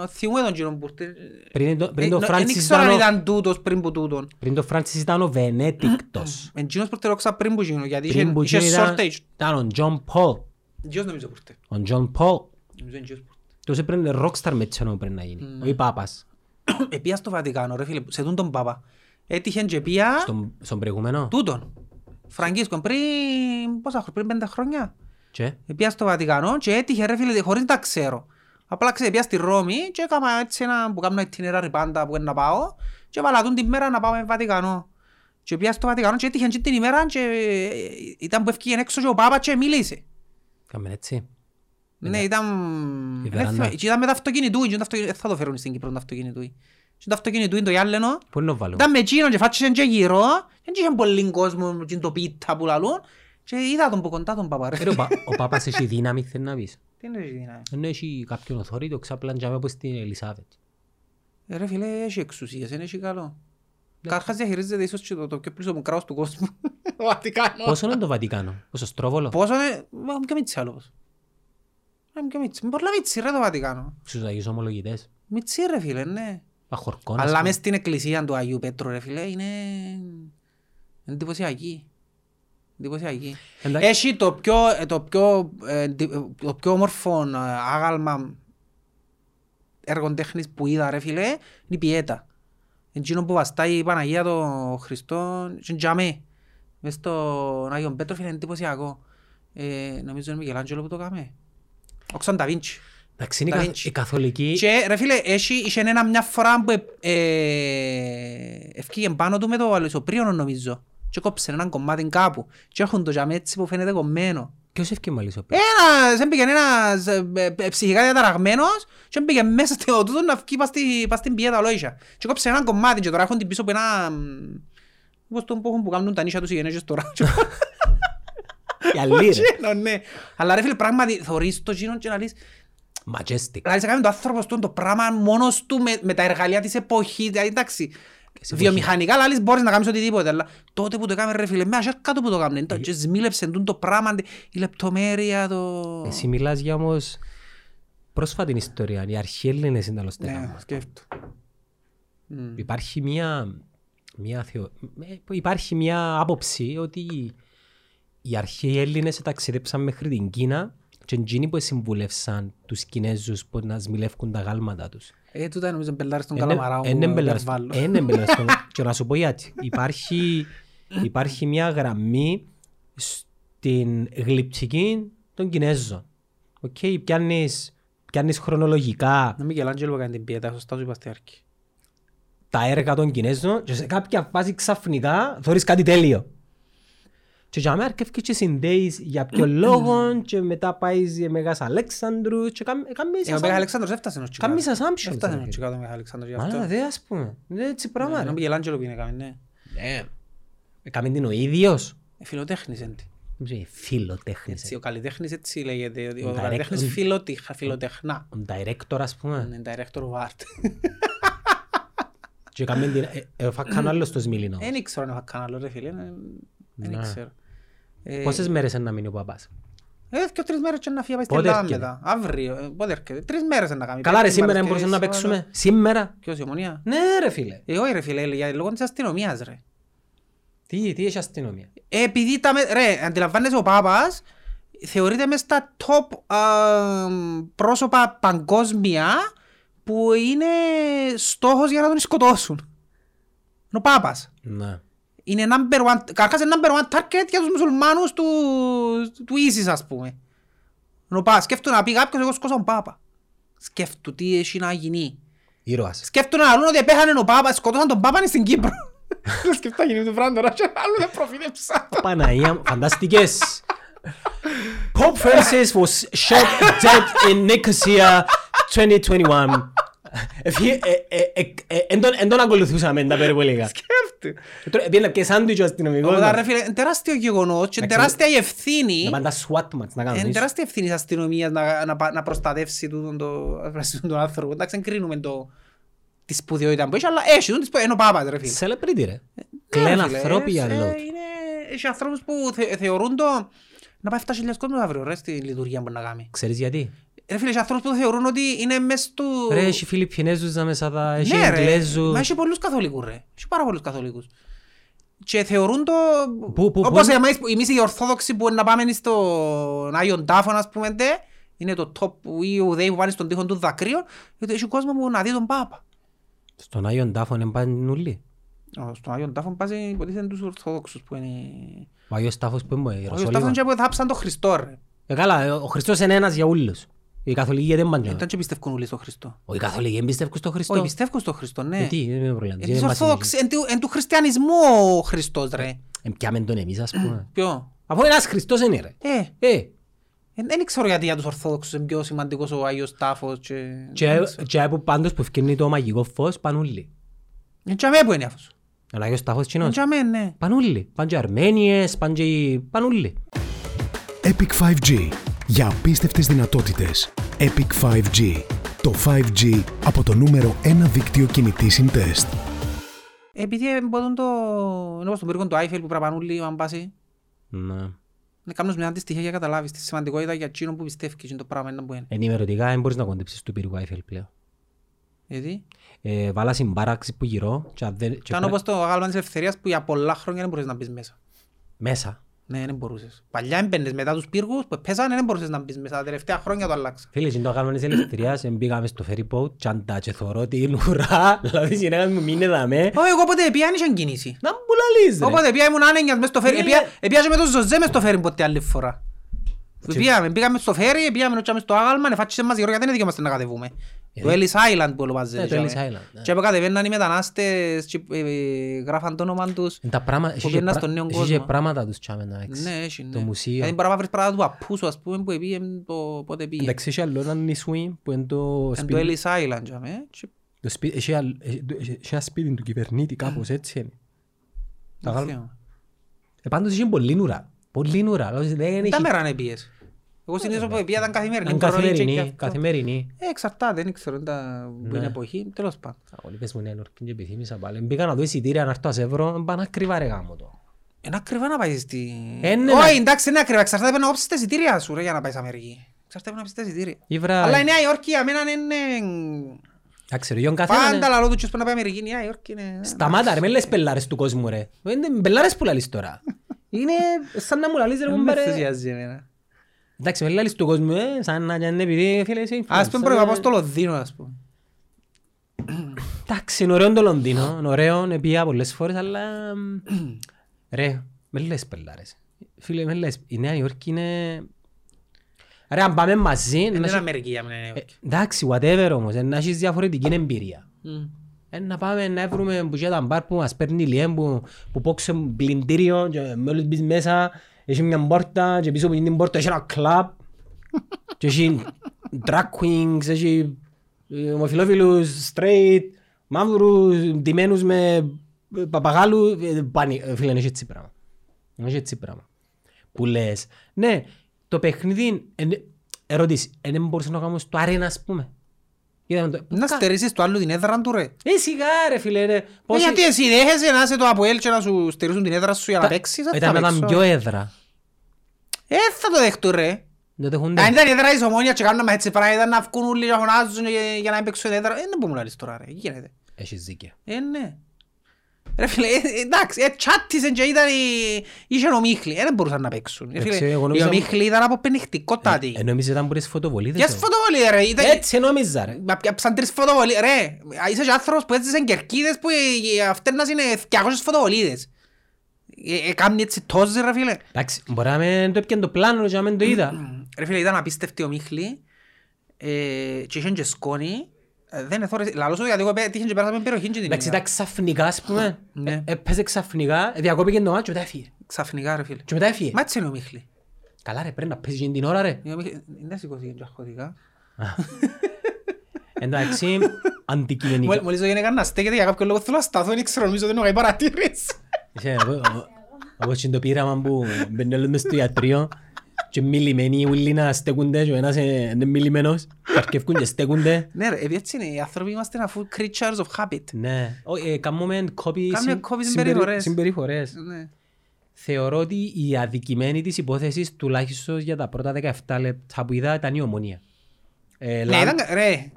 Speaker 2: θυμούμαι τον κύριο που ήρθε.
Speaker 1: Πριν το- πριν
Speaker 2: Ε,
Speaker 1: το
Speaker 2: νο-
Speaker 1: Φράνσις
Speaker 2: εν ήξερα αν
Speaker 1: ήταν ο-
Speaker 2: ήταν τούτος πριν που τούτον.
Speaker 1: Πριν το Φράνσις ήταν ο Βενέδικτος.
Speaker 2: Εκείνος που ήρθε ρόξα πριν που γίνω, γιατί
Speaker 1: Πριν
Speaker 2: είχε-
Speaker 1: που
Speaker 2: είχε
Speaker 1: ήταν,
Speaker 2: shortage.
Speaker 1: ήταν ο Τζον Πολ.
Speaker 2: Εκείνος νομίζω που ήρθε.
Speaker 1: Ο Τζον Πολ.
Speaker 2: Νομίζω εκείνος που
Speaker 1: Τόσο πρέπει να είναι rockstar με τσένο πρέπει να γίνει. Όχι πάπας.
Speaker 2: ήρθε. Επήα στο Βατικάνο ρε φίλε, σε τούν τον Πάπα. Έτυχε και επήα
Speaker 1: Στον, στον προηγούμενο;
Speaker 2: τούτον. Φραγκίσκον πριν πόσα χρόνια, πριν πέντε χρόνια.
Speaker 1: Και;
Speaker 2: Επήα στο Βατικάνο και έτυχε ρε φίλε χωρίς να τα ξέρω. Απλά ξέρω επήα στη Ρώμη και έκανα έτσι ένα που κάνω itinerary πάντα που να πάω και βάλα τούν την μέρα να πάμε Βατικάνο. Και επήα στο Βατικάνο και έτυχε και την ημέρα και ήταν που έφυγε έξω και ο Πάπας και μίλησε.
Speaker 1: Κάμε έτσι.
Speaker 2: Ναι, ήταν...
Speaker 1: η
Speaker 2: δεν
Speaker 1: βεράντα.
Speaker 2: θυμάμαι. Και ήταν με το αυτοκίνητο, και το αυτοκίνητο- δεν θα το φέρουν στην Κύπρο το αυτοκίνητο. Και το αυτοκίνητο είναι το Ιάλλενο,
Speaker 1: Πού είναι το βάλω;
Speaker 2: ήταν με εκείνον και φάτσισαν και γύρω, δεν είχε πολύ κόσμο και το πίτα που λαλούν και είδα τον που κοντά τον παπά ρε.
Speaker 1: Ε, ρε, ο πα- Ο πάπας έχει δύναμη θέλει να πεις;
Speaker 2: Τι είναι η δύναμη;
Speaker 1: Ενώ έχει κάποιον οθόρητο ξάπλαν τζάμε όπως στην Ελισάβετ.
Speaker 2: Ε, Ρε φίλε, έχει εξουσίες, δεν έχει καλό. Καρχάς διαχειρίζεται ίσως και το, το πιο πλούσιο κράτος του κόσμου. Ο Βατικάνος.
Speaker 1: Πόσο είναι το Βατικάνο, πόσο στρόβολο,
Speaker 2: Πόσο είναι, μα μου και μίτσι άλλο πως. Μα μου και μίτσι, με πολλά μίτσι ρε το Βατικάνο.
Speaker 1: στους Αγίους Ομολογητές.
Speaker 2: Μίτσι ρε φίλε, ναι.
Speaker 1: Παχορκόν. ας
Speaker 2: Αλλά
Speaker 1: πούμε.
Speaker 2: μες στην εκκλησία του Αγίου Πέτρου ρε φίλε είναι εντυπωσιακή. Εντυπωσιακή.
Speaker 1: Εντάξει.
Speaker 2: Έχει το πιο, ε, το πιο, ε, εντι- το πιο όμορφο ε, άγαλμα έργων τέχνης που είδα ρε φίλε είναι η πιέτα. Εκείνο που βαστάει η Παναγία των Χριστών και τζαμέ. Μες στον Άγιον Πέτρο φίλε είναι εντυπωσιακό. Ε, νομίζω είναι Μικελάντζελο που το κάμε. Ο Ξαν Νταβίντσι.
Speaker 1: Εντάξει, είναι η
Speaker 2: Τα
Speaker 1: καθ-
Speaker 2: Βίντσι.
Speaker 1: η καθολική...
Speaker 2: Και ρε φίλε, έχει, είχε ένα μια φορά που ε, ε, ευκήγε πάνω του με το αλυσοπρίωνο νομίζω. Και κόψε έναν κομμάτι κάπου. Και έχουν το τζαμί έτσι που φαίνεται κομμένο.
Speaker 1: Ποιος έφυγε μάλιστα.
Speaker 2: Ένας, έμπαιγε ένας ε, ε, ε, ψυχικά διαταραγμένος και έμπαιγε μέσα στο τούτο να βγει πας στη- πας στην πιέτα λόγια. Και κόψε έναν κομμάτι και τώρα έχουν την πίσω από ένα... μ, Όπως τον που έχουν που κάνουν τα νύσια τους οι γενέσεις τώρα.
Speaker 1: Η αλή ρε.
Speaker 2: Τζίνος, ναι. Αλλά ρε φίλε πράγματι θωρείς το τζίνο και να λες
Speaker 1: Majestic.
Speaker 2: Δηλαδή σε κάνει το άνθρωπος του το πράγμα μόνος του με, με τα εργαλεία της εποχής, δηλαδή εντάξει.
Speaker 1: σε
Speaker 2: Βιομηχανικά λάλης μπορείς να κάνεις οτιδήποτε, αλλά τότε που το έκαμε ρε φίλε, με άσχερκα του που το έκαμε, και σμίλεψε τούν το πράγμα, η λεπτομέρεια, το...
Speaker 1: Εσύ μιλάς για όμως πρόσφατη ιστορία. Οι αρχαίοι Έλληνες ήταν ως
Speaker 2: Ναι,
Speaker 1: τέραμα.
Speaker 2: σκέφτο.
Speaker 1: Υπάρχει μια, μια θεω... ε, υπάρχει μια άποψη ότι οι αρχαίοι Έλληνες ταξιδέψαν μέχρι την Κίνα και εκείνοι που συμβουλεύσαν τους Κινέζους που να σμιλεύκουν τ' αγάλματα τους.
Speaker 2: Ε, τούτα νομίζω πελλάρες των
Speaker 1: Είναι-
Speaker 2: καλαμαρά μου,
Speaker 1: είναι
Speaker 2: ε,
Speaker 1: πελλάρες-
Speaker 2: Καρβάλο.
Speaker 1: είναι πελλάρες των- Και να σου πω γιατί. Υπάρχει, υπάρχει μια γραμμή στην γλυπτική των Κινέζων. Οκ, πιάνεις, πιάνεις χρονολογικά
Speaker 2: Να Μικελάντζελο που έκανε την πιέτα, σωστά σου είπα στη αρχή.
Speaker 1: τα έργα των Κινέζων και σε κάποια φάση ξαφνικά θωρείς κάτι τέλειο. Και για μένα αρκεύει και συνδέεις για ποιο λόγο και μετά πάει για Μέγας Αλέξανδρους και κάμ- κάμεις
Speaker 2: Ε, Ο
Speaker 1: ασάμ-
Speaker 2: Μέγα Αλεξάνδρος έφτασε ως Τσικάτο.
Speaker 1: κάμεις assumptions.
Speaker 2: Έφτασε
Speaker 1: ρε
Speaker 2: ως
Speaker 1: φίλε.
Speaker 2: Τσικάτο ο Μέγα Αλεξάνδρος γι'
Speaker 1: Μάλα
Speaker 2: αυτό.
Speaker 1: δε ας πούμε. Είναι έτσι πράγμα.
Speaker 2: Είναι
Speaker 1: ρε.
Speaker 2: ο Μικελάντζελο που είναι κάνει, ναι.
Speaker 1: Ναι. Έκαμε την ο ίδιος.
Speaker 2: Ε, Φιλοτέχνης είναι.
Speaker 1: Νομίζω, Φιλοτέχνης.
Speaker 2: Έτσι, ο καλλιτέχνης έτσι λέγεται. ότι Ο
Speaker 1: director-
Speaker 2: καλλιτέχνης φιλοτυχ- φιλοτεχνά.
Speaker 1: Ο director ας πούμε.
Speaker 2: Είναι director of art.
Speaker 1: Και έκαμε την... ε, ε, Θα κάνω άλλος στο Σμιλινός.
Speaker 2: Δεν ήξερα να θα κάνω άλλος ρε φίλε. ε, Δεν
Speaker 1: Ναι.
Speaker 2: ήξερα. Ε,
Speaker 1: Πόσες μέρες είναι να μείνει ο παπάς;
Speaker 2: Ε, και τρεις μέρες και να φύγει πάει στην
Speaker 1: Πότε
Speaker 2: Ελλάδα
Speaker 1: έρχεται;
Speaker 2: μετά. Αύριο. ε, Πότε έρχεται; Τρεις μέρες είναι να κάνει.
Speaker 1: Καλά ρε
Speaker 2: Πέμπτη,
Speaker 1: σήμερα δεν
Speaker 2: Παρασκευή,
Speaker 1: μπορούσαμε να
Speaker 2: Σάββατο.
Speaker 1: παίξουμε. Σήμερα;
Speaker 2: Ποιος η ομονία;
Speaker 1: Ναι ρε φίλε.
Speaker 2: Ε, όχι ρε φίλε, για λόγω της αστυνομίας ρε.
Speaker 1: Τι, τι έχει αστυνομία;
Speaker 2: Ε, επειδή τα... με- Ρε, αντιλαμβάνεσαι ο Πάπας θεωρείται μες στα top α, πρόσωπα παγκόσμια που είναι στόχος για να τον σκοτώσουν. Είναι ο Πάπας.
Speaker 1: Ναι.
Speaker 2: Είναι number one, καρχάς είναι number one target για τους μουσουλμάνους του, του ISIS ας πούμε. Είναι ο Πάπας. Σκέφτου να πει κάποιος εγώ σκόσα τον Πάπα. Σκέφτου τι έχει να γίνει.
Speaker 1: Ήρωας.
Speaker 2: Σκέφτου να λούν ότι επέχανε ο Πάπας, σκοτώσαν τον Πάπα στην Κύπρο. Σκέφτου να γίνει το πράγμα τώρα και άλλου δεν προφήτεψα.
Speaker 1: Παναγία μου, φανταστικές. Pope Francis was shot dead in Nicosia 2021. Ευχή- ε, ε, ε, ε, Εν τον- εν τον ακολουθούσαμε τα περιπολικά.
Speaker 2: Σκέφτου.
Speaker 1: Τώρα πήγαινα και σάντουιτς ο αστυνομικός.
Speaker 2: Οπότε
Speaker 1: να-
Speaker 2: ρε φίλε, είναι τεράστιο γεγονός και
Speaker 1: Εντάξει,
Speaker 2: τεράστια η ευθύνη.
Speaker 1: Να πάνε τα SWAT mats να κάνουν.
Speaker 2: Είναι
Speaker 1: ίσως.
Speaker 2: τεράστια ευθύνη της αστυνομίας να, να, πα- να προστατεύσει τούτον το, να προστατεύσει τον άνθρωπο. Εντάξει, δεν κρίνουμε το, τη σπουδαιότητα που έχει, αλλά έχει τον της σπουδαιότητα. Είναι ο Πάπας ρε φίλε.
Speaker 1: Celebrity ρε.
Speaker 2: Ναι,
Speaker 1: Κλαίνε
Speaker 2: φίλε,
Speaker 1: ανθρώποι
Speaker 2: ε,
Speaker 1: για
Speaker 2: ε,
Speaker 1: λόγο.
Speaker 2: είναι- Έχει ανθρώπους που θε, θεωρούν το... Να πάει 7.000 κόσμος αύριο ρε στη λειτουργία που να κάνει.
Speaker 1: Ξέρεις γιατί;
Speaker 2: Ρε φίλε, έχει ανθρώπους που θεωρούν ότι είναι μες του...
Speaker 1: Ρε, έχει Φιλιππινέζους να μέσα τα, έχει
Speaker 2: Ναι, ρε.
Speaker 1: Εγγλέζους.
Speaker 2: Μα έχει πολλούς καθολικούς ρε. Έχει πάρα πολλούς καθολικούς. Και θεωρούν το...
Speaker 1: Πού- πού-
Speaker 2: όπως
Speaker 1: πού-
Speaker 2: εμείς, εμείς οι Ορθόδοξοι που να πάμε στον Άγιον Τάφο, ας πούμε, ντε, είναι το top ή ο ΔΕΗ που πάνε στον τοίχο του δακρύων, γιατί έχει κόσμο που να δει τον Πάπα.
Speaker 1: Στον Άγιον Τάφο είναι παντούλοι.
Speaker 2: Ω, Στον Άγιον Τάφο πάζει υποτίθεται τους Ορθόδοξους που είναι...
Speaker 1: Ο Άγιος Τάφος που είναι,
Speaker 2: Ο Άγιος Τάφος
Speaker 1: Ιεροσόλυμα.
Speaker 2: είναι και που θάψαν τον Χριστό ρε.
Speaker 1: Ε, καλά, ο Χριστός είναι ένας για όλους. Οι καθολικοί γιατί δεν πάνε.
Speaker 2: Ήταν και πιστεύουν όλοι στον Χριστό.
Speaker 1: Ο οι καθολικοί δεν πιστεύουν στον Χριστό;
Speaker 2: Όχι, πιστεύουν στον Χριστό, ναι.
Speaker 1: Γιατί, δεν με προβληματίζει.
Speaker 2: Εν της
Speaker 1: δεν μας
Speaker 2: Ορθόδοξης- εν του- εν του χριστιανισμού ο Χριστός ρε.
Speaker 1: συζητήσει. Ε, πιάμε τον εμείς ας πούμε.
Speaker 2: Ποιο;
Speaker 1: Αφού ένας Χριστός είναι ρε.
Speaker 2: Ε,
Speaker 1: Ε,
Speaker 2: εν- δεν ξέρω γιατί για τους Ορθόδοξους είναι πιο σημαντικός ο Άγιος Τάφος και...
Speaker 1: και και που πάντως που ευκαινεί το μαγικό φως πάνε όλοι.
Speaker 2: Είναι και αμέ που είναι αυτός.
Speaker 1: Ο Άγιος Τάφος
Speaker 2: Είναι
Speaker 1: κοινός.
Speaker 2: και αμέ, ναι.
Speaker 1: Πάνε όλοι. Πάνε και Αρμένιες, πάνε και... πάνε όλοι.
Speaker 3: Epic 5G. Για απίστευτες δυνατότητες. Epic 5G. Το 5G από το νούμερο 1 δίκτυο κινητής συντεστ.
Speaker 2: Επειδή μπορούν το... Είναι όπως τον πύργο του Άιφελ που πρέπει να πάνε όλοι, αν πάσει.
Speaker 1: Ναι.
Speaker 2: Να κάνεις μια αντιστοιχεία για να καταλάβεις τη σημαντικότητα για εκείνον που πιστεύεις και το πράγμα είναι που είναι.
Speaker 1: Ενημερωτικά δεν μπορείς να κοντέψεις του πύργου Άιφελ πλέον.
Speaker 2: Γιατί;
Speaker 1: Ε, βάλα συμπάραξη που γυρώ και αν δεν- και
Speaker 2: ήταν
Speaker 1: πρέ-
Speaker 2: όπως το γάλμα της ελευθερίας που για πολλά χρόνια δεν μπορείς να μπεις μέσα.
Speaker 1: μέσα.
Speaker 2: Ναι, δεν μπορούσες. Παλιά έμπαινες μετά τους πύργους που πέσανε δεν μπορούσες να μπεις μέσα. Τα τελευταία χρόνια το αλλάξα.
Speaker 1: Φίλε, και το κάνουμε της ελευθερίας, μπήκαμε στο ferry boat, τσάντα και θωρώ την ουρά, δηλαδή συνέχας μου μείνε δαμέ.
Speaker 2: Όχι, εγώ ποτέ επία δεν είχαν κίνηση.
Speaker 1: Να μου λαλείς ρε.
Speaker 2: Οπότε επία ήμουν άνεγγιας μες στο φέρι.
Speaker 1: Είναι-
Speaker 2: Επία- Επία και με τον Ζωζέ μες στο φέρι ποτέ άλλη φορά.
Speaker 1: Και-
Speaker 2: Πήγαμε, πήγαμε στο φέρι, πήγαμε νότσαμε στο άγαλμα, εφάτσισε μας η ώρα γιατί δεν δικαιόμαστε να κατεβούμε. Το Ellis Island που ονομάζεται.
Speaker 1: Ναι, το
Speaker 2: τζάμε.
Speaker 1: Ellis Island, ναι.
Speaker 2: Και που κατεβαίναν οι μετανάστες και ε, ε, γράφαν το όνομα τους.
Speaker 1: Είναι τα πράγματα, έχει και
Speaker 2: πήγαινα
Speaker 1: πρά-
Speaker 2: στον νέο
Speaker 1: έχει
Speaker 2: κόσμο.
Speaker 1: και πράγματα τους τσάμε να έχεις.
Speaker 2: Ναι, έχει,
Speaker 1: Το
Speaker 2: ναι.
Speaker 1: μουσείο.
Speaker 2: Δηλαδή μπορεί να βρεις πράγματα του Απούσου, ας πούμε, που επήγε το πότε πήγε.
Speaker 1: Εντάξει, έχει άλλο ένα νησούι που είναι το
Speaker 2: Εν το
Speaker 1: σπίτι.
Speaker 2: Ellis Island, τζάμε. Και-
Speaker 1: το σπίτι- Έχει άλλο- έχει- έχει ένα σπίτι του κυβερνήτη κάπως έτσι είναι. Τα
Speaker 2: δεν
Speaker 1: γάλα-
Speaker 2: ξέρω.
Speaker 1: Ε, πάντως είχε πολύ νουρά. Πολύ νουρά. Δηλαδή, δεν
Speaker 2: Τα
Speaker 1: έχει-
Speaker 2: μέρα είναι πήγες. Εγώ συνήθως που πήγα ήταν καθημερινή.
Speaker 1: Είναι
Speaker 2: πρωί και
Speaker 1: καθημερινή,
Speaker 2: αυτό.
Speaker 1: καθημερινή.
Speaker 2: Ε, εξαρτάται, δεν ξέρω τα- που
Speaker 1: Ναι.
Speaker 2: είναι εποχή. Τέλος πάντων.
Speaker 1: Όλοι πες μου Νέα Υόρκη και επιθύμησα πάλι. Μπήκα να δω εισιτήρια να έρθω να σε βρω, πάνε ακριβά ρε γάμο το.
Speaker 2: Είναι ακριβά να πάεις στη...
Speaker 1: Ε, ναι,
Speaker 2: Όχι,
Speaker 1: να-
Speaker 2: εντάξει, είναι ακριβά. Εξαρτάται πρέπει να κόψεις τα εισιτήρια σου ρε, για να πάεις Αμερική. Εξαρτάται πρέπει να κόψεις τα εισιτήρια.
Speaker 1: Ήβρα...
Speaker 2: Αλλά η Νέα Υόρκη για μένα είναι...
Speaker 1: Εντάξει ρε, γιον καθένα...
Speaker 2: Πάντα λαλό του ποιος πρέπει να πάει Αμερική, η Νέα Υόρκη είναι...
Speaker 1: Σταμάτα ρε, με λες πελάρες του κόσμου ρε. Είναι πελάρες που λαλείς τώρα. Είναι σαν να μου λαλείς ρε
Speaker 2: Δεν με
Speaker 1: κουμπάρε.
Speaker 2: ενθουσιάζει εμένα.
Speaker 1: Εντάξει, με λαλείς του κόσμου, ε, σαν να είναι επειδή φίλε είσαι
Speaker 2: Ας πούμε
Speaker 1: influencer,
Speaker 2: πρέπει να πάω
Speaker 1: ε.
Speaker 2: στο Λονδίνο, ας πούμε.
Speaker 1: Εντάξει, είναι ωραίο το Λονδίνο, είναι ωραίο, πήγα πολλές φορές, αλλά... μ, Ρε, με λες πελάρες. Φίλε, με λες, η Νέα Υόρκη είναι... Ρε, αν πάμε μαζί... να
Speaker 2: Είναι
Speaker 1: έχει-
Speaker 2: Αμερική για μένα η Νέα
Speaker 1: Ε,
Speaker 2: Υόρκη.
Speaker 1: Εντάξει, whatever όμως, ε, να έχεις διαφορετική εμπειρία.
Speaker 2: Μμ.
Speaker 1: Ε, να πάμε να βρούμε που και τα μπαρ που μας παίρνει λιέμ που, που πόξε πλυντήριο και μόλις μπεις μέσα έχει μια πόρτα και πίσω από την πόρτα έχει ένα κλαμπ και έχει drag queens, έχει ε, ομοφιλόφιλους, straight, μαύρους, ντυμένους με ε, παπαγάλου, ε, πάνι, ε, φίλε, έχει έτσι πράγμα. Έχει έτσι πράγμα. Που λες, ναι, το παιχνίδι, ε, ερώτηση, ε, δεν μπορούσε να κάνουμε στο αρένα ας πούμε. Είδαμε το-
Speaker 2: Να στερήσεις το άλλο την έδρα του ρε.
Speaker 1: ε, σιγά ρε φίλε ρε.
Speaker 2: Ε,
Speaker 1: Πόσοι-
Speaker 2: Γιατί εσύ δέχεσαι να είσαι το Αποέλ και να σου στερήσουν την έδρα σου για να
Speaker 1: Τα-
Speaker 2: παίξεις, δεν
Speaker 1: Ήταν
Speaker 2: θα
Speaker 1: να ήταν
Speaker 2: παίξω.
Speaker 1: πιο έδρα.
Speaker 2: Ε, θα το δεχτούν ρε.
Speaker 1: Δεν το έχουν
Speaker 2: Αν ήταν η έδρα της ομόνιας και κάνουμε έτσι πράγματα, ήταν να βγουν όλοι και να φωνάζουν για- για να μην παίξουν έδρα. Ε, δεν μπορούμε να λες τώρα ρε, γίνεται.
Speaker 1: Έχεις δίκιο.
Speaker 2: Ε, ναι. Ρε φίλε, ε, εντάξει, ε, τσάτισαν και ήταν η... είχε ομίχλη, ε, δεν μπορούσαν να παίξουν. Ε,
Speaker 1: Εντάξει,
Speaker 2: φίλε,
Speaker 1: εγώ
Speaker 2: η
Speaker 1: νόμιζα-
Speaker 2: ομίχλη ήταν από πενιχτικότατη.
Speaker 1: Ε, νόμιζα ήταν που τις φωτοβολίδες.
Speaker 2: Ποιες
Speaker 1: όμως.
Speaker 2: φωτοβολίδες ρε, ήταν...
Speaker 1: Έτσι νόμιζα ρε.
Speaker 2: Μα πιάψαν τρεις φωτοβολίδες, ρε, είσαι και άνθρωπος που έζησε κερκίδες που ε, ε, αυτές να είναι 200 φωτοβολίδες. Ε, ε, Κάμνει έτσι τόζι ρε φίλε.
Speaker 1: Εντάξει, μπορεί να μην το έπιαν το πλάνο και να μην το είδα.
Speaker 2: Ρε φίλε, ήταν απίστευτη ομίχλη ε, και είχαν και σκόνη. Ε, Δεν εθώρε, λαλώ σου γιατί εγώ πέ- τύχεν και πέρασαμε περιοχή και την
Speaker 1: Εντάξει,
Speaker 2: είδα.
Speaker 1: ήταν ξαφνικά ας πούμε.
Speaker 2: Ναι.
Speaker 1: Ε, Έπαιζε ξαφνικά, διακόπηκε το μάτσο και μετά έφυγε.
Speaker 2: Ξαφνικά ρε φίλε.
Speaker 1: Και μετά έφυγε.
Speaker 2: Μα έτσι είναι η ομίχλη.
Speaker 1: Καλά ρε, πρέπει να παίζεις εκείνη την ώρα ρε.
Speaker 2: Η ομίχλη- Δεν σηκώθηκε και αχωτικά.
Speaker 1: Εντάξει, αντικειμενικά.
Speaker 2: Μόλις ο γυναίκα να στέκεται για κάποιο λόγο θέλω να σταθώ, δεν ξέρω, νομίζω ότι είναι παρατήρηση.
Speaker 1: Είσαι, ο- ο- Όπως και το πείραμα που μπαίνει όλος μες στο ιατρείο και μιλημένοι όλοι να στέκονται και ο ένας ε, είναι μιλημένος και αρκεύκουν και στέκονται.
Speaker 2: Ναι ρε, επειδή έτσι είναι, οι άνθρωποι είμαστε αφού creatures of habit.
Speaker 1: Ναι, Όχι, ε, κάνουμε κόπη
Speaker 2: Κάνουμε
Speaker 1: συμ-
Speaker 2: copy
Speaker 1: συμπερι-
Speaker 2: συμπεριφορές.
Speaker 1: συμπεριφορές.
Speaker 2: Ναι.
Speaker 1: Θεωρώ ότι η αδικημένη της υπόθεσης τουλάχιστον για τα πρώτα 17 λεπτά που είδα ήταν η ομονία. Ε,
Speaker 2: Ναι,
Speaker 1: Λαν-
Speaker 2: ήταν, ρε,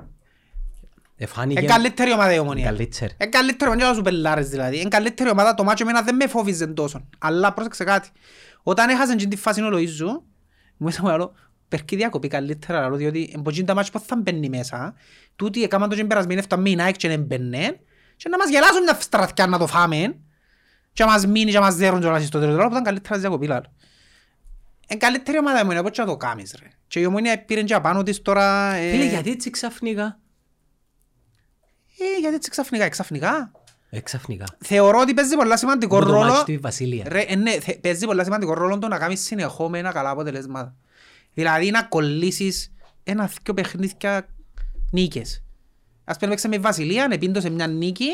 Speaker 1: Εφάνηκε
Speaker 2: είναι καλύτερη ομάδα η ομονία.
Speaker 1: καλύτερη.
Speaker 2: Είναι καλύτερη ομάδα σου πελάρες δηλαδή. Είναι καλύτερη ομάδα το μάτσο εμένα δεν με φόβιζε τόσο. Αλλά πρόσεξε κάτι. Όταν έχασε την τη φάση ο Λοΐζου, μου είσαι μου άλλο, περκεί διακοπή καλύτερα άλλο, διότι εμποτζήν τα μάτια που θα μπαίνει μέσα, τούτοι έκαναν το και περασμένη εφτά μήνα και δεν μπαίνε, και να μας γελάσουν μια στρατιά να το φάμε, και να μας μείνει και να μας δέρουν και όλα στο τέλος, που ήταν καλύτερα της διακοπή λάλο. Είναι καλύτερη ομάδα η ομονία, πώς και να το κάνεις ρε. Και η ομονία πήρε και απάνω της τώρα... ε,
Speaker 1: Φίλε, γιατί έτσι ξαφνικά.
Speaker 2: ε, γιατί έτσι ξαφνικά, ξαφνικά.
Speaker 1: Ε, ξαφνικά.
Speaker 2: Θεωρώ ότι παίζει πολλά σημαντικό
Speaker 1: Με το
Speaker 2: ρόλο
Speaker 1: μάτσι στη Βασίλεια.
Speaker 2: Ρε, ε, ναι, θε- παίζει πολλά σημαντικό ρόλο το να κάνεις συνεχόμενα καλά αποτελέσματα. Δηλαδή να κολλήσεις ένα δυο παιχνίδια νίκες. Ας πούμε παίξαμε η Βασιλεία, επίντωσε μια νίκη,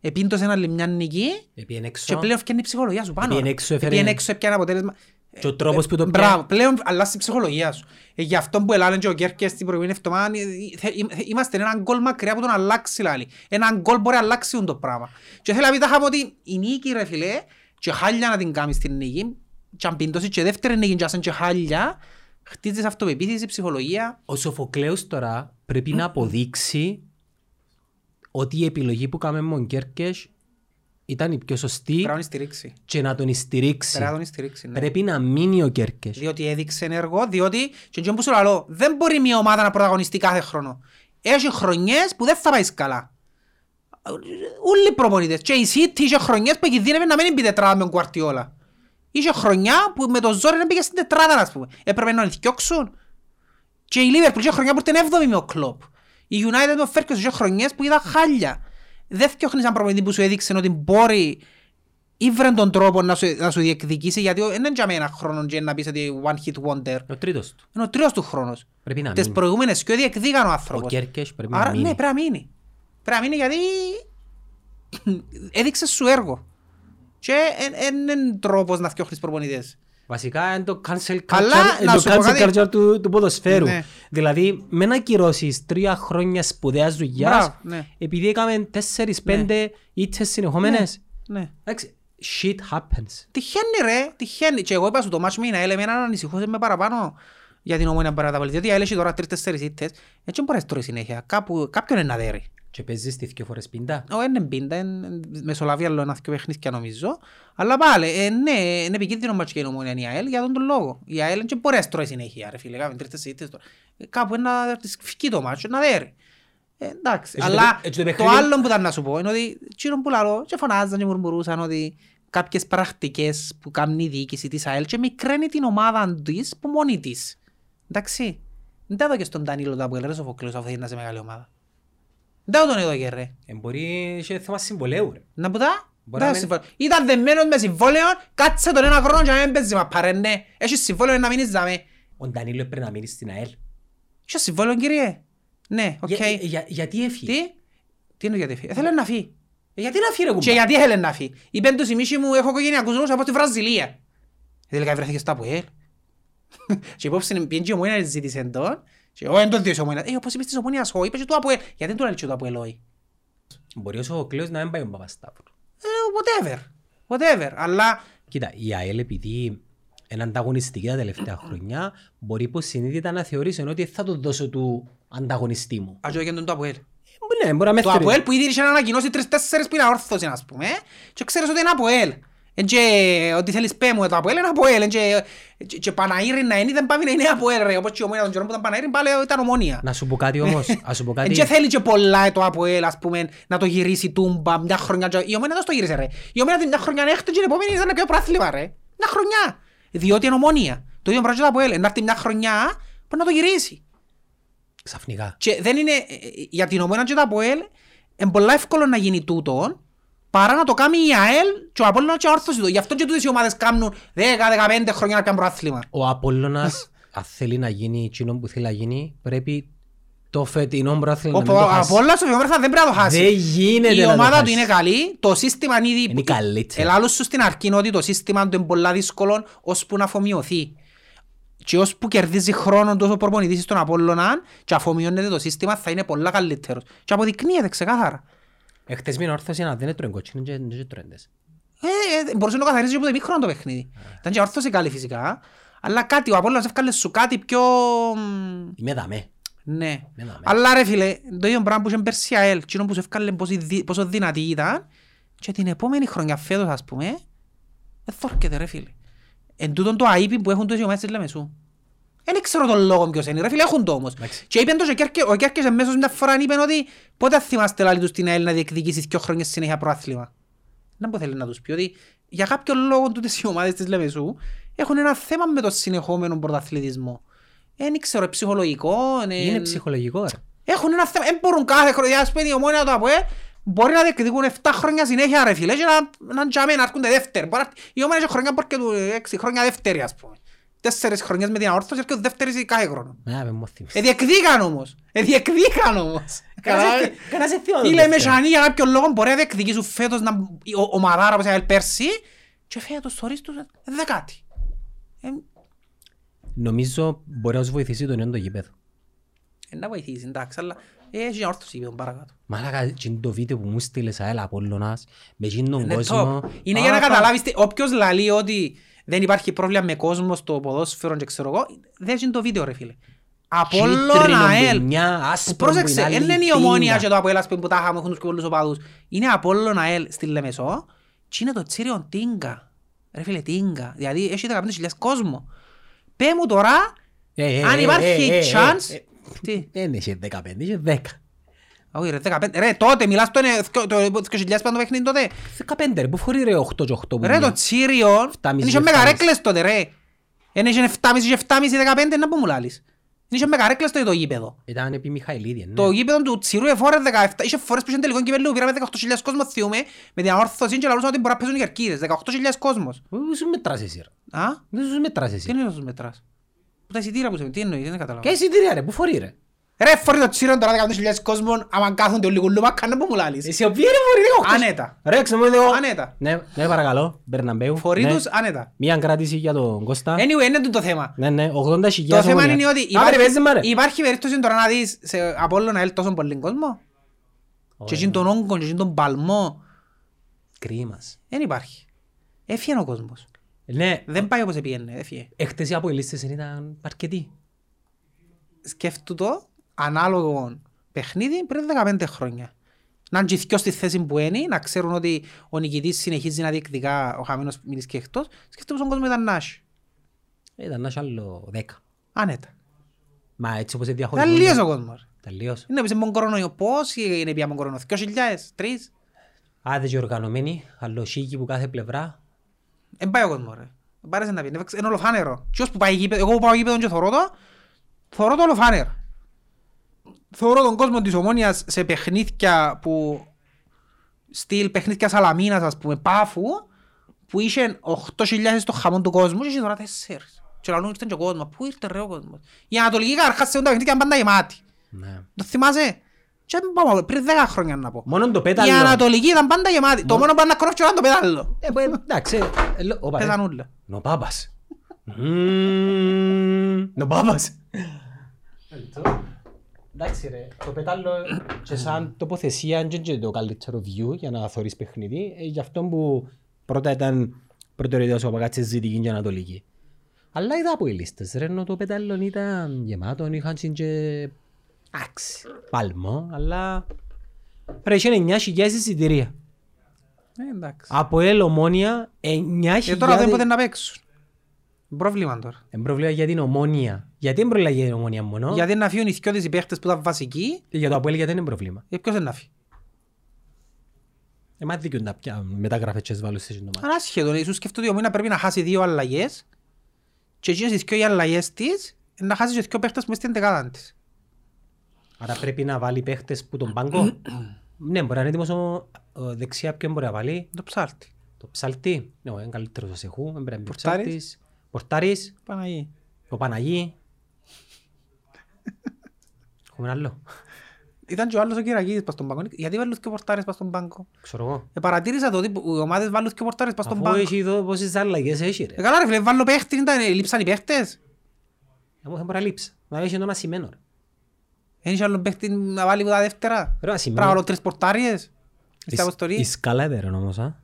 Speaker 2: επίντωσε άλλη μια νίκη
Speaker 1: Επίεν
Speaker 2: και
Speaker 1: έξω.
Speaker 2: πλέον φτιάχνει η ψυχολογία σου πάνω.
Speaker 1: Επίεν
Speaker 2: ρε.
Speaker 1: έξω, έφερε-
Speaker 2: Επίεν έξω, έπιανε αποτέλεσμα.
Speaker 1: Και ο τρόπος που το
Speaker 2: Μπράβο,
Speaker 1: πιάνει.
Speaker 2: πλέον αλλάζει η ψυχολογία σου. Ε, γι' αυτό που έλανε και ο Κέρκες την προηγούμενη εβδομάδα, ε, θε- ε, είμαστε έναν γκολ μακριά από τον αλλάξει λάλη. Έναν γκολ μπορεί να αλλάξει το πράγμα. Και θέλω να πει τάχα ότι η νίκη ρε φίλε, και χάλια να την κάνεις την νίκη, και αν πιντώσεις και δεύτερη νίκη και ας είναι και χάλια, χτίζεις αυτοπεποίθηση, ψυχολογία.
Speaker 1: Ο Σοφοκλέους τώρα πρέπει να αποδείξει ότι η επιλογή που κάναμε με τον Κέρκες ήταν η πιο σωστή
Speaker 2: Πρέπει να τον στηρίξει.
Speaker 1: και να τον στηρίξει.
Speaker 2: Πρέπει να τον στηρίξει, ναι.
Speaker 1: Πρέπει να μείνει ο Κέρκες.
Speaker 2: Διότι έδειξε ενεργό, διότι και εκείνο που σου λέω, δεν μπορεί μια ομάδα να πρωταγωνιστεί κάθε χρόνο. Έχει χρονιές που δεν θα πάει καλά. Όλοι οι προπονητές. Και η City είχε χρονιές που κινδύνευε να μην μπει τετράδα με τον Κουαρτιόλα. Είχε χρονιά που με το ζόρι δεν πήγε στην τετράδα, ας πούμε. Έπρεπε να ενθιώξουν. Και η Liverpool είχε χρονιά που ήταν έβδομη με ο Κλόπ. Η United με ο Ferguson είχε χρονιές που είδα χάλια. Δεν φτιάχνεις έναν προπονητή που σου έδειξε ότι μπορεί ή βρεν τον τρόπο να σου, να σου διεκδικήσει γιατί δεν είναι για μένα ένα χρόνο και να πεις ότι one hit wonder.
Speaker 1: Ο τρίτος του.
Speaker 2: Είναι ο τρίτος του χρόνος.
Speaker 1: Πρέπει να
Speaker 2: Τις
Speaker 1: μείνει.
Speaker 2: προηγούμενες και διεκδίκαν ο
Speaker 1: Ο
Speaker 2: άνθρωπος.
Speaker 1: Κέρκες πρέπει
Speaker 2: Άρα
Speaker 1: να
Speaker 2: ναι,
Speaker 1: μείνει.
Speaker 2: πρέπει να μείνει. Πρέπει να μείνει γιατί έδειξες σου έργο. Και δεν είναι τρόπος να φτιάχνεις προπονητές.
Speaker 1: Βασικά είναι το cancel
Speaker 2: Αλλά,
Speaker 1: culture,
Speaker 2: να
Speaker 1: το
Speaker 2: σου πω
Speaker 1: cancel
Speaker 2: κάτι.
Speaker 1: culture του, του ποδοσφαίρου.
Speaker 2: Ναι.
Speaker 1: Δηλαδή, με να κυρώσεις τρία χρόνια σπουδαίας δουλειάς,
Speaker 2: Μπράβο, ναι.
Speaker 1: επειδή έκαμε τέσσερις, πέντε ήττες συνεχόμενες,
Speaker 2: Ναι.
Speaker 1: εντάξει, shit happens.
Speaker 2: Τυχαίνει ρε, τυχαίνει. Και εγώ είπα σου το μάτσο με η ΑΕΛ, εμένα ανησυχούσε με παραπάνω για την ομόνια παραταβολή. Διότι η ΑΕΛ έχει τώρα τρεις-τέσσερις ήττες. Έτσι μπορείς τρώει συνέχεια. Κάπου, κάποιον είναι να δέρει.
Speaker 1: Και παίζεις τις δυο φορές πίντα.
Speaker 2: Ω, είναι πίντα, είναι μεσολαβεί άλλο ένα δυο παιχνίδια νομίζω. Αλλά πάλι, ε, ναι, είναι επικίνδυνο μάτσο και η ομόνια η ΑΕΛ για τον τον λόγο. Η ΑΕΛ δεν μπορεί να τρώει συνέχεια ρε φίλε, κάμε τρεις ήττες τώρα. Ε, Κάπου ένα της φυκεί το μάτσο, να δέρει. Ε, εντάξει,
Speaker 1: Έτσι το
Speaker 2: αλλά
Speaker 1: παι- έτσι το
Speaker 2: το
Speaker 1: παιχνίδι-
Speaker 2: άλλο που ήταν να σου πω είναι ότι εκείνο που λαλώ και φωνάζαν και μουρμουρούσαν ότι κάποιες πρακτικές που κάνει η διοίκηση της ΑΕΛ και μικραίνει την ομάδα της που μόνη της. Εντάξει. Δεν τα έδωκε στον Ντανίλο τα που έλεγε ο Φοκλέος αφού θέλει να είσαι μεγάλη ομάδα. Δεν τα τον έδωκε ρε.
Speaker 1: Ε, μπορεί και θέμα συμβολέου ρε.
Speaker 2: Να που τα;
Speaker 1: Μπορεί
Speaker 2: Δεν
Speaker 1: να
Speaker 2: συμφωνώ. Ήταν δεμένος με συμβόλαιο, κάτσε τον ένα χρόνο και να μην παίζει μα παρέ ναι. Έχεις συμβόλαιο να μείνεις δάμε.
Speaker 1: Ο Ντανίλο πρέπει να μείνει στην ΑΕΛ.
Speaker 2: Έχεις συμβόλαιο κύριε; Ναι, οκ.
Speaker 1: Για- για- Γιατί έφυγε;
Speaker 2: Τι; Τι είναι γιατί φύγει. Θέλει να φύγει.
Speaker 1: Ε, Γιατί να φύγει ρε
Speaker 2: Και
Speaker 1: κουμπά;
Speaker 2: γιατί θέλει να φύγει; Είπεν τους η μίση μου έχω οικογενειακούς λόγους από τη Βραζιλία. Τελικά βρέθηκε στο ΑΠΟΕΛ. Και υπόψη είναι πιέντει η ομόνια ζήτησε τον. Και εγώ δεν τον διώσε η ομόνια. Ε, όπως είπες της ομόνιας, όχι, είπες και του ΑΠΟΕΛ. Γιατί δεν του λέει και του ΑΠΟΕΛ, όχι;
Speaker 1: Μπορεί ο Σοφοκλέος να μην πάει ο Παπασταύρου.
Speaker 2: Ε, whatever. Whatever. Αλλά
Speaker 1: Κοίτα, η ΑΕΛ επειδή είναι ανταγωνιστική τα τελευταία χρόνια, μπορεί υποσυνείδητα να θεωρήσει ότι θα το δώσω του ανταγωνιστή μου.
Speaker 2: ας και τον του ΑΠΟΕΛ.
Speaker 1: Ε, Ναι, μπορεί να με
Speaker 2: Το
Speaker 1: θεωρεί.
Speaker 2: ΑΠΟΕΛ που ήδη είχε ανακοινώσει τρεις-τέσσερις που είναι αόρθωση, ας πούμε. Και ξέρεις ότι είναι ΑΠΟΕΛ. Εν και ότι θέλεις πέ μου το ΑΠΟΕΛ είναι ΑΠΟΕΛ. Εν και, και, και Παναήρη να είναι δεν πάει να είναι ΑΠΟΕΛ ρε. Όπως και η ομόνια των καιρών που ήταν Παναήρη πάλι ήταν ομόνια.
Speaker 1: Να σου πω κάτι όμως, να σου πω
Speaker 2: Εν
Speaker 1: κάτι.
Speaker 2: και θέλει και πολλά το ΑΠΟΕΛ ας πούμε να το γυρίσει τούμπα μια χρονιά. και- Η ομόνια δεν το γύρισε ρε. Η ομόνια την μια χρονιά είναι έκτο και την επόμενη ήταν να πιω πράθλημα ρε. Μια χρονιά. Διότι είναι ομόνια. Το ίδιο πράγμα και το ΑΠΟΕΛ. Να έρθει μια χρονιά πρέπει να το γυρίσει.
Speaker 1: Ξαφνικά.
Speaker 2: Και δεν είναι, ε, ε, για την ομόνα και το ΑΠΟΕΛ, είναι πολύ εύκολο να γίνει τούτο, παρά να το κάνει η ΑΕΛ και ο Απόλλωνας και ο Όρθος του. Γι' αυτό και τούτες οι ομάδες κάνουν 10-15 χρόνια να κάνουν προάθλημα.
Speaker 1: Ο Απόλλωνας, αν θέλει να γίνει εκείνο που θέλει να γίνει, πρέπει το φετινό πρόθυμο
Speaker 2: Ο
Speaker 1: να μην το
Speaker 2: ο
Speaker 1: χάσει.
Speaker 2: Απόλλωνας ο Βιομέρθα δεν πρέπει να το χάσει.
Speaker 1: Δεν γίνεται
Speaker 2: Η
Speaker 1: να το
Speaker 2: ομάδα του
Speaker 1: χάσει.
Speaker 2: είναι καλή, το σύστημα είναι ήδη...
Speaker 1: Είναι καλύτερη.
Speaker 2: Ελάλους σου στην αρχή είναι ότι το σύστημα του είναι πολλά δύσκολο ώσπου να αφομοιωθεί. Και ώσπου κερδίζει χρόνο τόσο προπονητής στον Απόλλωνα και αφομοιώνεται το σύστημα θα είναι πολλά καλύτερος. Και αποδεικνύεται ξεκάθαρα.
Speaker 1: Εχθές με όρθωση να δεν έτρωε κότσινο και δεν τρώντες.
Speaker 2: Ε, ε, μπορούσε να το καθαρίσει και από το μικρό το παιχνίδι. Ήταν και όρθωση καλή φυσικά. Αλλά κάτι, ο Απόλλωνας έφκαλε σου κάτι πιο... μ,
Speaker 1: Είμαι δαμέ.
Speaker 2: Ναι.
Speaker 1: Ναι, δάμε.
Speaker 2: Αλλά ρε φίλε, το ίδιο πράγμα που είχε πέρσι η ΑΕΛ, εκείνο που σου έφκαλε πόσο δι- πόσο δυνατή ήταν και την επόμενη χρονιά φέτος ας πούμε, δεν θόρκεται ρε φίλε. Εν τούτον το αείπι που έχουν τόσοι ομάδες της Λεμεσού. Δεν ξέρω τον λόγο ποιος είναι ρε φίλε, έχουν το όμως.
Speaker 1: Εντάξει.
Speaker 2: Και είπαν το και ο Κέρκε- ο Κέρκες εμέσως μια φορά είπε ότι πότε θυμάστε λάλη τους στην ΑΕΛ να διεκδικήσεις δύο χρόνιες συνέχεια προάθλημα; Δεν που θέλει να τους πει ότι για κάποιο λόγο τούτες οι ομάδες της Λεμεσού έχουν ένα θέμα με το συνεχόμενο πρωταθλητισμό. Δεν ξέρω, ψυχολογικό,
Speaker 1: Είναι ψυχολογικό ρε.
Speaker 2: έχουν ένα θέμα, δεν μπορούν κάθε χρονιά, ας πούμε, η ομόνια του ΑΠΟΕ, μπορεί να διεκδικούν 7 χρόνια συνέχεια ρε φίλε και να, να τζάμε να έρχονται δεύτεροι. Μπορεί να- Η ομόνια έχει χρονιά μπορεί και του 6 χρόνια δεύτερη ας πούμε. Τέσσερις χρονιές με την αόρθωση έρχονται δεύτερης κάθε χρόνο.
Speaker 1: Α, με μου θυμίσαι.
Speaker 2: Ε, διεκδίκαν όμως. Ε, διεκδίκαν όμως. Καταλάβες.
Speaker 1: Κανάς σε θυμάμαι
Speaker 2: Οι
Speaker 1: δεύτερη.
Speaker 2: Λεμεσανοί για κάποιον λόγο μπορεί να διεκδικήσουν φέτος να, ο, ο Μαδάρα όπως έκανε πέρσι και φέτος θωρείς τους ε, δεκάτη. Ε,
Speaker 1: Νομίζω μπορεί να σου βοηθήσει το νέο το γήπεδο.
Speaker 2: ε, να βοηθήσει εντάξει, αλλά ε, έχει μια όρθωση είπε παρακάτω.
Speaker 1: Μαλάκα, εκείνο το βίντεο που μου στείλες αέλα Απόλλωνας, με εκείνον τον
Speaker 2: Είναι
Speaker 1: κόσμο.
Speaker 2: top. Είναι για να
Speaker 1: Α, πα-
Speaker 2: καταλάβεις τι- όποιος λαλεί ότι δεν υπάρχει πρόβλημα με κόσμο στο ποδόσφαιρο και ξέρω εγώ, δεν είναι το βίντεο ρε φίλε. Απόλλων
Speaker 1: Κίτρινο
Speaker 2: ΑΕΛ.
Speaker 1: μπουνιά, άσπρο
Speaker 2: Πρόσεξε,
Speaker 1: που είναι
Speaker 2: δεν είναι η
Speaker 1: άλλη
Speaker 2: ομόνια
Speaker 1: πίντα.
Speaker 2: και το Αποέλ ας πούμε, που τα είχαμε έχουν τους πιο πολλούς οπαδούς. Είναι Απόλλων ΑΕΛ στη Λεμεσό και είναι το τσίριο Τίγκα. Ρε φίλε Τίγκα. Δηλαδή έχει 15.000 κόσμο. Πέ μου τώρα,
Speaker 1: Ε, ε,
Speaker 2: αν
Speaker 1: ε,
Speaker 2: υπάρχει
Speaker 1: ε, ε,
Speaker 2: chance...
Speaker 1: ε,
Speaker 2: Τι,
Speaker 1: Δεν είχε 15, είχε 10.
Speaker 2: Όχι ρε 15, ρε τότε μιλάς το είναι το 20.000 πάνω το παιχνίδι τότε.
Speaker 1: 15 ρε, πού φορεί ρε 8 και 8 που
Speaker 2: Ρε το
Speaker 1: είναι.
Speaker 2: Τσίριον, δεν
Speaker 1: 7,5
Speaker 2: είχε μεγαρέκλες τότε ρε. Δεν είχε 7,5 και 7,5 15 να που μου λάλεις. Δεν είχε μεγαρέκλες τότε το γήπεδο.
Speaker 1: Ήταν επί Μιχαηλίδη, ναι.
Speaker 2: Το γήπεδο του Τσίρου εφόρε 17, είχε φορές που είχε τελικό κυπέλλου, πήραμε 18.000 κόσμο θυούμε, με την αόρθωση και λαλούσαν ότι μπορεί να παίζουν οι κερκίδες, 18.000 κόσμος.
Speaker 1: Πού σου μετράς εσύ ρε.
Speaker 2: Α,
Speaker 1: Δεν σου μετράς
Speaker 2: τι
Speaker 1: εσύ.
Speaker 2: είναι όσους μετράς; Που τα εισιτήρια που σε τι εννοείς, δεν
Speaker 1: Και
Speaker 2: καταλαβαίνω.
Speaker 1: εισιτήρια ρε, πού φορεί ρε.
Speaker 2: Ρε φορεί το Τσίρον τώρα 15.000 κόσμων, άμα κάθονται όλοι κουλούμα, κάνε που μου λάλεις.
Speaker 1: Εσύ ο ποιοι ρε φορεί 18.
Speaker 2: Άνετα.
Speaker 1: Ρε, ξέρω μου λίγο.
Speaker 2: Άνετα.
Speaker 1: Ναι, ναι παρακαλώ, Μπερναμπέου.
Speaker 2: Φορεί
Speaker 1: Ναι.
Speaker 2: τους άνετα.
Speaker 1: Μία κράτηση για τον Κώστα.
Speaker 2: Anyway, είναι τούτο το θέμα.
Speaker 1: Ναι, ναι, 80
Speaker 2: Το
Speaker 1: χιλιάδες
Speaker 2: θέμα
Speaker 1: ομόνια.
Speaker 2: είναι ότι
Speaker 1: Α, ρε, παίζει μα, ρε.
Speaker 2: υπάρχει, υπάρχει περίπτωση τώρα να δεις σε Απόλλωνα ΑΕΛ τόσο πολύ κόσμο και εκείνον τον όγκο και εκείνον τον παλμό.
Speaker 1: Κρίμας.
Speaker 2: Δεν υπάρχει. Έφυγε ο κόσμος.
Speaker 1: Ναι,
Speaker 2: Δεν πάει όπως πήγαινε, έφυγε.
Speaker 1: εχθές οι αποελίστες ήταν αρκετοί.
Speaker 2: Σκέφτου το ανάλογο παιχνίδι πριν 15 χρόνια. Να είναι και οι δυο στη θέση που είναι, να ξέρουν ότι ο νικητής συνεχίζει να διεκδικά ο χαμένος μιλής και εκτός. Σκέφτου πως ο κόσμος ήταν να έχει.
Speaker 1: Ήταν να έχει άλλο 10.
Speaker 2: Άνετα.
Speaker 1: Μα έτσι όπως είναι
Speaker 2: Ήταν
Speaker 1: διαχωρισμένο.
Speaker 2: λίγος ο κόσμος.
Speaker 1: Τελείως.
Speaker 2: Είναι πίσω από τον κορονοϊό. Πόσοι είναι πια από τον κορονοϊό. 2.000, 3.
Speaker 1: Άντε και οργανωμένοι, άλλο σίγη που κάθε πλευρά.
Speaker 2: Δεν πάει ο κόσμος ρε. Δεν πάρεσαι να πεις. Είναι είναι ολοφάνερο. Ποιος που πάει γήπεδο, εγώ που πάω γήπεδο και θωρώ το, θωρώ το ολοφάνερο. Θωρώ τον κόσμο της Ομόνιας σε παιχνίδια που στυλ παιχνίδια Σαλαμίνας ας πούμε πάφου που είχε 8.000 στο χαμόν του κόσμου και είχε τώρα 4. Και λαλούν ήρθαν και ο κόσμος. Πού ήρθε ρε ο κόσμος; Η Ανατολική καρχάς σε όντα παιχνίδια ήταν πάντα γεμάτη.
Speaker 1: Ναι.
Speaker 2: Το θυμάσαι; Και πάμε, πριν 10 χρόνια να πω.
Speaker 1: Μόνο το
Speaker 2: Η
Speaker 1: πέταλο.
Speaker 2: Ανατολική ήταν πάντα γεμάτη. Το μόνο που ήταν να κρόφει ήταν το πετάλλο.
Speaker 1: Ε, ε, εντάξει. ε, λο- όπα, ρε.
Speaker 2: Πέσαν όλα.
Speaker 1: Νο Πάπας. Μμμ, Νο Πάπας. Εντάξει ρε, το πετάλλο και σαν τοποθεσία είναι και το καλύτερο view για να θωρείς παιχνίδι. Ε, Γι' αυτό που πρώτα ήταν προτεραιότητα σου απακάτσε ζητική και ανατολική. Αλλά είδα από οι λίστες ρε, ενώ το πετάλλο ήταν γεμάτο, είχαν και άξι, παλμό, αλλά ρε, είχε 9.000 εισιτηρία.
Speaker 2: Ε, εντάξει.
Speaker 1: Από ελ ομόνια 9.000
Speaker 2: Και τώρα δεν μπορούν να παίξουν. Πρόβλημα τώρα.
Speaker 1: Εν πρόβλημα για την ομόνια. Γιατί δεν πρόβλημα για την ομόνια μόνο;
Speaker 2: Γιατί να φύγουν οι δυο της οι παίχτες που ήταν βασικοί,
Speaker 1: Και για το Αποέλ γιατί είναι πρόβλημα;
Speaker 2: ε, ποιος δεν να φύγει;
Speaker 1: Εμάς δίκιο να πια μεταγράφες και βάλουν σε αυτό το μάτι.
Speaker 2: Ανάσχετο, ίσως σκέφτονται η Ομόνα πρέπει να χάσει δύο αλλαγές και εκείνες οι δυο οι αλλαγές της να χάσει και δυο παίχτες μες στην δεκάδα της.
Speaker 1: Άρα πρέπει να βάλει παίχτες που τον πάγκο; ναι, μπορεί να είναι έτοιμος ο, ο δεξιά ποιον μπορεί να βάλει;
Speaker 2: Το ψάρτη.
Speaker 1: Το ψαλτή. Ναι, ο είναι καλύτερος ο Σεχού. δεν πρέπει να είναι
Speaker 2: Πορτάρης.
Speaker 1: ψάλτης. Πορτάρης.
Speaker 2: Παναγί.
Speaker 1: Ο Παναγί. Έχουμε ένα άλλο.
Speaker 2: Ήταν και ο άλλος ο Κυρακίδης πας στον πάγκο. Γιατί βάλουν και πορτάρες πας στον πάγκο;
Speaker 1: Ξέρω εγώ.
Speaker 2: Ε, παρατήρησα το ότι οι ομάδες βάλουν και πορτάρες πας στον
Speaker 1: Αφού
Speaker 2: πάγκο.
Speaker 1: έχει εδώ πόσες αλλαγές έχει
Speaker 2: Ε,
Speaker 1: ρε.
Speaker 2: καλά ρε φίλε, βάλω παίχτη, ήταν, ε, λείψαν οι παίχτες.
Speaker 1: Εγώ θα μπορώ να λείψω. Να έχει τον ασημένο ρε.
Speaker 2: Δεν είχε άλλον παίχτη να βάλει που τα δεύτερα.
Speaker 1: Ρε
Speaker 2: Πρέπει
Speaker 1: ασημένο.
Speaker 2: να βάλω τρεις πορτάριες. Στην
Speaker 1: Η
Speaker 2: αποστολή.
Speaker 1: σκάλα έδερε όμως, α.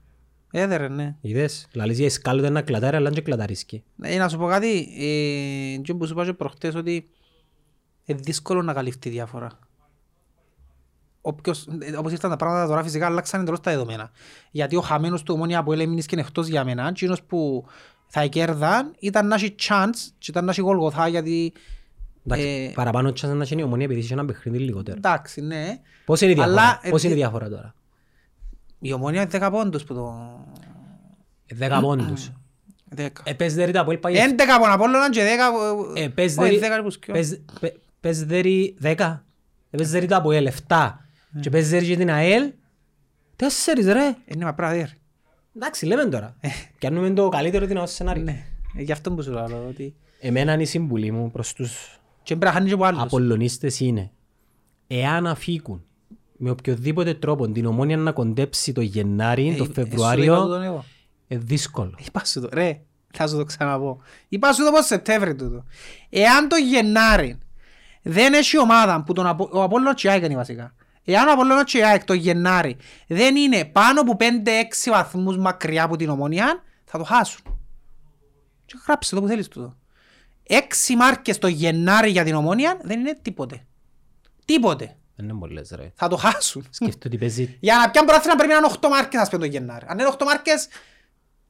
Speaker 2: Έδερε, ναι.
Speaker 1: Είδες, λαλείς για η σκάλα του να κλατάρει, αλλά και κλαταρίσκει.
Speaker 2: Ε, να σου πω κάτι, ε, και που σου είπα και προχτές ότι Είναι δύσκολο να καλυφθεί η διαφορά. Όποιος, ε, όπως ήρθαν τα πράγματα τώρα φυσικά αλλάξαν εντελώς τα δεδομένα. Γιατί ο χαμένος του ομόνια που έλεγε και εκτός για μένα, εκείνος που θα κέρδαν ήταν να έχει chance και ήταν να έχει γολγοθά γιατί...
Speaker 1: Εντάξει,
Speaker 2: ε,
Speaker 1: παραπάνω τσάς να είναι η ομονία επειδή είχε ένα παιχνίδι λιγότερο.
Speaker 2: Εντάξει, ναι.
Speaker 1: Πώς είναι η διαφορά,
Speaker 2: Αλλά, ε,
Speaker 1: πώς είναι η
Speaker 2: ε,
Speaker 1: διαφορά τώρα;
Speaker 2: Η ομόνια είναι 10 πόντους που το...
Speaker 1: Ε, Δέκα πόντους.
Speaker 2: 10.
Speaker 1: Ε, πες δέρει τα Αποέλ πάει
Speaker 2: 11 από τον Απόλλωνα και 10...
Speaker 1: Ε, πες
Speaker 2: όχι,
Speaker 1: δέρει-
Speaker 2: 10 που σκιώ.
Speaker 1: πες- πε- πες δέρει δέκα. Ε, πες δέρει τα Αποέλ εφτά. Και πες δέρει και την ΑΕΛ. Τέσσερις ρε.
Speaker 2: Είναι μα πρέπει να δει.
Speaker 1: Εντάξει λέμε τώρα. Πιάνουμε το καλύτερο δυνατό σενάριο.
Speaker 2: Ναι. Ε, Γι' αυτό που σου λέω ότι...
Speaker 1: Εμένα είναι η συμβουλή μου προς τους
Speaker 2: Και πρέπει να χάνεις και από άλλους.
Speaker 1: Απολλωνίστες είναι εάν αφήκουν με οποιοδήποτε τρόπο την ομόνια να κοντέψει το Γενάρη,
Speaker 2: Ε,
Speaker 1: το
Speaker 2: ε, σου είπα
Speaker 1: Φεβρουάριο,
Speaker 2: τούτον εγώ.
Speaker 1: είναι δύσκολο.
Speaker 2: Είπα σου το, ρε, θα σου το ξαναπώ. Είπα σου το πως Σεπτέμβρη τούτο. Εάν το Γενάρη δεν έχει ομάδα που τον Απο... ο Απόλλωνας και η ΑΕΚ είναι βασικά. Εάν ο Απόλλωνας και η ΑΕΚ το Γενάρη δεν είναι πάνω από 5-6 βαθμούς μακριά από την ομόνια, θα το χάσουν. Και γράψε το που θέλεις τούτο. 6 μάρκες το Γενάρη για την ομόνια δεν είναι τίποτε. Τίποτε.
Speaker 1: Δεν είναι πολλές ρε.
Speaker 2: Θα το χάσουν.
Speaker 1: Σκέφτομαι ότι παίζει...
Speaker 2: Για να πιάνουν πρωτάθλημα πρέπει να είναι 8 μάρκες ας πούμε το Γενάρη. Αν είναι 8 μάρκες,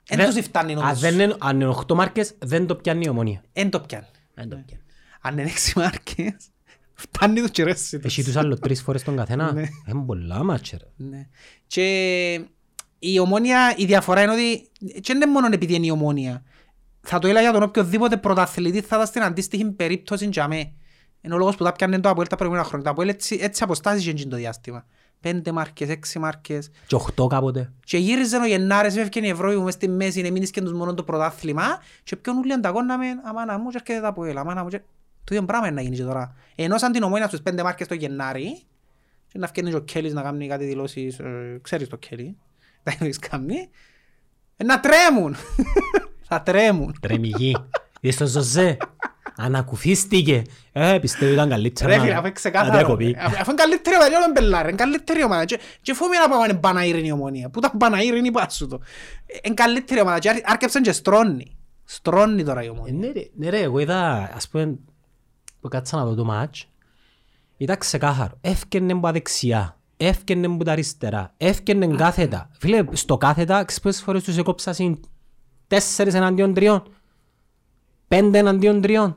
Speaker 2: δεν
Speaker 1: Δεν-
Speaker 2: τους φτάνει
Speaker 1: Α,
Speaker 2: νομίζω.
Speaker 1: δεν είναι- Αν είναι 8 μάρκες δεν το πιάνει η ομονία.
Speaker 2: Εν το πιάνει.
Speaker 1: Δεν το πιάνει.
Speaker 2: Αν είναι 6 μάρκες, φτάνει τους και ρέσεις τους.
Speaker 1: Έχει τους άλλο τρεις φορές τον καθένα;
Speaker 2: Ναι.
Speaker 1: Είναι πολλά μάτια ρε.
Speaker 2: Ναι. Και η ομόνια, η διαφορά είναι ότι και δεν είναι μόνο επειδή είναι η ομόνια. Θα το έλεγα για τον οποιοδήποτε πρωταθλητή θα ήταν στην αντίστοιχη περίπτωση για μέ. Είναι ο λόγος που τα πιάνε το Αποέλ τα προηγούμενα χρόνια. Το Αποέλ έτσι, έτσι αποστάσεις εκείνο το διάστημα. Πέντε μάρκες, έξι μάρκες.
Speaker 1: Και 8 κάποτε.
Speaker 2: Και γύριζε ο Γενάρης, έφευκε η Ευρώπη που μες στη μέση, είναι μείνεις και τους μόνο το πρωτάθλημα και ποιον ούλοι ανταγώναμε, αμάνα μου και έρχεται τα Αποέλ, αμάνα μου και... Το ίδιο πράγμα είναι να γίνει και τώρα. Ενώ σαν την ομόνια στους πέντε μάρκες το Γενάρη και να φτιάχνεις και ο Κέλλης να κάνει κάτι δηλώσεις, ε, ξέρεις το Κέλλη, τα έχεις κάνει, ε, να τρέμουν. Θα τρέμουν.
Speaker 1: Τρεμιγή. Είδες το Ζωζέ. Ανακουφίστηκε. Ε, πιστεύω ήταν καλύτερα.
Speaker 2: Ρε
Speaker 1: να-
Speaker 2: φίλε, αφού είναι
Speaker 1: να
Speaker 2: ξεκάθαρο.
Speaker 1: διακοπεί.
Speaker 2: Αφού αφού είναι καλύτερη ομάδας, όλο μπελάρ, είναι καλύτερη ομάδα. Και- Και φοβούμαι να πάμε Παναήριν η ομονία. Πού τα Παναήριν πάσου το. Ε, Είναι καλύτερη ομάδα και άρχ- άρχεψαν και στρώνει. Στρώνει τώρα η
Speaker 1: Ε,
Speaker 2: ομονία.
Speaker 1: Ναι ρε, ναι ρε, εγώ είδα, ας πούμε, που κάτσα να δω το μάτς, ήταν ξεκάθαρο. Έφκαινε από δεξιά, έφκαινε από τα αριστερά, έφκαινε κάθετα. Φίλε, στο κάθετα, ξέρεις πόσες φορές τους έκοψα συν τέσσερις εναντίον τριών, πέντε εναντίον τριών.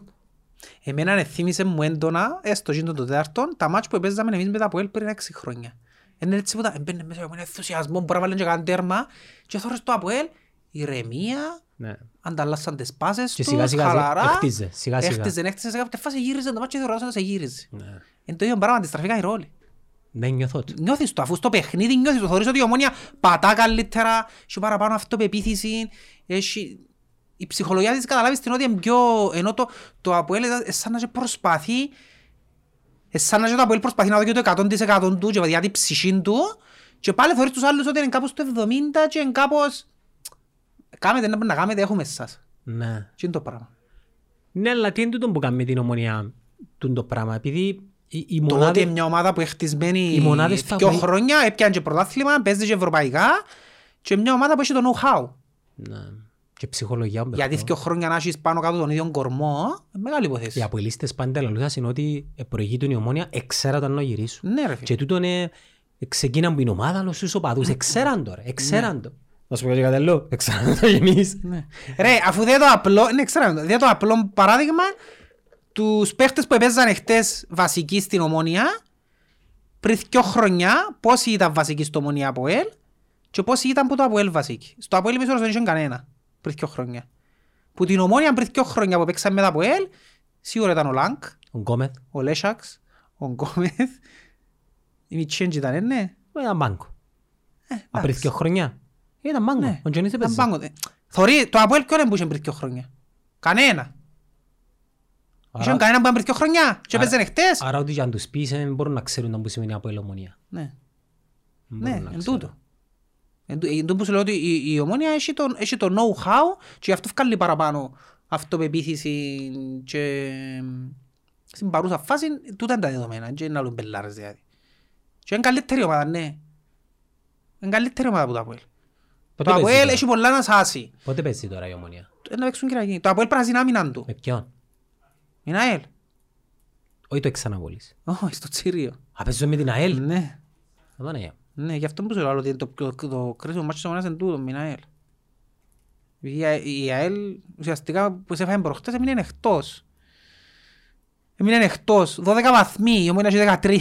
Speaker 2: Εμένα ναι, θύμισε μου έντονα, έστω γίνον το τέταρτο, τα μάτς που παίζαμε εμείς με τα Αποέλ πριν έξι χρόνια. Είναι έτσι που τα έμπαινε μέσα από ένα ενθουσιασμό, μπορεί να βάλουν και καν τέρμα και θωρείς το Αποέλ, ηρεμία,
Speaker 1: Ναι.
Speaker 2: ανταλλάσσαν τις πάσες
Speaker 1: Και
Speaker 2: τους,
Speaker 1: σιγά σιγά
Speaker 2: χαλαρά.
Speaker 1: έχτιζε, σιγά σιγά.
Speaker 2: Έχτιζε, έχτιζε, σε κάποια φάση γύριζε το μάτσο και θεωρούσαν σε γύριζε.
Speaker 1: Ναι.
Speaker 2: Είναι το ίδιο πράγμα, αντιστραφικά οι ρόλοι.
Speaker 1: Δεν νιώθω το.
Speaker 2: Νιώθεις το, αφού στο παιχνίδι νιώθεις το, θεωρείς ότι η ομόνια πατά καλύτερα, έχει παραπάνω αυτοπεποίθηση, έχει... Η ψυχολογία της καταλάβεις την ότι είναι πιο... ενώ το, το Αποέλ ήταν σαν να και προσπαθεί ε, σαν να και το Αποέλ προσπαθεί να δω και το 100% του και για την ψυχή του και πάλι θεωρείς τους άλλους ότι είναι κάπως το 70 και είναι κάπως κάμετε να να κάνετε έχουμε εσάς
Speaker 1: Ναι.
Speaker 2: και είναι το πράγμα
Speaker 1: Ναι, αλλά τι είναι τούτο που κάνει με την ομονία τούτο το πράγμα, επειδή η, η
Speaker 2: Το ότι
Speaker 1: μονάδη...
Speaker 2: είναι μια ομάδα που έχει χτισμένη
Speaker 1: οι μονάδες
Speaker 2: δύο
Speaker 1: φαβορί-
Speaker 2: χρόνια, έπιανε και πρωτάθλημα, παίζει και ευρωπαϊκά και μια ομάδα που έχει το know-how.
Speaker 1: Ναι. Και ψυχολογία. των
Speaker 2: Γιατί
Speaker 1: παιχτών.
Speaker 2: δύο χρόνια να έχεις πάνω κάτω τον ίδιο κορμό, είναι μεγάλη
Speaker 1: Οι
Speaker 2: υποθέση.
Speaker 1: αποελίστες πάντα λαλούσαν είναι ότι προηγείτον η ομόνια εξέραν να γυρίσουν.
Speaker 2: Ναι ρε φίλε.
Speaker 1: Και τούτο είναι, ξεκίναν από την ομάδα αλλά στους οπαδούς, εξέραν τώρα,
Speaker 2: Ναι.
Speaker 1: εξέραν το. Να σου πω και κάτι άλλο, εξέραν το κι εμείς.
Speaker 2: Ναι. Ρε, αφού δεν το απλό, ναι, ξέρω, δεν το απλό παράδειγμα, τους παίχτες που έπαιζαν χτες βασικοί στην Ομόνια, πριν δυο χρόνια, πόσοι ήταν βασικοί στο Ομόνια από ΕΛ και πόσοι ήταν που το από ΕΛ βασικοί. Στο από ΕΛ μισό δεν είχε κανένα πριν δυο χρόνια. Που την Ομόνια πριν δυο χρόνια που παίξαμε με το από ΕΛ, σίγουρα ήταν ο Λάνκ,
Speaker 1: Ο Γκόμεθ,
Speaker 2: ο Λέσαξ, ο Γκόμεθ, η Μιτσέντζ ήταν, ε, ναι.
Speaker 1: ήταν μπάνκο.
Speaker 2: Ε,
Speaker 1: Α, πριν δύο χρόνια. Ήταν μπάνκο.
Speaker 2: Ναι.
Speaker 1: Ο Τζονίς
Speaker 2: Ήταν
Speaker 1: έπαιζε.
Speaker 2: πάγκο. Ε, Θωρεί, το Αποέλ ποιον έμπουσε πριν δύο χρόνια; Κανένα.
Speaker 1: Άρα-
Speaker 2: Είχαν κανένα που έμπρε δύο χρόνια; Και
Speaker 1: Άρα-
Speaker 2: έπαιζαν χτες.
Speaker 1: Άρα ότι αν τους πεις δεν μπορούν να ξέρουν το που σημαίνει από ελομονία.
Speaker 2: Ναι,
Speaker 1: Δεν
Speaker 2: ναι,
Speaker 1: μπορούν να
Speaker 2: εν
Speaker 1: ξέρουν.
Speaker 2: τούτο. Εν τού- εν τούτο που σου λέω ότι η, η ομόνια έχει το, έχει το know-how και γι' αυτό βγάλει παραπάνω αυτοπεποίθηση και στην παρούσα φάση τούτα είναι τα δεδομένα και είναι άλλο μπελάρες δηλαδή. Και είναι καλύτερη ομάδα, ναι. Είναι καλύτερη ομάδα από το Αποέλ.
Speaker 1: Πότε
Speaker 2: Το
Speaker 1: παίζει
Speaker 2: Αποέλ
Speaker 1: τώρα;
Speaker 2: έχει πολλά να σάσει.
Speaker 1: Πότε παίζει τώρα η ομονία.
Speaker 2: Ε, Να παίξουν κυριακή. Το Αποέλ πρέπει να ζει άμυναν του.
Speaker 1: Με ποιον;
Speaker 2: Είναι ΑΕΛ.
Speaker 1: Όχι το εξαναβολής.
Speaker 2: Όχι, στο Τσίριο.
Speaker 1: Α, παίζω με την ΑΕΛ.
Speaker 2: Ναι.
Speaker 1: Απαναγία.
Speaker 2: Ναι, γι' αυτό που σου λέω ότι το, το, το κρίσιμο μάτσο της ομάδας είναι τούτο, με την ΑΕΛ. Η, Α- η ΑΕΛ ουσιαστικά που σε έφαγε προχτές έμεινε εκτός. Έμεινε εκτός. 12 βαθμοί, η ομόνια έχει 13.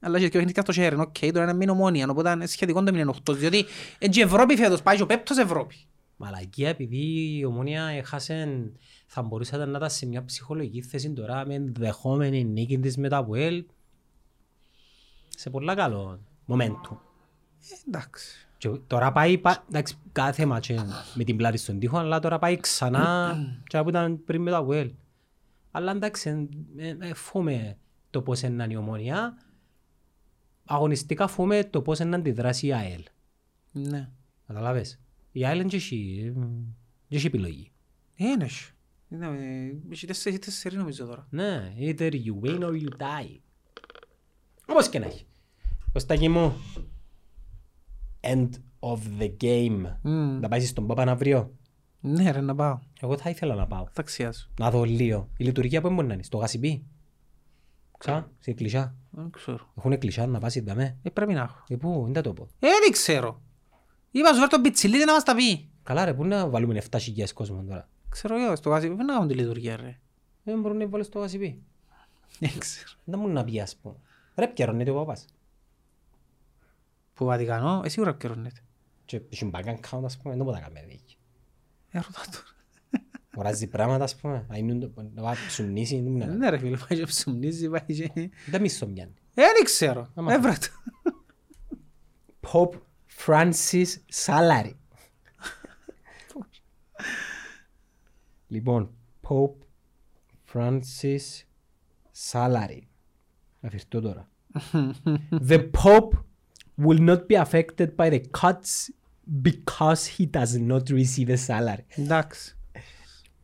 Speaker 2: Αλλά και ο παιχνίδι στο Σέρεν, οκ, τώρα είναι μείνω ομόνια, οπότε είναι σχετικό το μείνει εκτός. Διότι έτσι η Ευρώπη φέτος πάει και ο πέπτος Ευρώπη.
Speaker 1: Μαλακία, επειδή η Ομόνια έχασε, θα μπορούσατε να ήταν σε μια ψυχολογική θέση τώρα με ενδεχόμενη νίκη της με τα ΑΠΟΕΛ σε πολλά καλό momentum.
Speaker 2: Ε, Εντάξει.
Speaker 1: Και τώρα πάει, πα- εντάξει, κάθε μάτσε με την πλάτη στον τοίχο, αλλά τώρα πάει ξανά και που ήταν πριν με το ΑΠΟΕΛ. Αλλά εντάξει, ε, ε, φοβούμαι το πώς είναι η Ομόνια. Αγωνιστικά φοβούμαι το πώς είναι να αντιδράσει η ΑΕΛ.
Speaker 2: Ναι.
Speaker 1: Καταλάβες; Η ΑΕΛ δεν έχει, ε, δεν έχει επιλογή.
Speaker 2: Είναι. Είναι, ε, Έχει τέσσερις τέσσερις νομίζω τώρα.
Speaker 1: Ναι, either you win or you die. Όπως και να έχει. Κωστάκη μου, end of the game.
Speaker 2: Μμ.
Speaker 1: Να πάει στον Πάπα αύριο.
Speaker 2: Ναι ρε να πάω.
Speaker 1: Εγώ θα ήθελα να πάω.
Speaker 2: Θα αξιάσω.
Speaker 1: Να δω λίγο. Η λειτουργία που μπορεί να είναι, στο γασιμπί. Ξα, σε κλεισιά.
Speaker 2: Δεν ξέρω.
Speaker 1: Έχουν κλεισιά να πας είδαμε.
Speaker 2: Ε, πρέπει να έχω.
Speaker 1: Ε, πού, είναι το πω.
Speaker 2: Ε, δεν ξέρω. Είπα σου φέρω τον πιτσιλίδη να μας τα πει.
Speaker 1: Καλά ρε, πού να βάλουμε 7.000 κόσμο τώρα.
Speaker 2: Ξέρω εγώ, στο γάζι, δεν κάνουν τη λειτουργία ρε.
Speaker 1: Δεν μπορούν να βάλουν στο γασιμπί.
Speaker 2: Δεν ξέρω.
Speaker 1: Δεν μου να πει ας πούμε. Ρε, πιερώνεται ο Πάπας.
Speaker 2: Που Βατικανό, ε, σίγουρα επικαιρώνεται.
Speaker 1: Και έχει bank account ας πούμε, δεν μπορεί να κάνει δίκη.
Speaker 2: Ε, ρωτά τώρα.
Speaker 1: Αγοράζει πράγματα ας πούμε, να είναι το- να πάει ψουμνήσει, δεν μου να-
Speaker 2: Ναι ρε φίλε, πάει και ψουμνίζει, πάει και...
Speaker 1: δεν μισομιάνει.
Speaker 2: Ε, δεν ξέρω.
Speaker 1: Άμα
Speaker 2: Έβρα το.
Speaker 1: Pope Francis Salary. λοιπόν, Pope Francis Salary. Αφηρτώ τώρα. The Pope will not be affected by the cuts because he does not receive a salary.
Speaker 2: Εντάξει.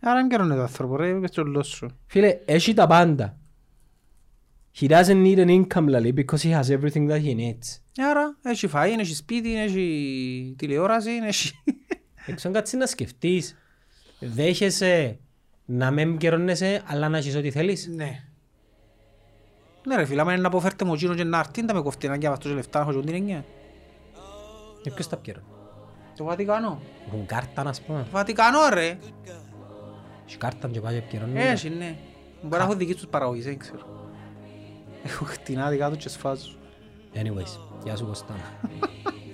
Speaker 2: Άρα δεν καιρώνεται το άνθρωπο ρε, είπες το λόγο σου.
Speaker 1: Φίλε, έχει τα πάντα. He doesn't need an income, λαλή, because he has everything that he needs.
Speaker 2: Άρα, έχει φαΐ, έχει σπίτι, έχει τηλεόραση, έχει...
Speaker 1: Έξω κάτσεις να σκεφτείς. Δέχεσαι να μην καιρώνεσαι, αλλά να έχεις ό,τι θέλεις.
Speaker 2: Ναι. Ναι ρε φίλε, άμα είναι να αποφέρτε μου εκείνο και να έρθει, να με κοφτεί να διαβαστώ και λεφτά, να έχω και την εννιά.
Speaker 1: Και ποιος τα πιέρωνε.
Speaker 2: Το Βατικανό.
Speaker 1: Έχουν κάρτα, ας πούμε.
Speaker 2: Βατικανό ρε.
Speaker 1: Έχεις κάρτα και πάει και πιέρωνε.
Speaker 2: Έχει, ναι. Μπορεί να έχω δική τους παραγωγής, δεν ξέρω. Έχω χτινά δικά τους και σφάζω.
Speaker 1: Anyways, γεια σου Κωστά.